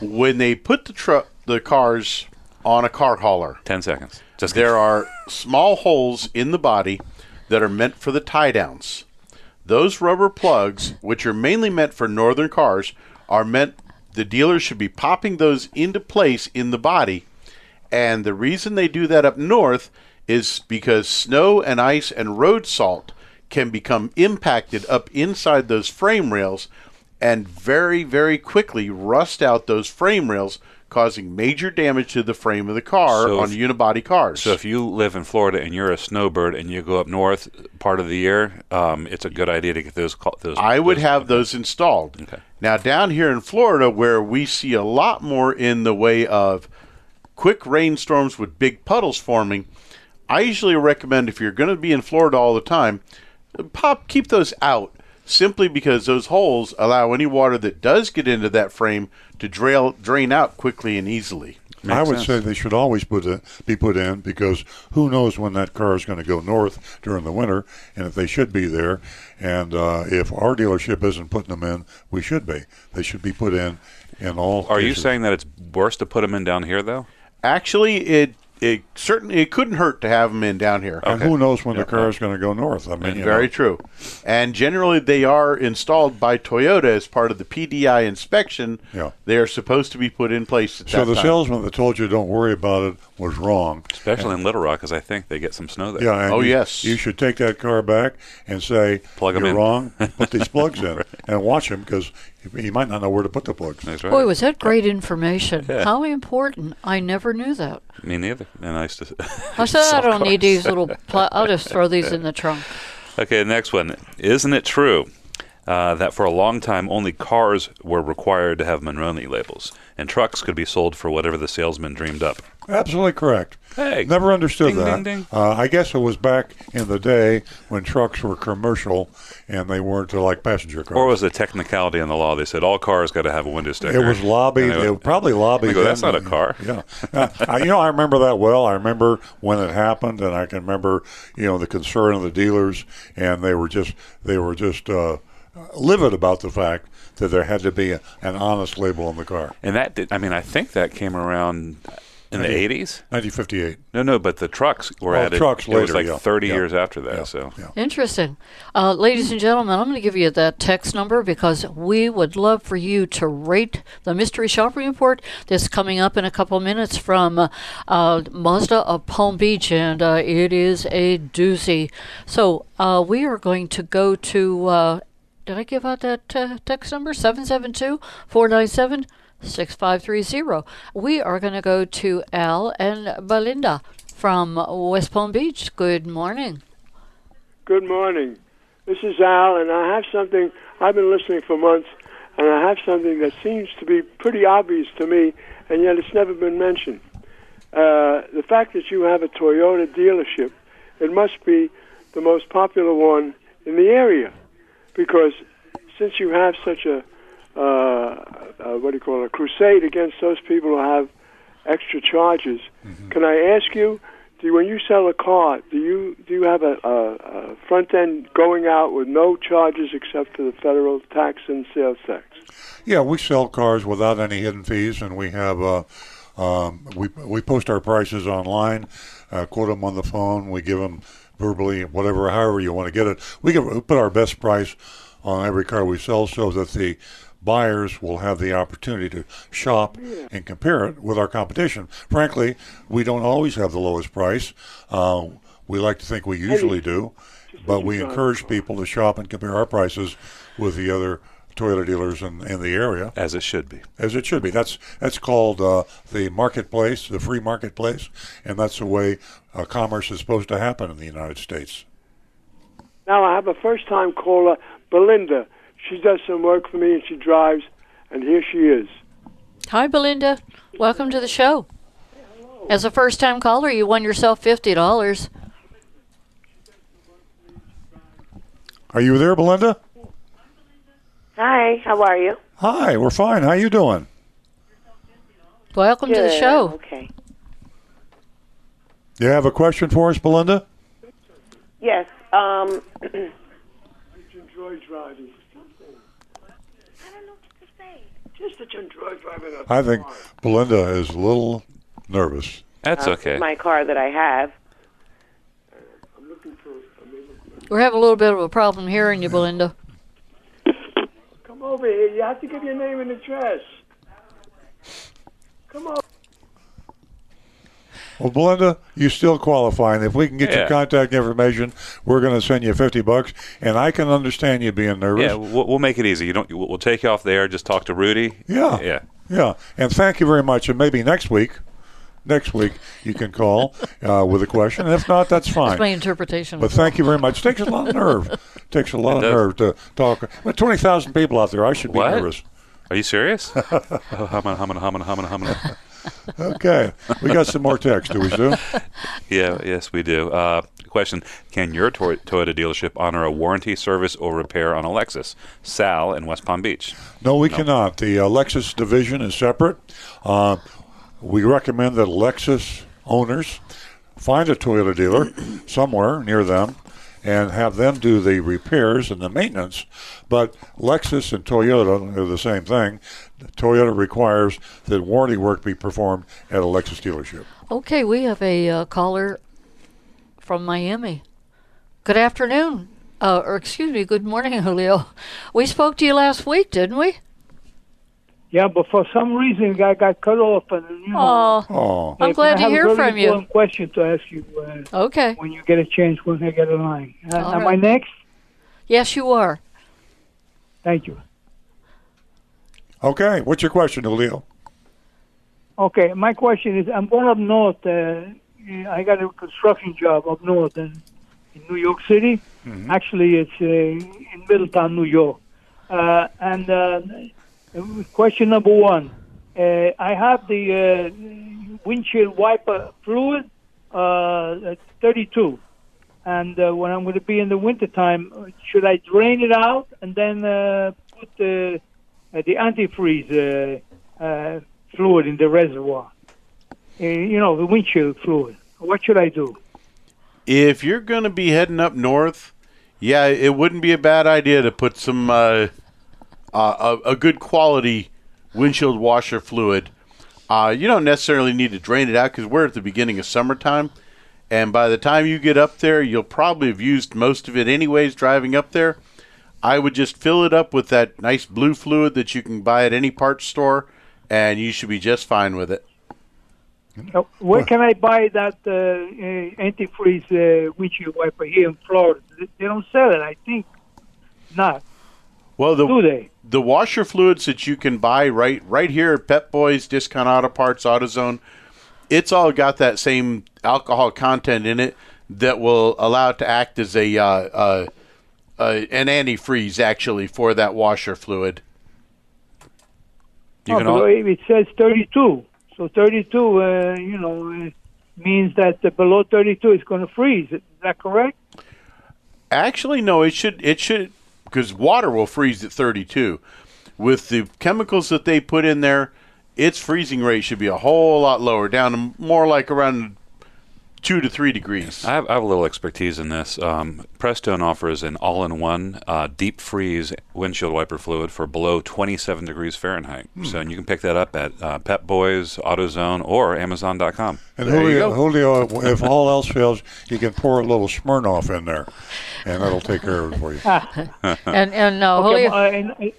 When they put the truck, the cars on a car hauler, Ten seconds. Just there are small holes in the body that are meant for the tie downs. Those rubber plugs, which are mainly meant for northern cars, are meant the dealers should be popping those into place in the body. And the reason they do that up north is because snow and ice and road salt can become impacted up inside those frame rails and very, very quickly rust out those frame rails, causing major damage to the frame of the car So on if- unibody cars. So if you live in Florida and you're a snowbird and you go up north part of the year, um, it's a good idea to get those. Those I would those- have those installed. Okay. Now, down here in Florida, where we see a lot more in the way of quick rainstorms with big puddles forming, I usually recommend if you're going to be in Florida all the time, pop keep those out simply because those holes allow any water that does get into that frame to drain drain out quickly and easily. I would sense. say they should always put in, be put in because who knows when that car is going to go north during the winter, and if they should be there, and uh, if our dealership isn't putting them in, we should be. They should be put in in all. Are you saying that it's worse to put them in down here though? Actually, it it certainly it couldn't hurt to have them in down here. And who knows when the car is going to go north? I mean, Very know. true. And generally, they are installed by Toyota as part of the PDI inspection. Yeah. They are supposed to be put in place at So the time. salesman that told you don't worry about it was wrong. Especially in Little Rock, because I think they get some snow there. Yeah. Oh, you, yes. You should take that car back and say Plug 'em you're in." wrong. Put these plugs in and watch him because he might not know where to put the plugs. That's right. Boy, was that great information. Yeah. How important. I never knew that. Me neither. And nice to. I said, I don't need these little, pl- I'll just throw these in the trunk. Okay, next one. Isn't it true uh, that for a long time only cars were required to have Monroney labels, and trucks could be sold for whatever the salesman dreamed up? Absolutely correct. Hey, Never understood ding, that. ding, ding. Uh, I guess it was back in the day when trucks were commercial and they weren't uh, like passenger cars. Or was it technicality in the law? They said all cars got to have a window sticker. it was lobbied. It would- probably lobbied. Go, that's not a car. Yeah, Uh, I, you know, I remember that well. I remember when it happened, and I can remember, you know, the concern of the dealers, and they were just they were just uh, livid about the fact that there had to be a, an honest label on the car. And that did. I mean, I think that came around in the eighties, 1958. No, no, but the trucks were Oh, added. trucks it was like yeah. thirty Yeah. years after that. Yeah. So Yeah. Interesting. Uh, ladies and gentlemen, I'm going to give you that text number because we would love for you to rate the Mystery Shopping Report that's coming up in a couple minutes from uh, uh, Mazda of Palm Beach, and uh, it is a doozy. So uh, we are going to go to. Did I give out that uh, text number? 772 497 6530. We are going to go to Al and Belinda from West Palm Beach. Good morning. Good morning. This is Al, and I have something. I've been listening for months, and I have something that seems to be pretty obvious to me, and yet it's never been mentioned. Uh, the fact that you have a Toyota dealership, it must be the most popular one in the area, because since you have such a uh, uh, what do you call it, a crusade against those people who have extra charges, can I ask you, do you, when you sell a car, do you do you have a, a, a front end going out with no charges except for the federal tax and sales tax? Yeah, we sell cars without any hidden fees, and we have uh, um, we we post our prices online, uh, quote them on the phone. We give them verbally, whatever, however you want to get it. We we put our best price on every car we sell, so that the buyers will have the opportunity to shop and compare it with our competition. Frankly, we don't always have the lowest price. Uh, we like to think we usually do, but we encourage people to shop and compare our prices with the other Toyota dealers in, in the area. As it should be. As it should be. That's that's called uh, the marketplace, the free marketplace, and that's the way uh, commerce is supposed to happen in the United States. Now I have a first time caller, Belinda. She does some work for me and she drives, and here she is. Hi, Belinda. Welcome to the show. As a first time caller, you won yourself $50. Are you there, Belinda? Hi, how are you? Hi, we're fine. How are you doing? Welcome to the show. Okay. You have a question for us, Belinda? Yes. Um, enjoy driving. Just that you enjoy driving a I think Belinda is a little nervous. That's uh, okay. My car that I have. I'm looking for. I We're having a little bit of a problem hearing you, Belinda. Come over here. You have to give your name and address. Come on. Well, Belinda, you still qualify, and if we can get your Yeah. contact information, we're going to send you fifty bucks. And I can understand you being nervous. Yeah, we'll, we'll make it easy. You don't. We'll we'll take you off there. Just talk to Rudy. Yeah. Yeah. Yeah, and thank you very much. And maybe next week, next week you can call uh, with a question. And if not, that's That's fine. my interpretation. But thank you very much. takes a lot of nerve. takes a lot of nerve to talk. With twenty thousand people out there, I should be What? nervous. Are you serious? oh, humming, humming, humming, humming, humming. Okay, we got some more text. Do we, Stu? Yeah, yes, we do. Uh, question: Can your Toy- Toyota dealership honor a warranty, service, or repair on a Lexus? Sal in West Palm Beach. No, we cannot. The uh, Lexus division is separate. Uh, we recommend that Lexus owners find a Toyota dealer somewhere near them and have them do the repairs and the maintenance. But Lexus and Toyota are the same thing. Toyota requires that warranty work be performed at a Lexus dealership. Okay, we have a uh, caller from Miami. Good afternoon. Uh, or excuse me, good morning, Julio. We spoke to you last week, didn't we? Yeah, but for some reason I got cut off, and you know. Oh, I'm glad I to hear very from you. important question to ask you uh, Okay. when you get a chance when I get a line. Uh, All am I next? Yes, you are. Thank you. okay. What's your question, Julio? Okay, my question is: I'm going up north. Uh, I got a construction job up north in, in New York City. Actually, it's uh, in Middletown, New York. Uh, and uh, question number one: uh, I have the uh, windshield wiper fluid, uh, at 32. And uh, when I'm going to be in the wintertime, should I drain it out and then uh, put the uh, the antifreeze uh, uh, fluid in the reservoir? Uh, you know, the windshield fluid. What should I do? If you're going to be heading up north, yeah, it wouldn't be a bad idea to put some uh, uh, a, a good quality windshield washer fluid. Uh, you don't necessarily need to drain it out because we're at the beginning of summertime, and by the time you get up there, you'll probably have used most of it anyways. Driving up there, I would just fill it up with that nice blue fluid that you can buy at any parts store, and you should be just fine with it. Uh, where can I buy that uh, uh, antifreeze uh, windshield wiper here in Florida? They- They don't sell it, I think. Not. Well, the Do they? The washer fluids that you can buy right right here at Pep Boys, Discount Auto Parts, AutoZone, it's all got that same alcohol content in it that will allow it to act as a uh, uh, uh, an antifreeze actually for that washer fluid. You Oh, but it says 32. So 32, uh, you know, uh, means that below 32 is going to freeze. Is that correct? Actually, no. It should it should because water will freeze at 32. With the chemicals that they put in there, its freezing rate should be a whole lot lower, down more like around two to three degrees. I have, I have a little expertise in this. Um, Prestone offers an all-in-one uh, deep freeze windshield wiper fluid for below 27 degrees Fahrenheit. Hmm. So you can pick that up at uh, Pep Boys, AutoZone, or Amazon.com. And Julio, Julio, if all else fails, you can pour a little Smirnoff in there, and that'll take care of it for you. and and uh, Okay, Julio, uh, and, uh,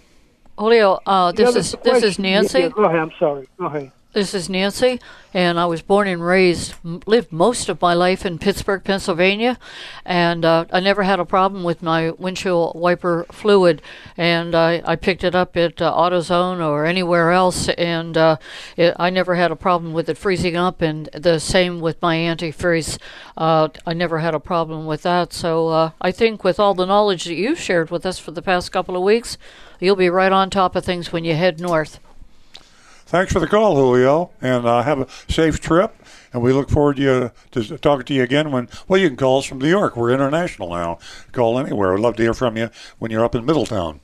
Julio, uh, this other is this is Nancy. Yeah, yeah, go ahead. I'm sorry. Go ahead. This is Nancy, and I was born and raised, lived most of my life in Pittsburgh, Pennsylvania, and uh, I never had a problem with my windshield wiper fluid. And I, I picked it up at uh, AutoZone or anywhere else, and uh, it, I never had a problem with it freezing up. And the same with my antifreeze, uh, I never had a problem with that. So uh, I think with all the knowledge that you've shared with us for the past couple of weeks, you'll be right on top of things when you head north. Thanks for the call, Julio, and uh, have a safe trip. And we look forward to, you, to talking to you again when, well, you can call us from New York. We're international now. Call anywhere. We'd love to hear from you when you're up in Middletown.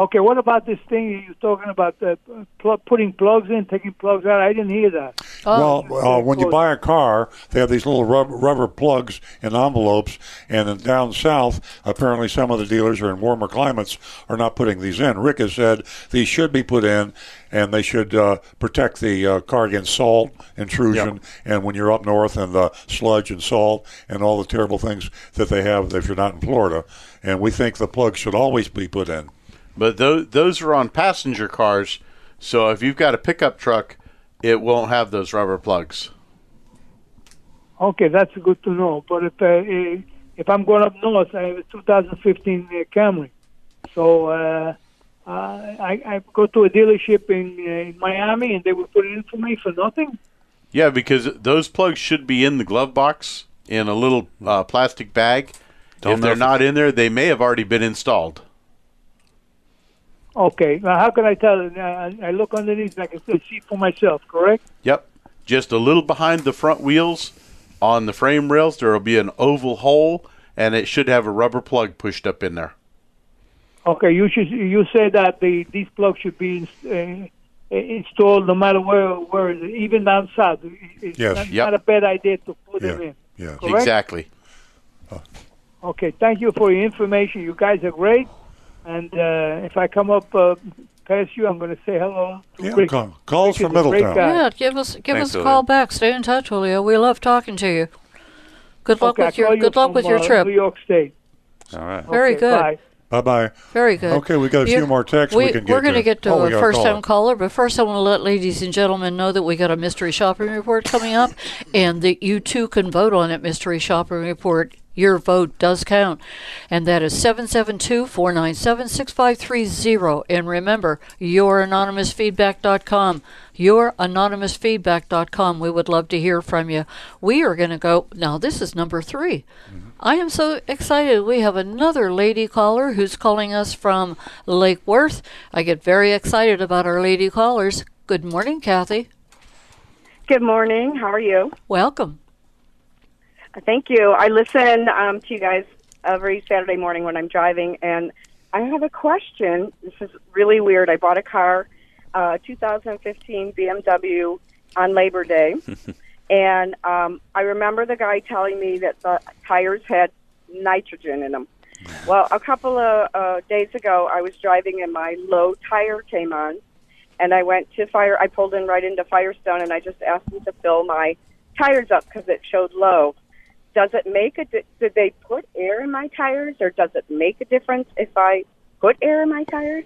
Okay, what about this thing you're talking about? Uh, pl- putting plugs in, taking plugs out. I didn't hear that. Oh. Well, uh, when you buy a car, they have these little rubber, rubber plugs in envelopes, and then down south, apparently some of the dealers are in warmer climates are not putting these in. Rick has said these should be put in, and they should uh, protect the uh, car against salt intrusion, and when you're up north and the sludge and salt and all the terrible things that they have if you're not in Florida. And we think the plugs should always be put in. But those those are on passenger cars, so if you've got a pickup truck, it won't have those rubber plugs. Okay, that's good to know. But if uh, if I'm going up north, I have a 2015 uh, Camry, so uh, uh, I, I go to a dealership in, uh, in Miami, and they will put it in for me for nothing. Yeah, because those plugs should be in the glove box in a little uh, plastic bag. Don't if they're if- not in there, they may have already been installed. Okay, now how can I tell? I I look underneath, and I can still see for myself. Correct? Yep. Just a little behind the front wheels on the frame rails, there will be an oval hole, and it should have a rubber plug pushed up in there. Okay, you should. You say that the these plugs should be uh, installed no matter where where it is, even down south. It's Yes. not, Yep. not a bad idea to put them in. Yeah. Correct? Exactly. Okay, thank you for your information. You guys are great. And uh, if I come up uh, past you, I'm going to say hello. To Yeah, Rick. call- calls Rick from is Middletown. Yeah, give us give Thanks, us a Julio. call back. Stay in touch, Julio. We love talking to you. Good luck Okay, with your you good luck from, with your uh, trip. New York State. All right. Very Okay, good. bye. Bye bye. Very good. Okay, we got a few more texts we, can get We're going to get to Oh, a first caller. time caller, but first I want to let ladies and gentlemen know that we got a mystery shopping report coming up and that you too can vote on that mystery shopping report. Your vote does count. And that is 772 497 6530. And remember, youranonymousfeedback.com. Youranonymousfeedback.com. We would love to hear from you. We are going to go. Now, this is number 3 mm-hmm. I am so excited. We have another lady caller who's calling us from Lake Worth. I get very excited about our lady callers. Good morning, Kathy. Good morning. How are you? Welcome. Thank you. I listen um, to you guys every Saturday morning when I'm driving, and I have a question. This is really weird. I bought a car, uh, 2015 BMW on Labor Day, and um, I remember the guy telling me that the tires had nitrogen in them. Well, a couple of uh, days ago, I was driving and my low tire came on, and I went to fire. I pulled in right into Firestone, and I just asked them to fill my tires up because it showed low. Does it make a? Di- did they put air in my tires, or does it make a difference if I put air in my tires?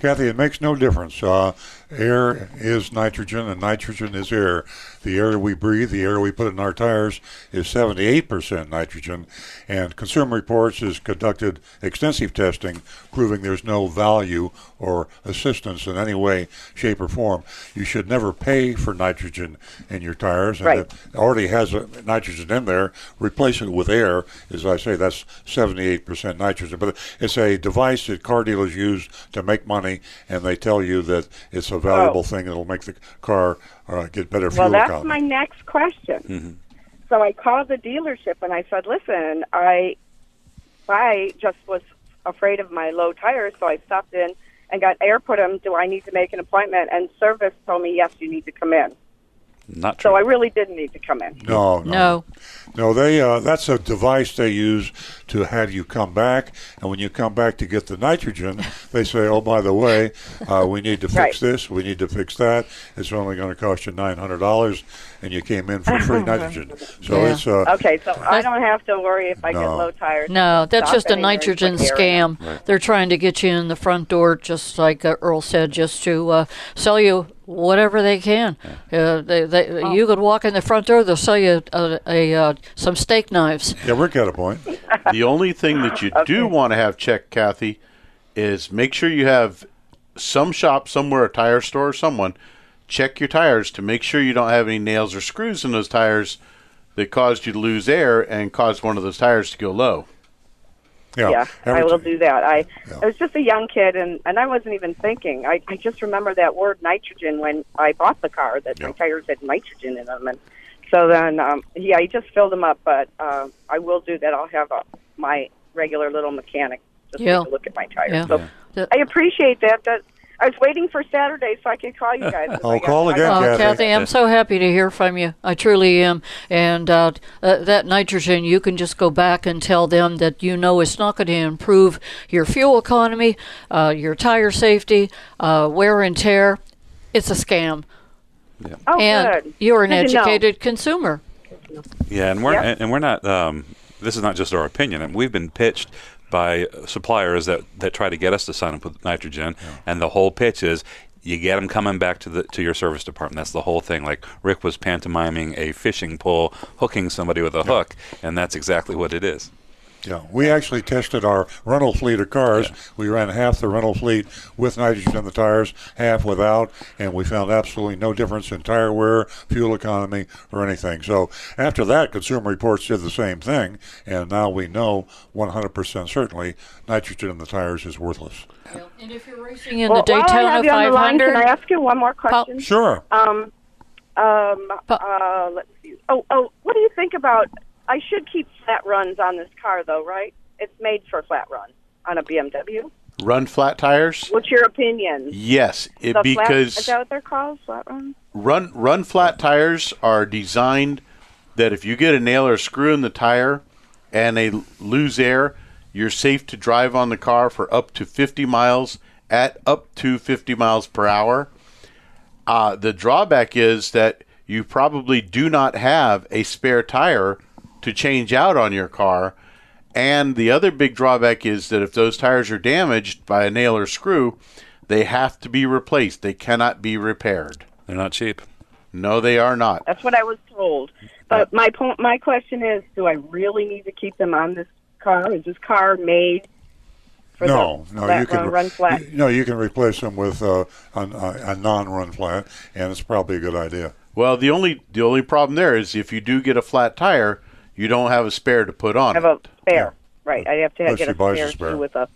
Kathy, it makes no difference. Uh, air is nitrogen, and nitrogen is air. The air we breathe, the air we put in our tires, is 78% nitrogen. And Consumer Reports has conducted extensive testing proving there's no value or assistance in any way, shape, or form. You should never pay for nitrogen in your tires. And Right. it already has a nitrogen in there. Replace it with air. As I say, that's 78% nitrogen. But it's a device that car dealers use to make money, and they tell you that it's a valuable thing that'll make the car uh, get better fuel well, that's economy. my next question. So I called the dealership and I said, "Listen, I I just was afraid of my low tires, so I stopped in and got air put in. Do I need to make an appointment?" And service told me, "Yes, you need to come in." Not true. So I really didn't need to come in. No, no, No. no. They uh, that's a device they use to have you come back, and when you come back to get the nitrogen, they say, "Oh, by the way, uh, we need to fix Right. this, we need to fix that. It's only going to cost you nine hundred dollars, and you came in for free nitrogen." So Yeah. it's uh, Okay, so I don't have to worry if I get low tires. No, that's just a nitrogen quick area. scam. They're trying to get you in the front door, just like uh, Earl said, just to uh, sell you whatever they can. Uh, they, they, Oh. You could walk in the front door, they'll sell you a, a, uh, some steak knives. yeah, Rick got a point. the only thing that you do want to have checked, Kathy, is make sure you have some shop somewhere, a tire store, or someone, check your tires to make sure you don't have any nails or screws in those tires that caused you to lose air and caused one of those tires to go low. Yeah, Yeah, I will do that. I Yeah. I was just a young kid, and and I wasn't even thinking. I I just remember that word nitrogen when I bought the car. That my tires had nitrogen in them, and so then um yeah, I just filled them up. But uh, I will do that. I'll have a, my regular little mechanic just Yeah. take a look at my tires. Yeah. So Yeah. I appreciate that. That I was waiting for Saturday so I could call you guys. Oh, I got- call I again, got- Oh, Kathy. Kathy, I'm so happy to hear from you. I truly am. And uh, uh, that nitrogen, you can just go back and tell them that you know it's not going to improve your fuel economy, uh, your tire safety, uh, wear and tear. It's a scam. Oh, and good. you're an Good educated consumer. Yeah, and we're Yep. and, and we're not. Um, this is not just our opinion. And we've been pitched by suppliers that, that try to get us to sign up with nitrogen, and the whole pitch is you get them coming back to the to your service department. That's the whole thing. Like Rick was pantomiming a fishing pole, hooking somebody with a hook, and that's exactly what it is. Yeah, we actually tested our rental fleet of cars. We ran half the rental fleet with nitrogen in the tires, half without, and we found absolutely no difference in tire wear, fuel economy, or anything. So after that, Consumer Reports did the same thing, and now we know 100% certainly nitrogen in the tires is worthless. And if you're racing in Well, the while I Daytona have you on the line, 500, can I ask you one more question? Sure. Um, um, uh, let's see. Oh, oh, what do you think about? I should keep flat runs on this car, though, right? It's made for flat runs on a BMW. Run flat tires? What's your opinion? Yes, it, the flat, because is that what they're called? Flat runs. run run flat tires are designed that if you get a nail or screw in the tire and they l- lose air, you're safe to drive on the car for up to 50 miles at up to 50 miles per hour. Uh, the drawback is that you probably do not have a spare tire to change out on your car. And the other big drawback is that if those tires are damaged by a nail or screw, they have to be replaced. They cannot be repaired. They're not cheap. No, they are not. That's what I was told. But my point, my question is, do I really need to keep them on this car? Is this car made for no, the no, you can run, flat? you- no, you can replace them with uh, a, a, a non-run flat, and it's probably a good idea. Well, the only the only problem there is if you do get a flat tire, you don't have a spare to put on I have it. a spare, right? I have to have, get a buys a spare, spare. too with a.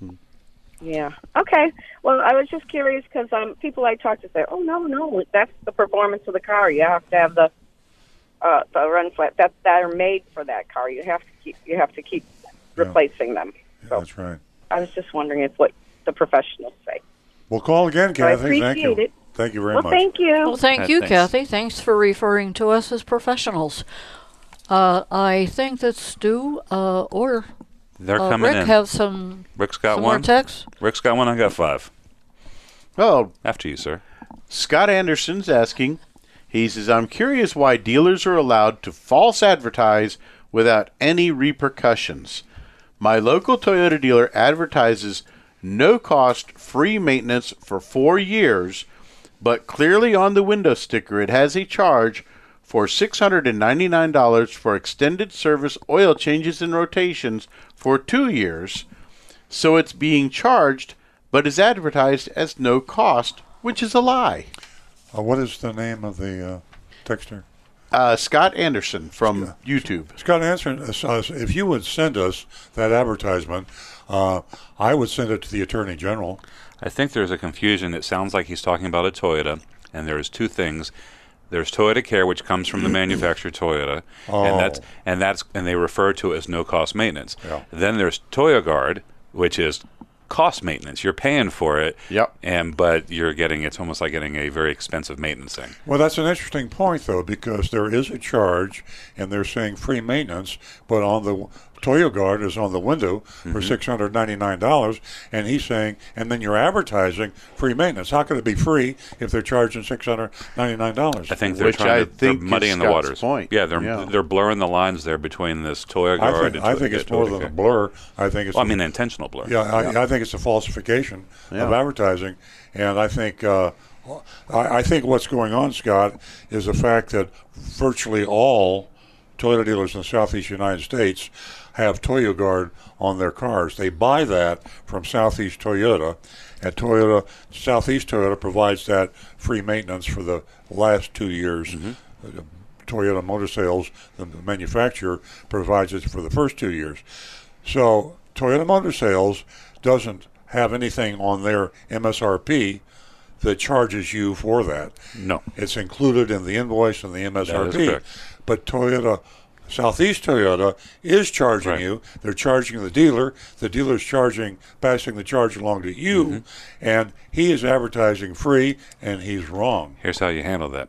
Yeah. Okay. Well, I was just curious because um, people I talk to say, "Oh no, no, that's the performance of the car. You have to have the uh, the run flat that that are made for that car. You have to keep you have to keep replacing them." So That's right. I was just wondering if what the professionals say. Well, call again, I Kathy. Thank you. it. Thank you very well, much. thank you. Well, thank you, thanks. Kathy. Thanks for referring to us as professionals. Uh, I think that Stu uh, or They're uh, coming Rick in. have some, Rick's got some one. more texts. Rick's got one. I got five. Oh, After you, sir. Scott Anderson's asking. He says, "I'm curious why dealers are allowed to false advertise without any repercussions. My local Toyota dealer advertises no cost free maintenance for four years, but clearly on the window sticker it has a charge for $699 for extended service oil changes and rotations for two years. So it's being charged, but is advertised as no cost, which is a lie. Uh, what is the name of the uh, texter? Uh, Scott Anderson from YouTube. Scott, Anderson, us. us- If you would send us that advertisement, uh, I would send it to the Attorney General. I think there's a confusion. It sounds like he's talking about a Toyota, and there's two things. There's Toyota Care, which comes from the manufacturer Toyota, and that's Oh. and that's and they refer to it as no cost maintenance. Yeah. Then there's Toyo Guard, which is cost maintenance. You're paying for it. Yep. And but you're getting it's almost like getting a very expensive maintenance thing. Well, that's an interesting point, though, because there is a charge, and they're saying free maintenance, but on the Toyo Guard is on the window for six hundred ninety nine dollars, and he's saying, and then you're advertising free maintenance. How could it be free if they're charging six hundred ninety nine dollars? I think they're trying to they're muddying the waters. Point. Yeah, they're Yeah. they're blurring the lines there between this Toyo I Guard. think, and I think it's more than a blur. I think it's. Well, I a- mean, an intentional blur. Yeah, I, Yeah. I think it's a falsification Yeah. of advertising, and I think uh, I, I think what's going on, Scott, is the fact that virtually all Toyota dealers in the Southeast United States have Toyo Guard on their cars. They buy that from Southeast Toyota, and Toyota Southeast Toyota provides that free maintenance for the last two years. Uh, Toyota Motor Sales, the manufacturer, provides it for the first two years. So Toyota Motor Sales doesn't have anything on their MSRP that charges you for that. No. It's included in the invoice and the MSRP. correct. But Toyota Southeast Toyota is charging you. They're charging the dealer. The dealer's charging, passing the charge along to you, Mm-hmm. and he is advertising free, and he's wrong. Here's how you handle that: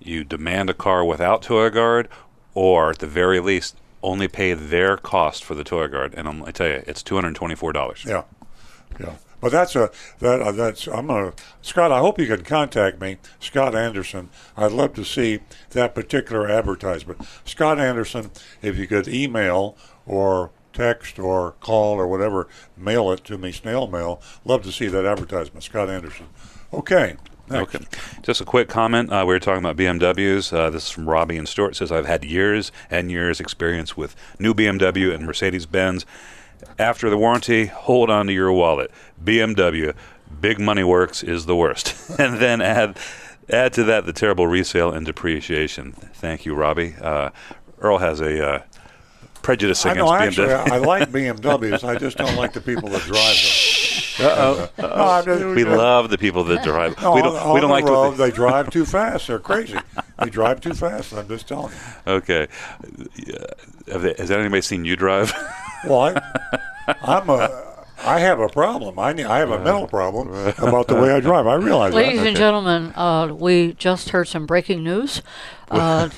you demand a car without Toyo Guard, or at the very least, only pay their cost for the Toyo Guard. And I'm, I tell you, it's two hundred twenty-four dollars. Yeah, yeah. But that's a that uh, that's I'm gonna Scott. I hope you can contact me, Scott Anderson. I'd love to see that particular advertisement, Scott Anderson. If you could email or text or call or whatever, mail it to me, snail mail. Love to see that advertisement, Scott Anderson. Okay. Next. Okay. Just a quick comment. Uh, we were talking about BMWs. Uh, this is from Robbie and Stuart. Says I've had years and years experience with new BMW and Mercedes Benz. After the warranty, hold on to your wallet. BMW, big money works is the worst. and then add add to that the terrible resale and depreciation. Thank you, Robbie. Uh, Earl has a uh, prejudice I know. Actually, BMW. I, I like BMWs. I just don't like the people that drive them. Uh-oh. No, I'm just- we love the people that drive. No, we don't. on we don't the like road, to. they drive too fast. They're crazy. They drive too fast. I'm just telling you. Okay. Yeah. Have they, has anybody seen you drive? Well, I, I'm a. I have a problem. I need, I have a mental problem about the way I drive. I realize Ladies that. and gentlemen, uh, we just heard some breaking news. Uh,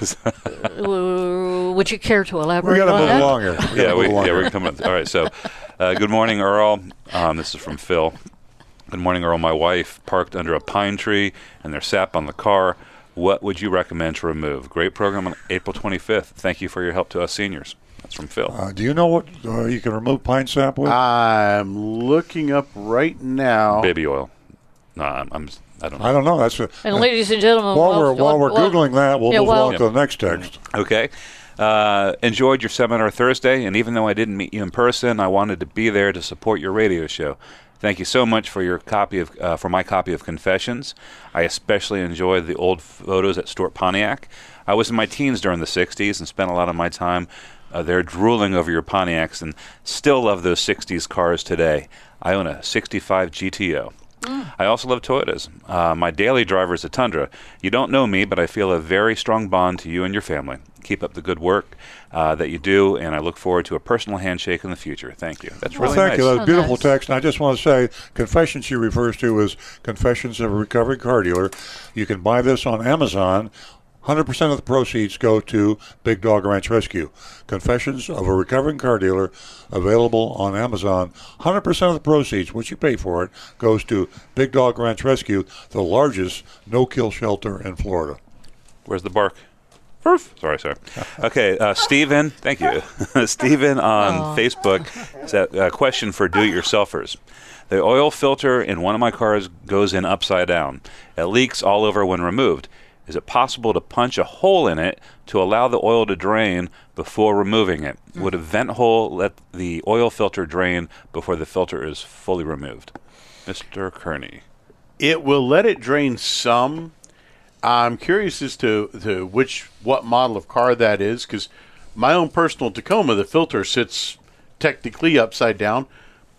w- would you care to elaborate gotta on move that? along here. We yeah, gotta we, move along yeah, here. we're coming. All right, so uh, good morning, Earl. Um, this is from Phil. Good morning, Earl. My wife parked under a pine tree and there's sap on the car. What would you recommend to remove? Great program on April 25th. Thank you for your help to us seniors. That's from Phil. Uh, do you know what uh, you can remove pine sap with? I'm looking up right now. Baby oil. No, I'm. I'm I don't know. I don't know. That's a, And ladies and gentlemen, while we're while we're well- googling that, we'll yeah, move well- on to the next text. Okay. Uh, enjoyed your seminar Thursday, and even though I didn't meet you in person, I wanted to be there to support your radio show. Thank you so much for your copy of uh, for my copy of Confessions. I especially enjoyed the old photos at Stewart Pontiac. I was in my teens during the '60s and spent a lot of my time uh, there drooling over your Pontiacs, and still love those '60s cars today. I own a '65 GTO. I also love Toyotas. Uh, my daily driver is a Tundra. You don't know me, but I feel a very strong bond to you and your family. Keep up the good work uh, that you do, and I look forward to a personal handshake in the future. Thank you. That's Well, really thank nice. you. That's a beautiful text. And I just want to say, Confessions she refers to is Confessions of a Recovered Car Dealer. You can buy this on Amazon. 100% of the proceeds go to Big Dog Ranch Rescue. Confessions of a Recovering Car Dealer, available on Amazon. 100% of the proceeds, what you pay for it, goes to Big Dog Ranch Rescue, the largest no-kill shelter in Florida. Where's the bark? Sorry, sorry. Okay, uh, Stephen, thank you. Stephen on Aw. Facebook said a question for do-it-yourselfers. The oil filter in one of my cars goes in upside down. It leaks all over when removed. Is it possible to punch a hole in it to allow the oil to drain before removing it? Would a vent hole let the oil filter drain before the filter is fully removed? Mr. Kearney. It will let it drain some. I'm curious as to, to which what model of car that is because my own personal Tacoma, the filter sits technically upside down,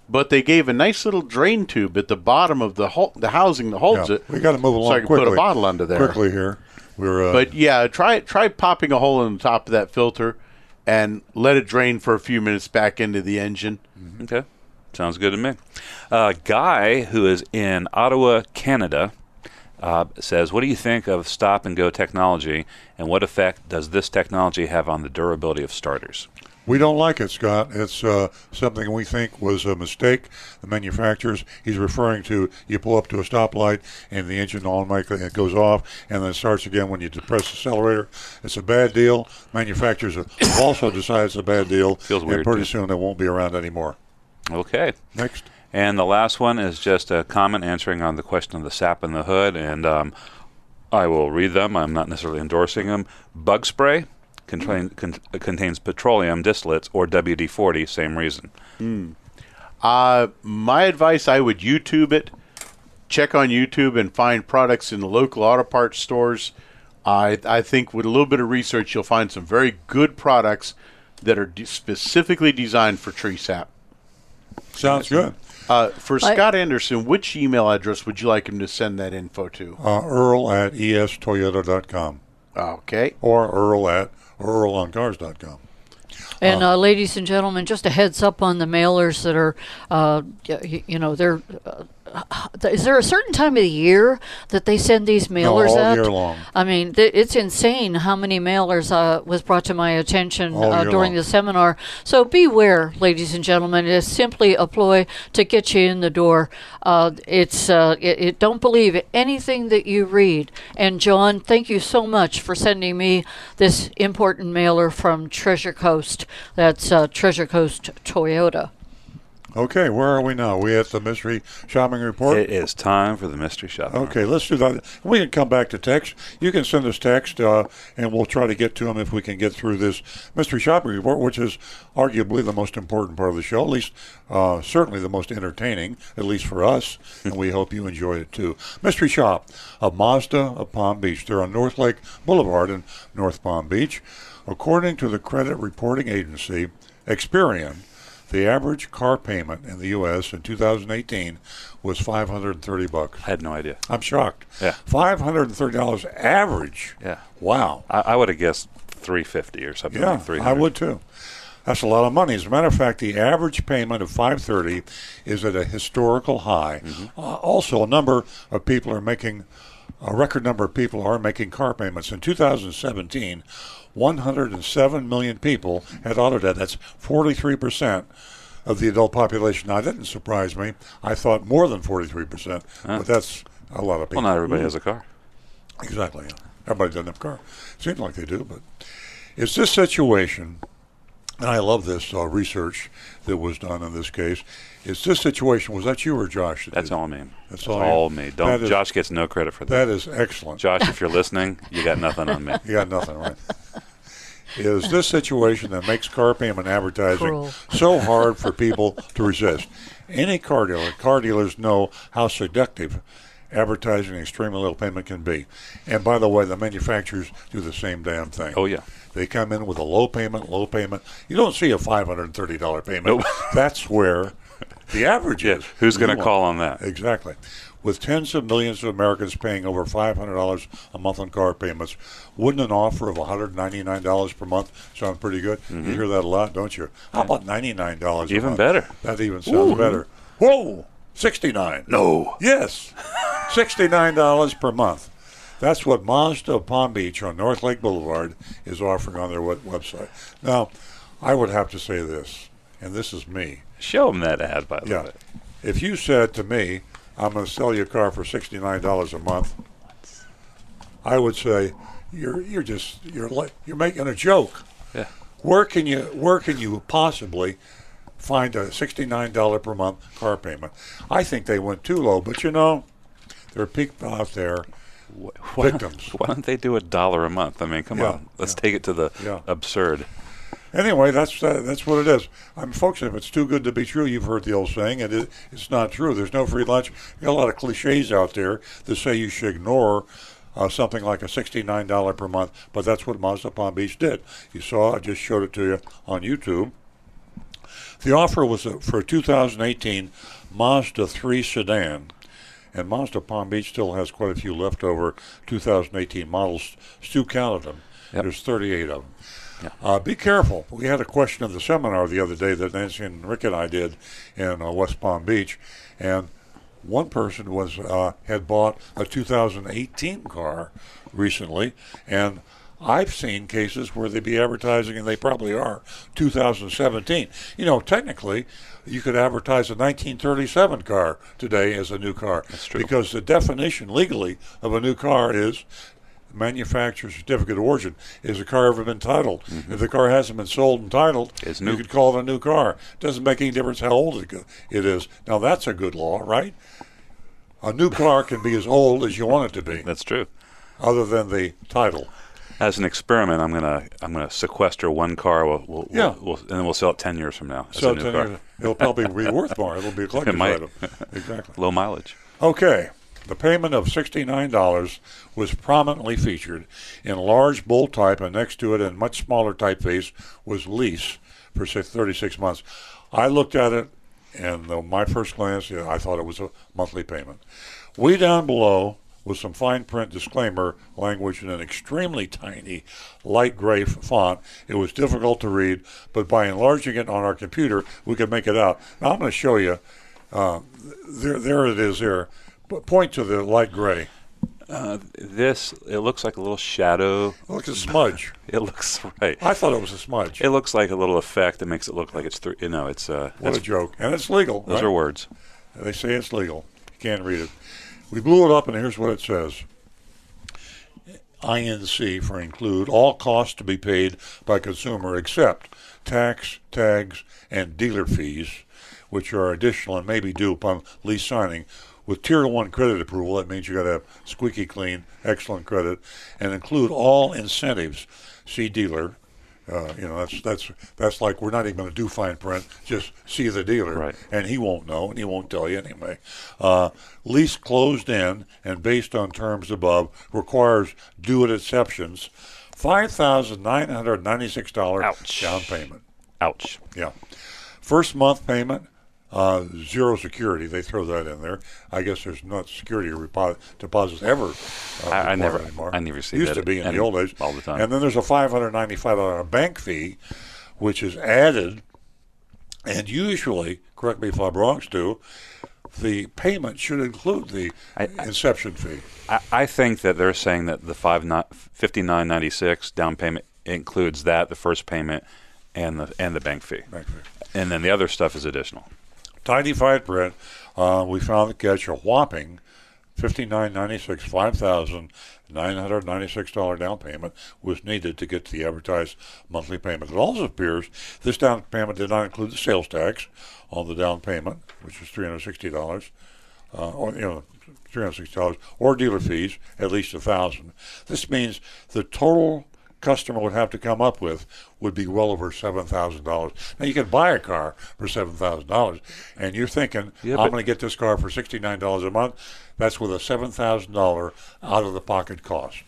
but they gave a nice little drain tube at the bottom of the hol- the housing that holds Yeah, it. we got to move along so I can quickly. put a bottle under there Quickly here. We're, uh, but yeah, try try popping a hole in the top of that filter and let it drain for a few minutes back into the engine. Okay. Sounds good to me. Uh, Guy, who is in Ottawa, Canada, uh, says, What do you think of stop and go technology, and what effect does this technology have on the durability of starters? We don't like it, Scott. It's uh, something we think was a mistake. The manufacturers, he's referring to you pull up to a stoplight and the engine automatically it goes off and then it starts again when you depress the accelerator. It's a bad deal. Manufacturers have also decided it's a bad deal. Feels and weird, pretty too. soon they won't be around anymore. Okay. Next. And the last one is just a comment answering on the question of the sap in the hood, and um, I will read them. I'm not necessarily endorsing them. Bug spray contain, con- contains petroleum distillates or WD 40, same reason. Hmm. Uh, my advice: I would YouTube it, check on YouTube, and find products in the local auto parts stores. I I think with a little bit of research, you'll find some very good products that are de- specifically designed for tree sap. Sounds good. Uh, for I- Scott Anderson, which email address would you like him to send that info to? Uh, Earl at estoyota.com. Okay. Or Earl at earloncars.com. And uh, ladies and gentlemen, just a heads up on the mailers that are, uh, y- you know, they're. Uh, is there a certain time of the year that they send these mailers all out? year long. I mean, th- it's insane how many mailers uh, was brought to my attention All uh, year during long. the seminar. So beware, ladies and gentlemen. It is simply a ploy to get you in the door. Uh, it's uh, it, it, don't believe anything that you read. And John, thank you so much for sending me this important mailer from Treasure Coast. That's uh, Treasure Coast Toyota. Okay, where are we now? We at the mystery shopping report? It is time for the mystery shopping. Okay, let's do that. We can come back to text. You can send us text, uh, and we'll try to get to them if we can get through this mystery shopping report, which is arguably the most important part of the show, at least uh, certainly the most entertaining, at least for us, and we hope you enjoy it too. Mystery Shop of Mazda of Palm Beach. They're on North Lake Boulevard in North Palm Beach. According to the credit reporting agency Experian, the average car payment in the U.S. in 2018 was 530 bucks. I had no idea. I'm shocked. Yeah. $530 average. Yeah. Wow. I, I would have guessed 350 or something Yeah, like 300. I would too. That's a lot of money. As a matter of fact, the average payment of 530 is at a historical high. Mm-hmm. Uh, also, a number of people are making a record number of people are making car payments. In 2017, 107 million people had auto debt. That's 43 percent of the adult population. Now, that didn't surprise me. I thought more than 43 percent, Huh. but that's a lot of people. Well, not everybody has a car. Exactly. Yeah. Everybody doesn't have a car. Seems like they do, but it's this situation, and I love this uh, research that was done in this case, It's this situation, was that you or Josh? that That's did- all me. That's That's all, all, me. Don't. is- Josh gets no credit for that. That is excellent. Josh, if you're listening, you got nothing on me. You got nothing, right? Is this situation that makes car payment advertising Cruel. so hard for people to resist? Any car dealer, car dealers know how seductive advertising an extremely low payment can be. And by the way, the manufacturers do the same damn thing. Oh yeah. They come in with a low payment, low payment. You don't see a five hundred and thirty dollar payment. That's where the average is. Who's going to call on that? Exactly. With tens of millions of Americans paying over $500 a month on car payments, wouldn't an offer of $199 per month sound pretty good? You hear that a lot, don't you? How about $99 a Mm-hmm. Even better. That even sounds Ooh. better. Whoa! 69 No. Yes. $69 per month. That's what Mazda of Palm Beach on North Lake Boulevard is offering on their web- website. Now, I would have to say this, and this is me. Show them that ad, by the Yeah. way. If you said to me, I'm going to sell you a car for $69 a month, I would say, you're you're just you're like you're making a joke. Yeah. Where can you where can you possibly find a $69 per month car payment? I think they went too low, but you know, there are people out there Why don't- victims. Why don't they do a dollar a month? I mean, come Yeah, on. Let's take it to the Yeah. absurd. Anyway, that's uh, that's what it is. I'm folks. If it's too good to be true, you've heard the old saying, and it, it's not true. There's no free lunch. You got a lot of cliches out there that say you should ignore uh, something like a $69 per month, but that's what Mazda Palm Beach did. You saw. I just showed it to you on YouTube. The offer was uh, for a 2018 Mazda 3 sedan. And Mazda Palm Beach still has quite a few leftover 2018 models. Stu counted them. There's 38 of them. Uh, be careful. We had a question of the seminar the other day that Nancy and Rick and I did in uh, West Palm Beach, and one person was uh, had bought a 2018 car recently, and I've seen cases where they be advertising, and they probably are 2017. You know, technically, you could advertise a 1937 car today as a new car. That's true. Because the definition legally of a new car is manufacturer certificate of origin. Is the car ever been titled? Mm-hmm. If the car hasn't been sold and titled, It's you new. could call it a new car. Doesn't make any difference how old it it is. Now that's a good law, right? A new car can be as old as you want it to be, That's true. other than the title. As an experiment, I'm gonna I'm gonna sequester one car. We'll, we'll, Yeah. we'll, and then we'll sell it ten years from now. as So new then car. you- it'll probably be worth more. It'll be a collector's might. item. Exactly. Low mileage. Okay. The payment of $69 was prominently featured in large bold type, and next to it, in much smaller typeface, was lease for say, 36 months. I looked at it, and my first glance, yeah, I thought it was a monthly payment. Way down below was some fine print disclaimer language in an extremely tiny light gray font. It was difficult to read, but by enlarging it on our computer, we could make it out. Now I'm going to show you. Uh, there, there it is. There. Point to the light gray. Uh, this it looks like a little shadow. It looks a smudge. It looks right. I thought it was a smudge. It looks like a little effect that makes it look like it's three. You know, it's uh. What a joke. And it's legal. Those right? are words. They say it's legal. You can't read it. We blew it up, and here's what it says. INC for include all costs to be paid by consumer except tax, tags, and dealer fees, which are additional and may be due upon lease signing. With Tier 1 credit approval, that means you got to have squeaky clean, excellent credit, and include all incentives. See dealer. Uh, you know, that's that's that's like we're not even going to do fine print. Just see the dealer, Right. and he won't know, and he won't tell you anyway. Uh, lease closed in and based on terms above requires due at exceptions. Five thousand nine hundred ninety-six dollars down payment. Ouch. Yeah. First month payment, uh, zero security. They throw that in there. I guess there's not security repo- deposits ever. Uh, I- I never- Anymore. I never see that. it Used to be in any- the old days. all the time. And then there's a $595 bank fee, which is added. And usually, correct me if I'm wrong, Stu, the payment should include the inception fee. I, I think that they're saying that the five fifty nine ninety six down payment includes that the first payment and the and the bank fee. Bank fee. And then the other stuff is additional. Tiny fine print. Uh, we found the catch a whopping fifty nine ninety six, five thousand nine hundred ninety six dollar down payment was needed to get the advertised monthly payment. It also appears this down payment did not include the sales tax on the down payment, which was three hundred sixty dollars, uh, or you know. Three hundred sixty dollars, or dealer fees, at least a thousand. This means the total customer would have to come up with would be well over seven thousand dollars. Now you can buy a car for seven thousand dollars, and you're thinking, Yeah, I'm going to get this car for sixty nine dollars a month. That's with a seven thousand dollar out of the pocket cost.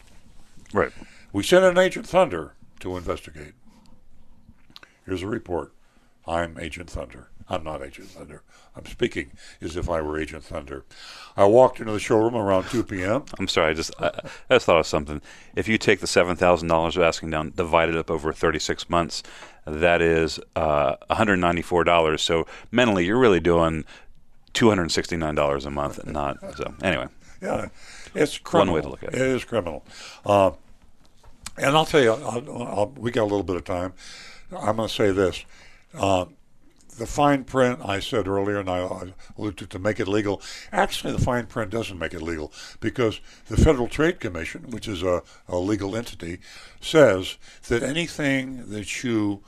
Right. We sent an Agent Thunder to investigate. Here's a report. I'm Agent Thunder. I'm not Agent Thunder. I'm speaking as if I were Agent Thunder. I walked into the showroom around 2 p.m. I'm sorry, I just I, I just thought of something. If you take the seven thousand dollars you're asking down, divide it up over thirty six months, that is uh, one hundred ninety four dollars. So mentally, you're really doing two hundred sixty nine dollars a month, not so. Anyway, Yeah, it's criminal. One way to look at it. It is criminal. Uh, and I'll tell you, I'll, I'll, we got a little bit of time. I'm going to say this. Uh, the fine print, I said earlier, and I alluded to, to make it legal. Actually, the fine print doesn't make it legal because the Federal Trade Commission, which is a, a legal entity, says that anything that you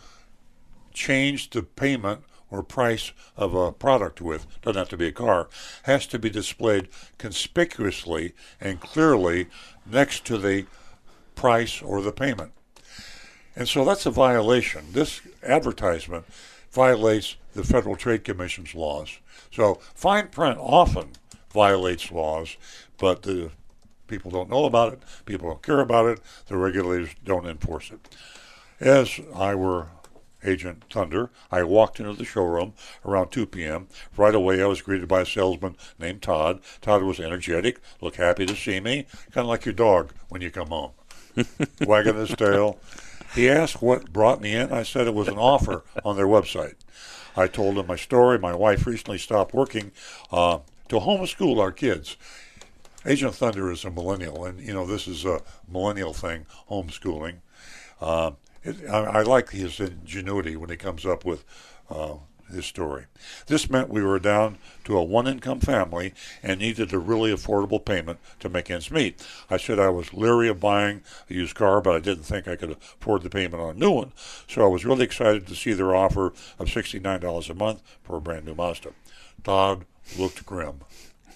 change the payment or price of a product with, doesn't have to be a car, has to be displayed conspicuously and clearly next to the price or the payment. And so that's a violation. This advertisement violates the Federal Trade Commission's laws. So fine print often violates laws, but the people don't know about it, people don't care about it, the regulators don't enforce it. As I were Agent Thunder, I walked into the showroom around 2 p.m. Right away, I was greeted by a salesman named Todd. Todd was energetic, looked happy to see me, kind of like your dog when you come home. wagging his tail. He asked what brought me in. I said it was an offer on their website. I told him my story. My wife recently stopped working uh, to homeschool our kids. Agent Thunder is a millennial, and you know this is a millennial thing, homeschooling. Uh, it, I, I, like his ingenuity when he comes up with uh, his story. This meant we were down to a one income family and needed a really affordable payment to make ends meet. I said I was leery of buying a used car, but I didn't think I could afford the payment on a new one. So I was really excited to see their offer of $69 a month for a brand new Mazda. Todd looked grim.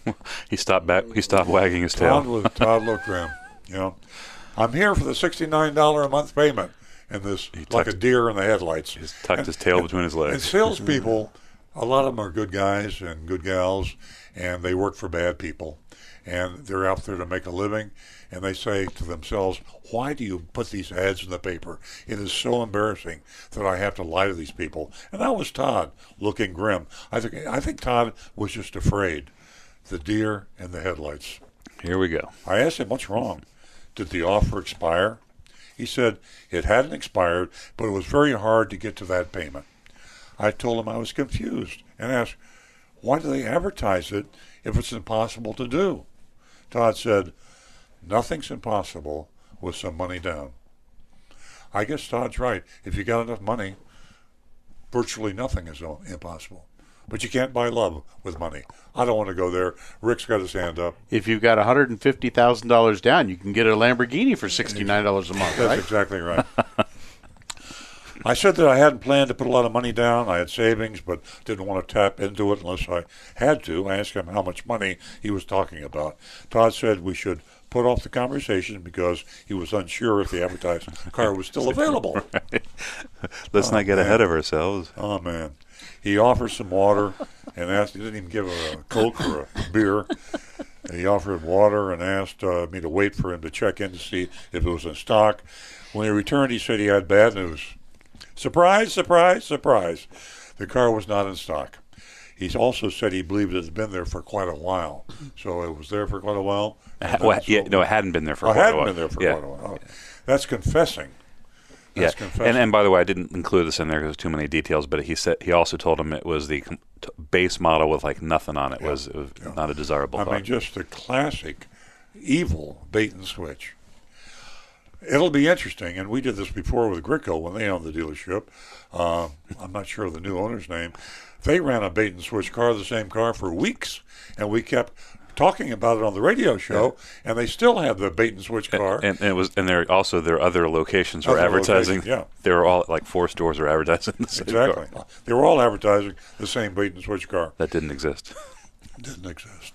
he stopped back. He stopped wagging his tail. Todd looked, Todd looked grim. You know, I'm here for the $69 a month payment and this he like a deer in the headlights. He tucked and, his tail between his legs. And salespeople, a lot of them are good guys and good gals, and they work for bad people, and they're out there to make a living. And they say to themselves, "Why do you put these ads in the paper? It is so embarrassing that I have to lie to these people." And that was Todd, looking grim. I think I think Todd was just afraid. The deer and the headlights. Here we go. I asked him, "What's wrong? Did the offer expire?" He said it hadn't expired, but it was very hard to get to that payment. I told him I was confused and asked, why do they advertise it if it's impossible to do? Todd said, nothing's impossible with some money down. I guess Todd's right. If you got enough money, virtually nothing is impossible. But you can't buy love with money. I don't want to go there. Rick's got his hand up. If you've got $150,000 down, you can get a Lamborghini for $69 a month, That's right? exactly right. I said that I hadn't planned to put a lot of money down. I had savings, but didn't want to tap into it unless I had to. I asked him how much money he was talking about. Todd said we should put off the conversation because he was unsure if the advertised car was still available. right. Let's oh, not get oh, man. ahead of ourselves. Oh man. He offered some water and asked. He didn't even give a Coke or a beer. And He offered water and asked uh, me to wait for him to check in to see if it was in stock. When he returned, he said he had bad news. Surprise, surprise, surprise. The car was not in stock. He also said he believed it had been there for quite a while. So it was there for quite a while. Well, yeah, no, it hadn't been there for oh, quite hadn't a while. been there for yeah. quite a while. Oh, that's confessing yeah, and and by the way, I didn't include this in there because there's too many details. But he said he also told him it was the base model with like nothing on it yeah. was, it was yeah. not a desirable. I thought. mean, just a classic evil bait and switch. It'll be interesting, and we did this before with Grieco when they owned the dealership. Uh, I'm not sure of the new owner's name. They ran a bait and switch car, the same car, for weeks, and we kept talking about it on the radio show, yeah. and they still have the bait and switch car. And, and, it was, and there also their other locations were other advertising. Locations, yeah, they were all like four stores were advertising the same exactly. Car. They were all advertising the same bait and switch car. That didn't exist. didn't exist.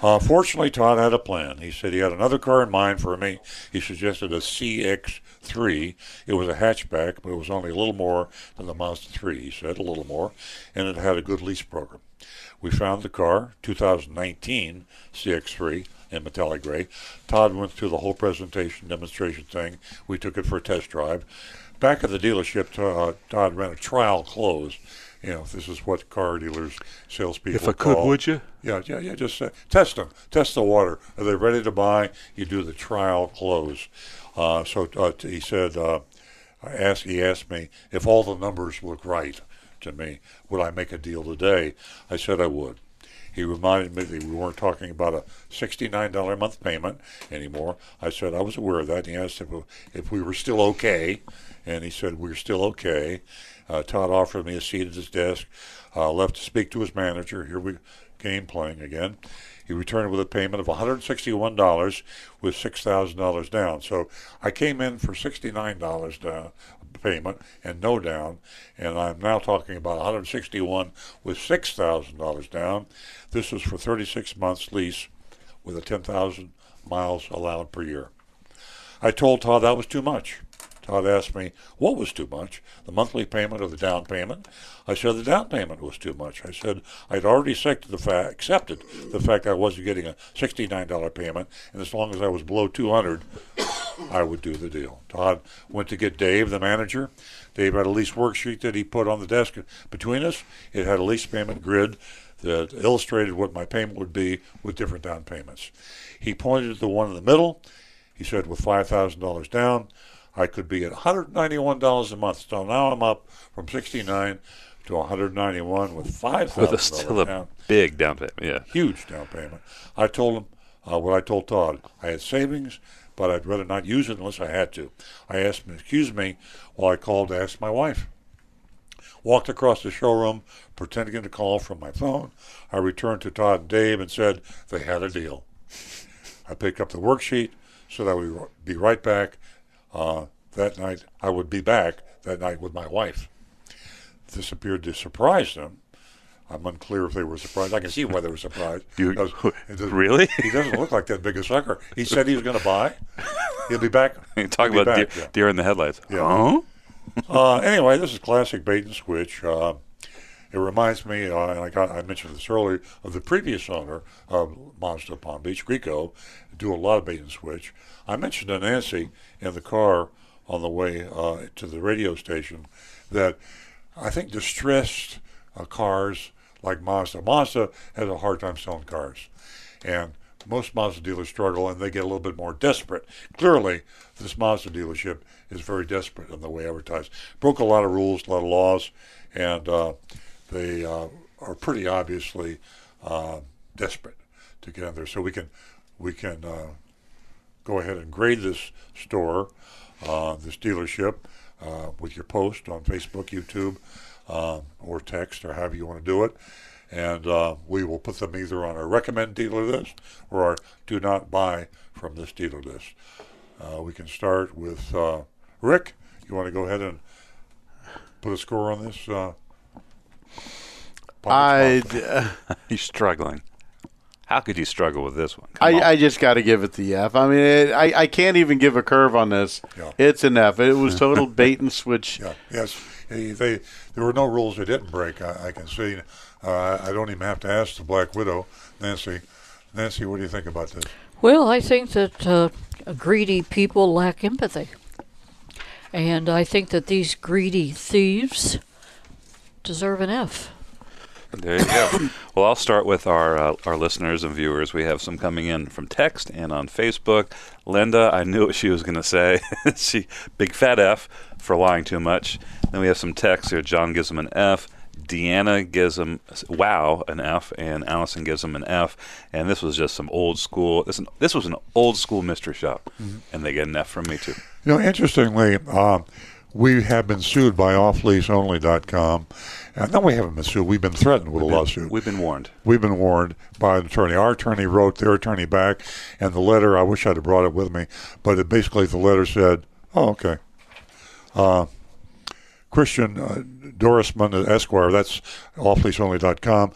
Uh, fortunately, Todd had a plan. He said he had another car in mind for me. He suggested a CX3. It was a hatchback, but it was only a little more than the Mazda 3, he said, a little more, and it had a good lease program. We found the car, 2019 CX3 in metallic gray. Todd went through the whole presentation, demonstration thing. We took it for a test drive. Back at the dealership, uh, Todd ran a trial close. You know, this is what car dealers, salespeople. If I could, would you? Yeah, yeah, yeah. Just uh, test them, test the water. Are they ready to buy? You do the trial close. Uh, so uh, he said, uh, I asked, he asked me if all the numbers look right to me, would I make a deal today? I said I would. He reminded me that we weren't talking about a $69 a month payment anymore. I said I was aware of that. He asked if, if we were still okay, and he said we are still okay. Uh, Todd offered me a seat at his desk, uh, left to speak to his manager. Here we game playing again. He returned with a payment of $161 with $6,000 down. So I came in for $69 down, payment and no down, and I'm now talking about 161 with $6,000 down. This is for 36 months lease with a 10,000 miles allowed per year. I told Todd that was too much. Todd asked me what was too much, the monthly payment or the down payment. I said the down payment was too much. I said I'd already accepted the fact, accepted the fact I wasn't getting a $69 payment, and as long as I was below 200, I would do the deal. Todd went to get Dave, the manager. Dave had a lease worksheet that he put on the desk between us. It had a lease payment grid that illustrated what my payment would be with different down payments. He pointed to the one in the middle He said with $5,000 down, I could be at $191 a month. So now I'm up from 69 to 191 with $5,000 With a, still a down. big down payment. Yeah. Huge down payment. I told him uh, what I told Todd. I had savings, but I'd rather not use it unless I had to. I asked him, excuse me, while I called to ask my wife. Walked across the showroom, pretending to call from my phone. I returned to Todd and Dave and said they had a deal. I picked up the worksheet, so that we would be right back. Uh, that night, I would be back that night with my wife. This appeared to surprise them. I'm unclear if they were surprised. I can see why they were surprised. You- doesn't- really? He doesn't look like that big a sucker. He said he was going to buy. He'll be back. Talk He'll be about deer, yeah. deer in the headlights. Yeah. Huh? uh, anyway, this is classic bait and switch. Uh, it reminds me, uh, and I, got, I mentioned this earlier, of the previous owner of Mazda Palm Beach, Rico, do a lot of bait and switch. I mentioned to Nancy in the car on the way uh, to the radio station that I think distressed uh, cars like Mazda, Mazda has a hard time selling cars, and most Mazda dealers struggle and they get a little bit more desperate. Clearly, this Mazda dealership is very desperate in the way advertised. Broke a lot of rules, a lot of laws, and uh, they uh, are pretty obviously uh, desperate to get in there. So we can we can uh, go ahead and grade this store, uh, this dealership, uh, with your post on Facebook, YouTube, uh, or text, or however you want to do it. And uh, we will put them either on our recommend dealer list or our do not buy from this dealer list. Uh, we can start with uh, Rick. You want to go ahead and put a score on this? Uh, I, He's struggling. How could you struggle with this one? I, on. I just got to give it the F. I mean, it, I, I can't even give a curve on this. Yeah. It's an F. It was total bait and switch. Yeah, yes. They, they, there were no rules they didn't break. I, I can see. Uh, I don't even have to ask the Black Widow, Nancy. Nancy, what do you think about this? Well, I think that uh, greedy people lack empathy. And I think that these greedy thieves deserve an F. There you go. well, I'll start with our uh, our listeners and viewers. We have some coming in from text and on Facebook. Linda, I knew what she was going to say. she big fat F for lying too much. Then we have some text here. John gives him an F. Deanna gives him wow an F, and Allison gives him an F. And this was just some old school. This, this was an old school mystery shop, and they get an F from me too. You know, interestingly, um, we have been sued by offleaseonly.com. And no, we haven't been sued. We've been threatened with We've a been- lawsuit. We've been warned. We've been warned by an attorney. Our attorney wrote their attorney back, and the letter, I wish I'd have brought it with me, but it basically the letter said, oh, okay. Uh, Christian uh, Dorisman, Esquire, that's offleaseonly.com.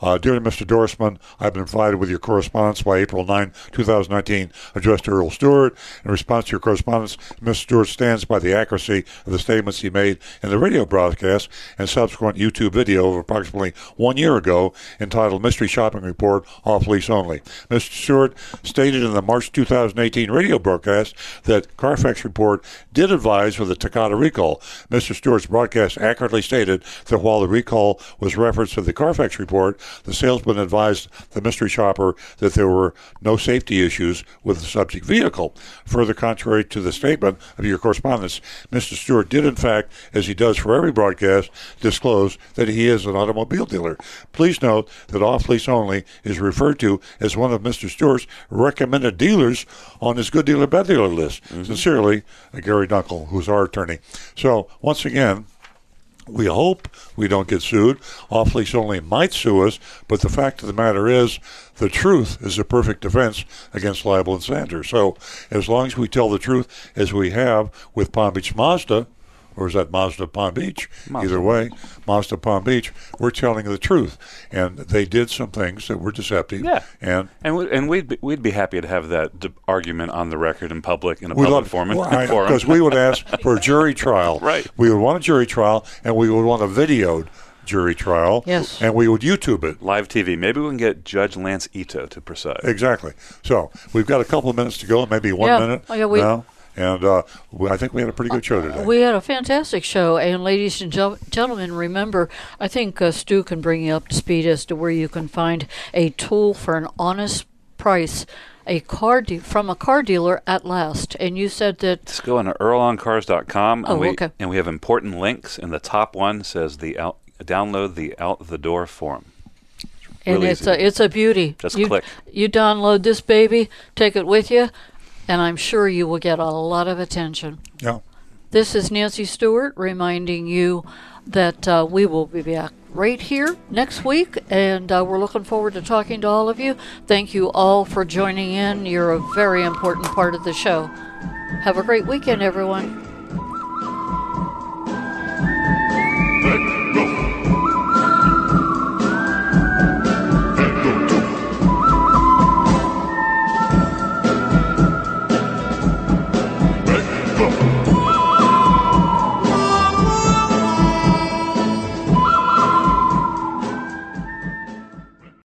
Uh, dear Mr. Dorisman, I've been provided with your correspondence by April 9, 2019, addressed to Earl Stewart. In response to your correspondence, Mr. Stewart stands by the accuracy of the statements he made in the radio broadcast and subsequent YouTube video of approximately one year ago entitled Mystery Shopping Report Off Lease Only. Mr. Stewart stated in the March 2018 radio broadcast that Carfax Report did advise for the Takata recall. Mr. Stewart's broadcast accurately stated that while the recall was referenced to the Carfax Report, the salesman advised the mystery shopper that there were no safety issues with the subject vehicle. Further contrary to the statement of your correspondence, Mr. Stewart did, in fact, as he does for every broadcast, disclose that he is an automobile dealer. Please note that off lease only is referred to as one of Mr. Stewart's recommended dealers on his good dealer, bad dealer list. Sincerely, uh, Gary Dunkel, who's our attorney. So, once again, we hope we don't get sued. Off lease only might sue us, but the fact of the matter is, the truth is a perfect defense against libel and slander. So, as long as we tell the truth, as we have with Palm Beach Mazda, or is that Mazda Palm Beach? Mazda. Either way, Mazda Palm Beach, we're telling the truth. And they did some things that were deceptive. Yeah. And And we, and we'd be, we'd be happy to have that d- argument on the record in public in a we public love forum. because forum. we would ask for a jury trial. Right. We would want a jury trial, and we would want a videoed jury trial. Yes. And we would YouTube it. live TV. Maybe we can get Judge Lance Ito to preside. Exactly. So we've got a couple of minutes to go, maybe one Yeah. minute Oh, yeah, we- now. And uh, I think we had a pretty good show today. We had a fantastic show, and ladies and gel- gentlemen, remember, I think uh, Stu can bring you up to speed as to where you can find a tool for an honest price a car de- from a car dealer at last. And you said that Just go on to earloncars.com and Oh, we okay. and we have important links and the top one says the out, download the out the door form. and Really it's easy. a it's a beauty. Just you, click. You download this baby, take it with you, and I'm sure you will get a lot of attention. Yeah. This is Nancy Stewart reminding you that uh, we will be back right here next week, and uh, we're looking forward to talking to all of you. Thank you all for joining in. You're a very important part of the show. Have a great weekend, everyone.